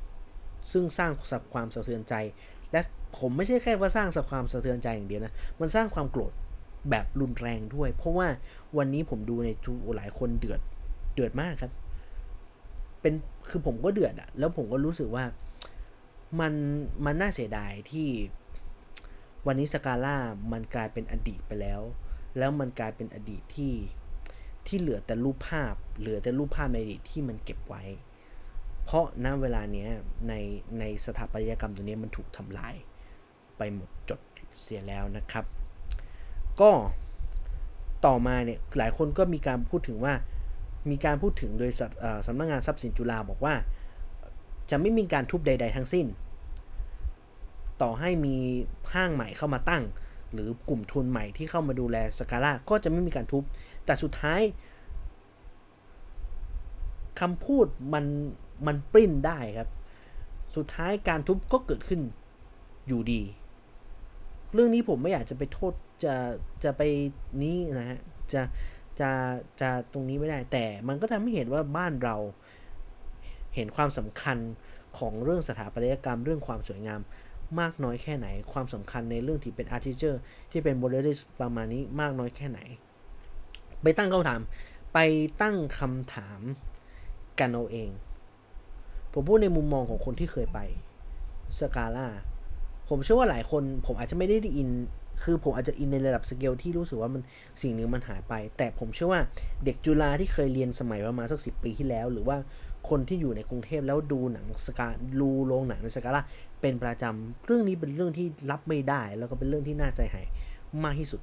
ซึ่งสร้างสับความสะเทือนใจ และผมไม่ใช่แค่ว่าสร้างสับความสะเทือนใจอย่างเดียวนะ มันสร้างความโกรธแบบรุนแรงด้วย เพราะว่าวันนี้ผมดูในทูหลายคนเดือด เดือดมากครับ เป็นคือผมก็เดือดอะแล้วผมก็รู้สึกว่ามันมันน่าเสียดายที่วันนี้สกาล่ามันกลายเป็นอดีตไปแล้ว แล้วมันกลายเป็นอดีตที่ที่เหลือแต่รูปภาพ เหลือแต่รูปภาพในอดีตที่มันเก็บไว้ เพราะณเวลาเนี้ยในในสถาปัตยกรรมตัวนี้มันถูกทำลายไปหมดจดเสียแล้วนะครับ ก็ต่อมาเนี่ยหลายคนก็มีการพูดถึงว่า มีการพูดถึงโดยสำนักงงานทรัพย์สินจุฬาบอกว่า จะไม่มีการทุบใด ๆ ทั้งสิ้น ต่อให้มีห้างใหม่เข้ามาตั้ง หรือกลุ่มทุนใหม่ที่เข้ามาดูแลสกาล่าก็จะไม่มีการทุบ แต่สุดท้ายคำพูดมันมันปริ้นได้ครับ สุดท้ายการทุบก็เกิดขึ้นอยู่ดี เรื่องนี้ผมไม่อยากจะไปโทษจะจะไปนี้นะฮะจะ จะจะตรงนี้ไม่ได้ แต่มันก็ทำให้เห็นว่าบ้านเราเห็นความสำคัญของเรื่องสถาปัตยกรรมเรื่องความสวยงามมากน้อยแค่ไหน ความสำคัญในเรื่องที่เป็น architecture ที่เป็น modernist ประมาณนี้มากน้อยแค่ไหน ไปตั้งคำถาม ไปตั้งคำถามกันเอาเอง ผมพูดในมุมมองของคนที่เคยไปสกาล่าผมเชื่อว่าหลายคนผมอาจจะไม่ได้อิน คือผมอาจจะอินในระดับสเกลที่รู้สึกว่ามันสิ่งหนึ่งมันหายไป แต่ผมเชื่อว่าเด็กจุฬาที่เคยเรียนสมัยประมาณสักสิปีที่แล้ว หรือว่าคนที่อยู่ในกรุงเทพแล้วดูหนังสกาลูโรงหนังในสกาล่าเป็นประจำเรื่องนี้เป็นเรื่องที่รับไม่ได้ แล้วก็เป็นเรื่องที่น่าใจหายมากที่สุด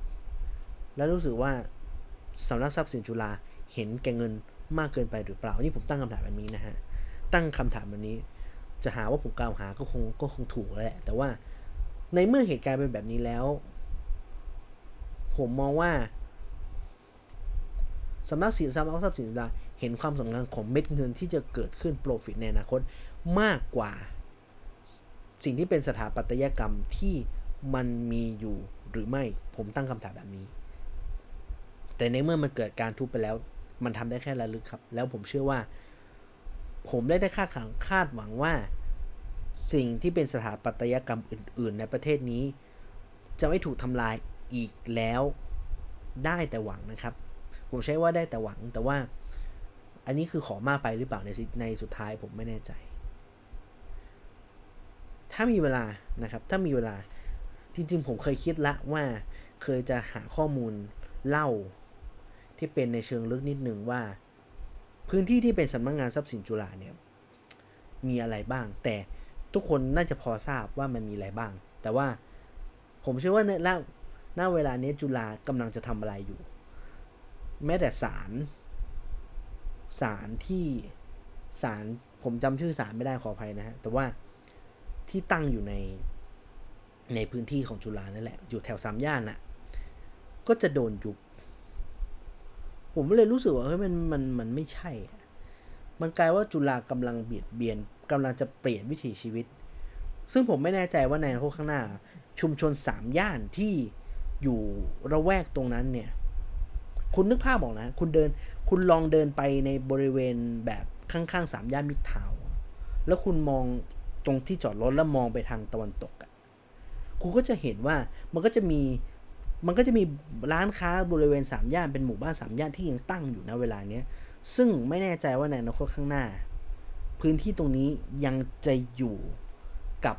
แล้วรู้สึกว่าสำนักทรัพย์สินจุฬาเห็นแก่เงินมากเกินไปหรือเปล่า นี่ผมตั้งคำถามแบบนี้นะฮะ ตั้งคำถามแบบนี้ จะหาว่าผมกล่าวหาก็คงก็คงถูกแล้วแหละ แต่ว่าในเมื่อเหตุการณ์เป็นแบบนี้แล้ว ผมมองว่าสำนักสินทรัพย์ทรัพย์สินเห็นความสำคัญของเม็ดเงินที่จะเกิดขึ้นโปรฟิตในอนาคตมากกว่า สิ่งที่เป็นสถาปัตยกรรมที่มันมีอยู่หรือไม่ผมตั้งคำถามแบบนี้ แต่ในเมื่อมันเกิดการทุบไปแล้ว มันทำได้แค่ระลึกครับ แล้วผมเชื่อว่า ผมได้ได้คาดขังคาดหวังว่า สิ่งที่เป็นสถาปัตยกรรมอื่น ๆ ในประเทศนี้ จะไม่ถูกทำลาย อีกแล้วได้แต่หวังนะครับ ผมใช้ว่าได้แต่หวังแต่ว่า อันนี้คือขอมากไปหรือเปล่าในในสุดท้ายผมไม่แน่ใจ ถ้ามีเวลานะครับ ถ้ามีเวลาจริงๆ ผมเคยคิดละว่าเคยจะหาข้อมูลเล่าที่เป็นในเชิงลึกนิดหนึ่งว่า พื้นที่ที่เป็นสำนักงงานทรัพย์สินจุฬาเนี่ยมีอะไรบ้าง แต่ทุกคนน่าจะพอทราบว่ามันมีอะไรบ้าง แต่ว่าผมเชื่อว่าใน หน้าเวลานี้จุฬากำลังจะทำอะไรอยู่ แม้แต่ศาลศาลที่ศาลผมจำชื่อศาลไม่ได้ขออภัยนะฮะ แต่ว่าที่ตั้งอยู่ในในพื้นที่ของจุฬานั่นแหละ อยู่แถวสามย่านน่ะ ก็จะโดนยุบ ผมเลยรู้สึกว่าเฮ้ยมันมันมันไม่ใช่ มันกลายว่าจุฬากำลังเบียดเบียนกำลังจะเปลี่ยนวิถีชีวิต ซึ่งผมไม่แน่ใจว่าในอนาคตข้างหน้า ชุมชนสามย่านที่ อยู่ระแวกตรงนั้นเนี่ย คุณนึกภาพบอกนะ คุณเดิน คุณลองเดินไปในบริเวณแบบข้างๆสามย่านมิตรทาวแล้วคุณมองตรงที่จอดรถแล้วมองไปทางตะวันตกอะ่ะ คุณก็จะเห็นว่ามันก็จะมี มันก็จะมีร้านค้าบริเวณสามย่านเป็นหมู่บ้านสามย่านที่ยังตั้งอยู่นะเวลาเนี้ย ซึ่งไม่แน่ใจว่าในอนาคตข้างหน้า พื้นที่ตรงนี้ยังจะอยู่กับ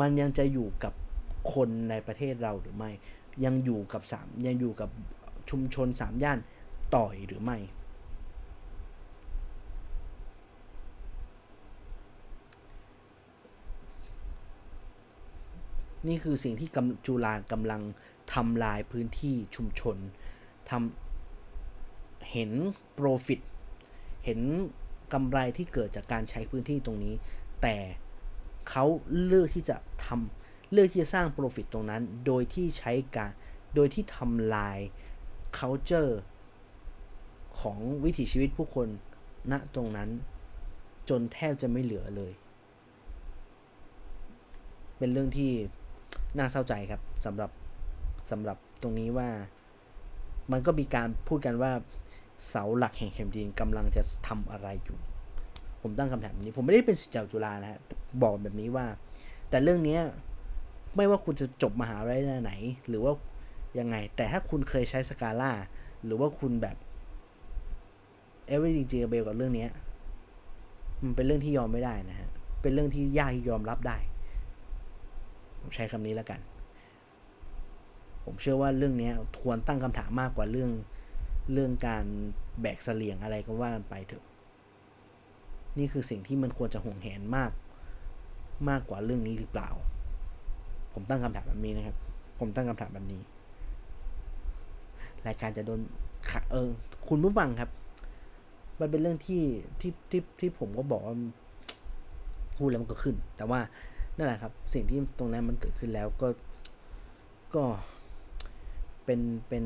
มันยังจะอยู่กับ คนในประเทศเราหรือไม่ ยังอยู่กับสามยังอยู่กับชุมชนสามย่านต่อยหรือไม่ นี่คือสิ่งที่จุฬากำลังทำลายพื้นที่ชุมชนทำเห็นโปรฟิตเห็นกำไรที่เกิดจากการใช้พื้นที่ตรงนี้ แต่เขาเลือกที่จะทำ เลือกที่จะสร้างโปรฟิตตรงนั้น โดยที่ใช้การโดยที่ทำลาย culture ของวิถีชีวิตผู้คนณตรงนั้น จนแทบจะไม่เหลือเลย เป็นเรื่องที่น่าเศร้าใจครับสำหรับสำหรับตรงนี้ว่ามันก็มีการพูดกันว่าเสาหลักแห่งเข็มจีนกำลังจะทำอะไรอยู่ ผมตั้งคำถามนี้ ผมไม่ได้เป็นศิษย์เจ้าจุฬานะฮะบอกแบบนี้ว่า แต่เรื่องนี้ ไม่ว่าคุณจะจบมหาวิทยาลัยไหน หรือว่ายังไง แต่ถ้าคุณเคยใช้สกาล่าหรือว่าคุณแบบเอเวอร์จริงๆเบลกับเรื่องนี้มันเป็นเรื่องที่ยอมไม่ได้นะฮะ เป็นเรื่องที่ยากที่ยอมรับได้ ผมใช้คำนี้แล้วกัน ผมเชื่อว่าเรื่องนี้ควรตั้งคำถามมากกว่าเรื่องเรื่องการแบกเสลียงอะไรก็ว่ากันไปเถอะ นี่คือสิ่งที่มันควรจะห่วงแหนมาก มากกว่าเรื่องนี้หรือเปล่า ผมตั้งคำถามแบบนี้นะครับ ผมตั้งคำถามแบบนี้ รายการจะโดนขะเออ คุณผู้ฟังครับ มันเป็นเรื่องที่ที่ที่ที่ผมก็บอกว่าพูดแล้วมันก็ขึ้น แต่ว่านั่นแหละครับ สิ่งที่ตรงนั้นมันเกิดขึ้นแล้วก็ก็เป็นเป็น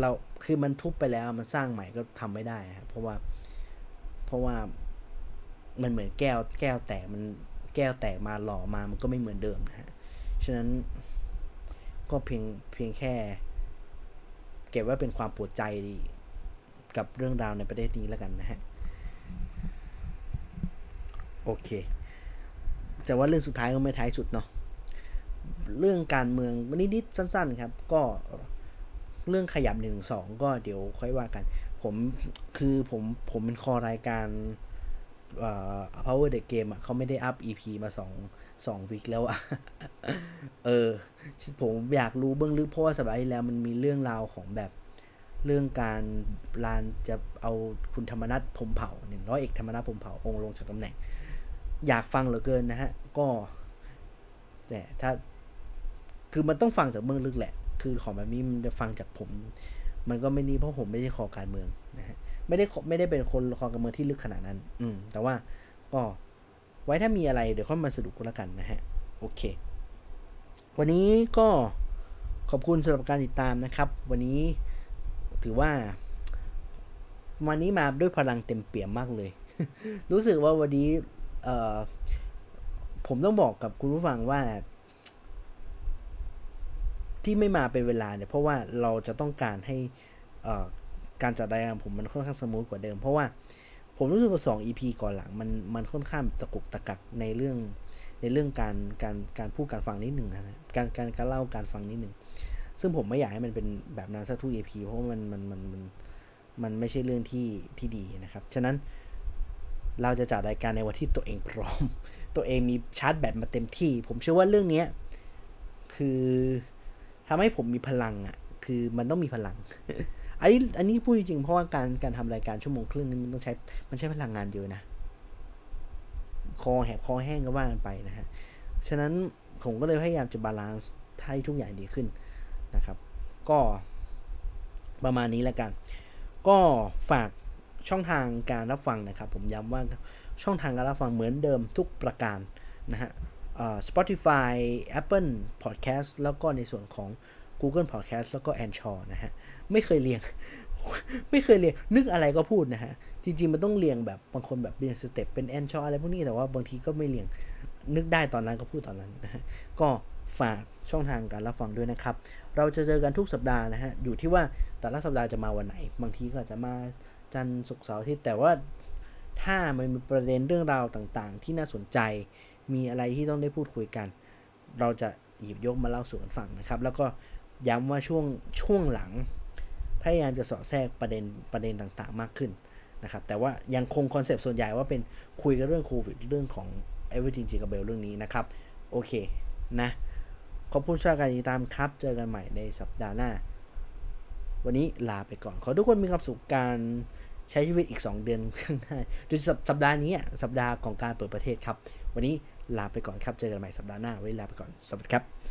เราคือมันทุบไปแล้วมันสร้างใหม่ก็ทำไม่ได้ครับเพราะว่า เพราะว่ามันเหมือนแก้วแก้วแตกมัน แก้วแตกมาหล่อมามันก็ไม่เหมือนเดิมนะฮะ ฉะนั้นก็เพียงเพียงแค่ เก็บไว้เป็นความปวดใจดีกับเรื่องราวในประเทศนี้แล้วกันนะฮะ โอเค แต่ว่าเรื่องสุดท้ายก็ไม่ท้ายสุดเนาะเรื่องการเมืองนิดๆสั้น ๆ ครับ ก็เรื่องขยับหนึ่งสองก็เดี๋ยวค่อยว่ากัน ผมคือผมผมเป็นคอรายการ เอ่อ power the game อะเขาไม่ได้อัพ EP มาสองสองวิกแล้วอะ เออ ผมอยากรู้เบื้องลึกเพราะว่าสัปดาห์ที่แล้วมันมีเรื่องราวของแบบเรื่องการลานจะเอาคุณธรรมนัฐพมเผ่าหนึ่งร้อยเอกธรรมนัฐพมเผ่าองค์ลงจากตำแหน่ง อยากฟังเหลือเกินนะฮะ ก็แต่ถ้าคือมันต้องฟังจากเบื้องลึกแหละ คือของแบบนี้มันจะฟังจากผม มันก็ไม่นี่เพราะผมไม่ได้คอการเมืองนะฮะ ไม่ได้ไม่ได้เป็นคนละคอการเมืองที่ลึกขนาดนั้น อืม แต่ว่าก็ไว้ถ้ามีอะไรเดี๋ยวค่อยมาสรุปกันแล้วกันนะฮะ โอเค วันนี้ก็ขอบคุณสำหรับการติดตามนะครับ วันนี้ถือว่า วันนี้มาด้วยพลังเต็มเปี่ยมมากเลย รู้สึกว่าวันนี้เออผมต้องบอกกับคุณผู้ฟังว่า ที่ไม่มาเป็นเวลาเนี่ยเพราะว่าเราจะต้องการให้ การจัดรายการผมมันค่อนข้างสมูทกว่าเดิม เพราะว่าผมรู้สึกว่าสอง EP ก่อนหลังมันมันค่อนข้างตะกุกตะกักในเรื่องในเรื่องการการการพูดการฟังนิดหนึ่งนะการการการเล่าการฟังนิดหนึ่งซึ่งผมไม่อยากให้มันเป็นแบบนั้นสักทุก EP เพราะมันมันมันมันมันไม่ใช่เรื่องที่ที่ดีนะครับ ฉะนั้นเราจะจัดรายการในวันที่ตัวเองพร้อม ตัวเองมีชาร์จแบตมาเต็มที่ ผมเชื่อว่าเรื่องนี้คือทำให้ผมมีพลังอะ่ะ คือมันต้องมีพลัง อันนี้อันนี้พูดจริงเพราะว่าการการทำรายการชั่วโมงครึ่งนี่มันต้องใช้มันใช้พลังงานเยอะนะ คอแหบคอแห้งก็ว่ากันไปนะฮะ ฉะนั้นผมก็เลยพยายามจะบาลานซ์ให้ทุกอย่างดีขึ้นนะครับ ก็ประมาณนี้แล้วกัน ก็ฝากช่องทางการรับฟังนะครับ ผมย้ำว่าช่องทางการรับฟังเหมือนเดิมทุกประการนะฮะ Spotify Apple Podcast แล้วก็ในส่วนของ Google Podcast แล้วก็ a n c h o r นะฮะ ไม่เคยเรียง ไม่เคยเรียง นึกอะไรก็พูดนะฮะ จริง ๆ มันต้องเรียงแบบบางคนแบบเรียงสเต็ปเป็น a n c h o r อะไรพวกนี้ แต่ว่าบางทีก็ไม่เรียง นึกได้ตอนนั้นก็พูดตอนนั้นนะฮะ ก็ฝากช่องทางการรับฟังด้วยนะครับ เราจะเจอกันทุกสัปดาห์นะฮะ อยู่ที่ว่าแต่ละสัปดาห์จะมาวันไหน บางทีก็จจะมาจันทร์ศุกร์เสาร์อาทิตย์แต่ว่าถ้ามันมีประเด็นเรื่องราวต่างๆ ที่น่าสนใจ มีอะไรที่ต้องได้พูดคุยกัน เราจะหยิบยกมาเล่าสู่กันฟังนะครับ แล้วก็ ย้ำว่าช่วงช่วงหลัง พยายามจะสอดแทรกประเด็นประเด็นต่างๆมากขึ้นนะครับแต่ว่ายังคงคอนเซปต์ส่วนใหญ่ว่าเป็นคุยกันเรื่องโควิดเรื่องของ everything จิกาเบลเรื่องนี้นะครับ โอเคนะ ขอบคุณช่วยการติดตามครับ เจอกันใหม่ในสัปดาห์หน้า วันนี้ลาไปก่อน ขอทุกคนมีความสุขการใช้ชีวิตอีก 2 เดือนข้างหน้าโดยสัปดาห์นี้สัปดาห์ของการเปิดประเทศครับ วันนี้ลาไปก่อนครับ เจอกันใหม่สัปดาห์หน้าไว้ลาไปก่อน สวัสดีครับ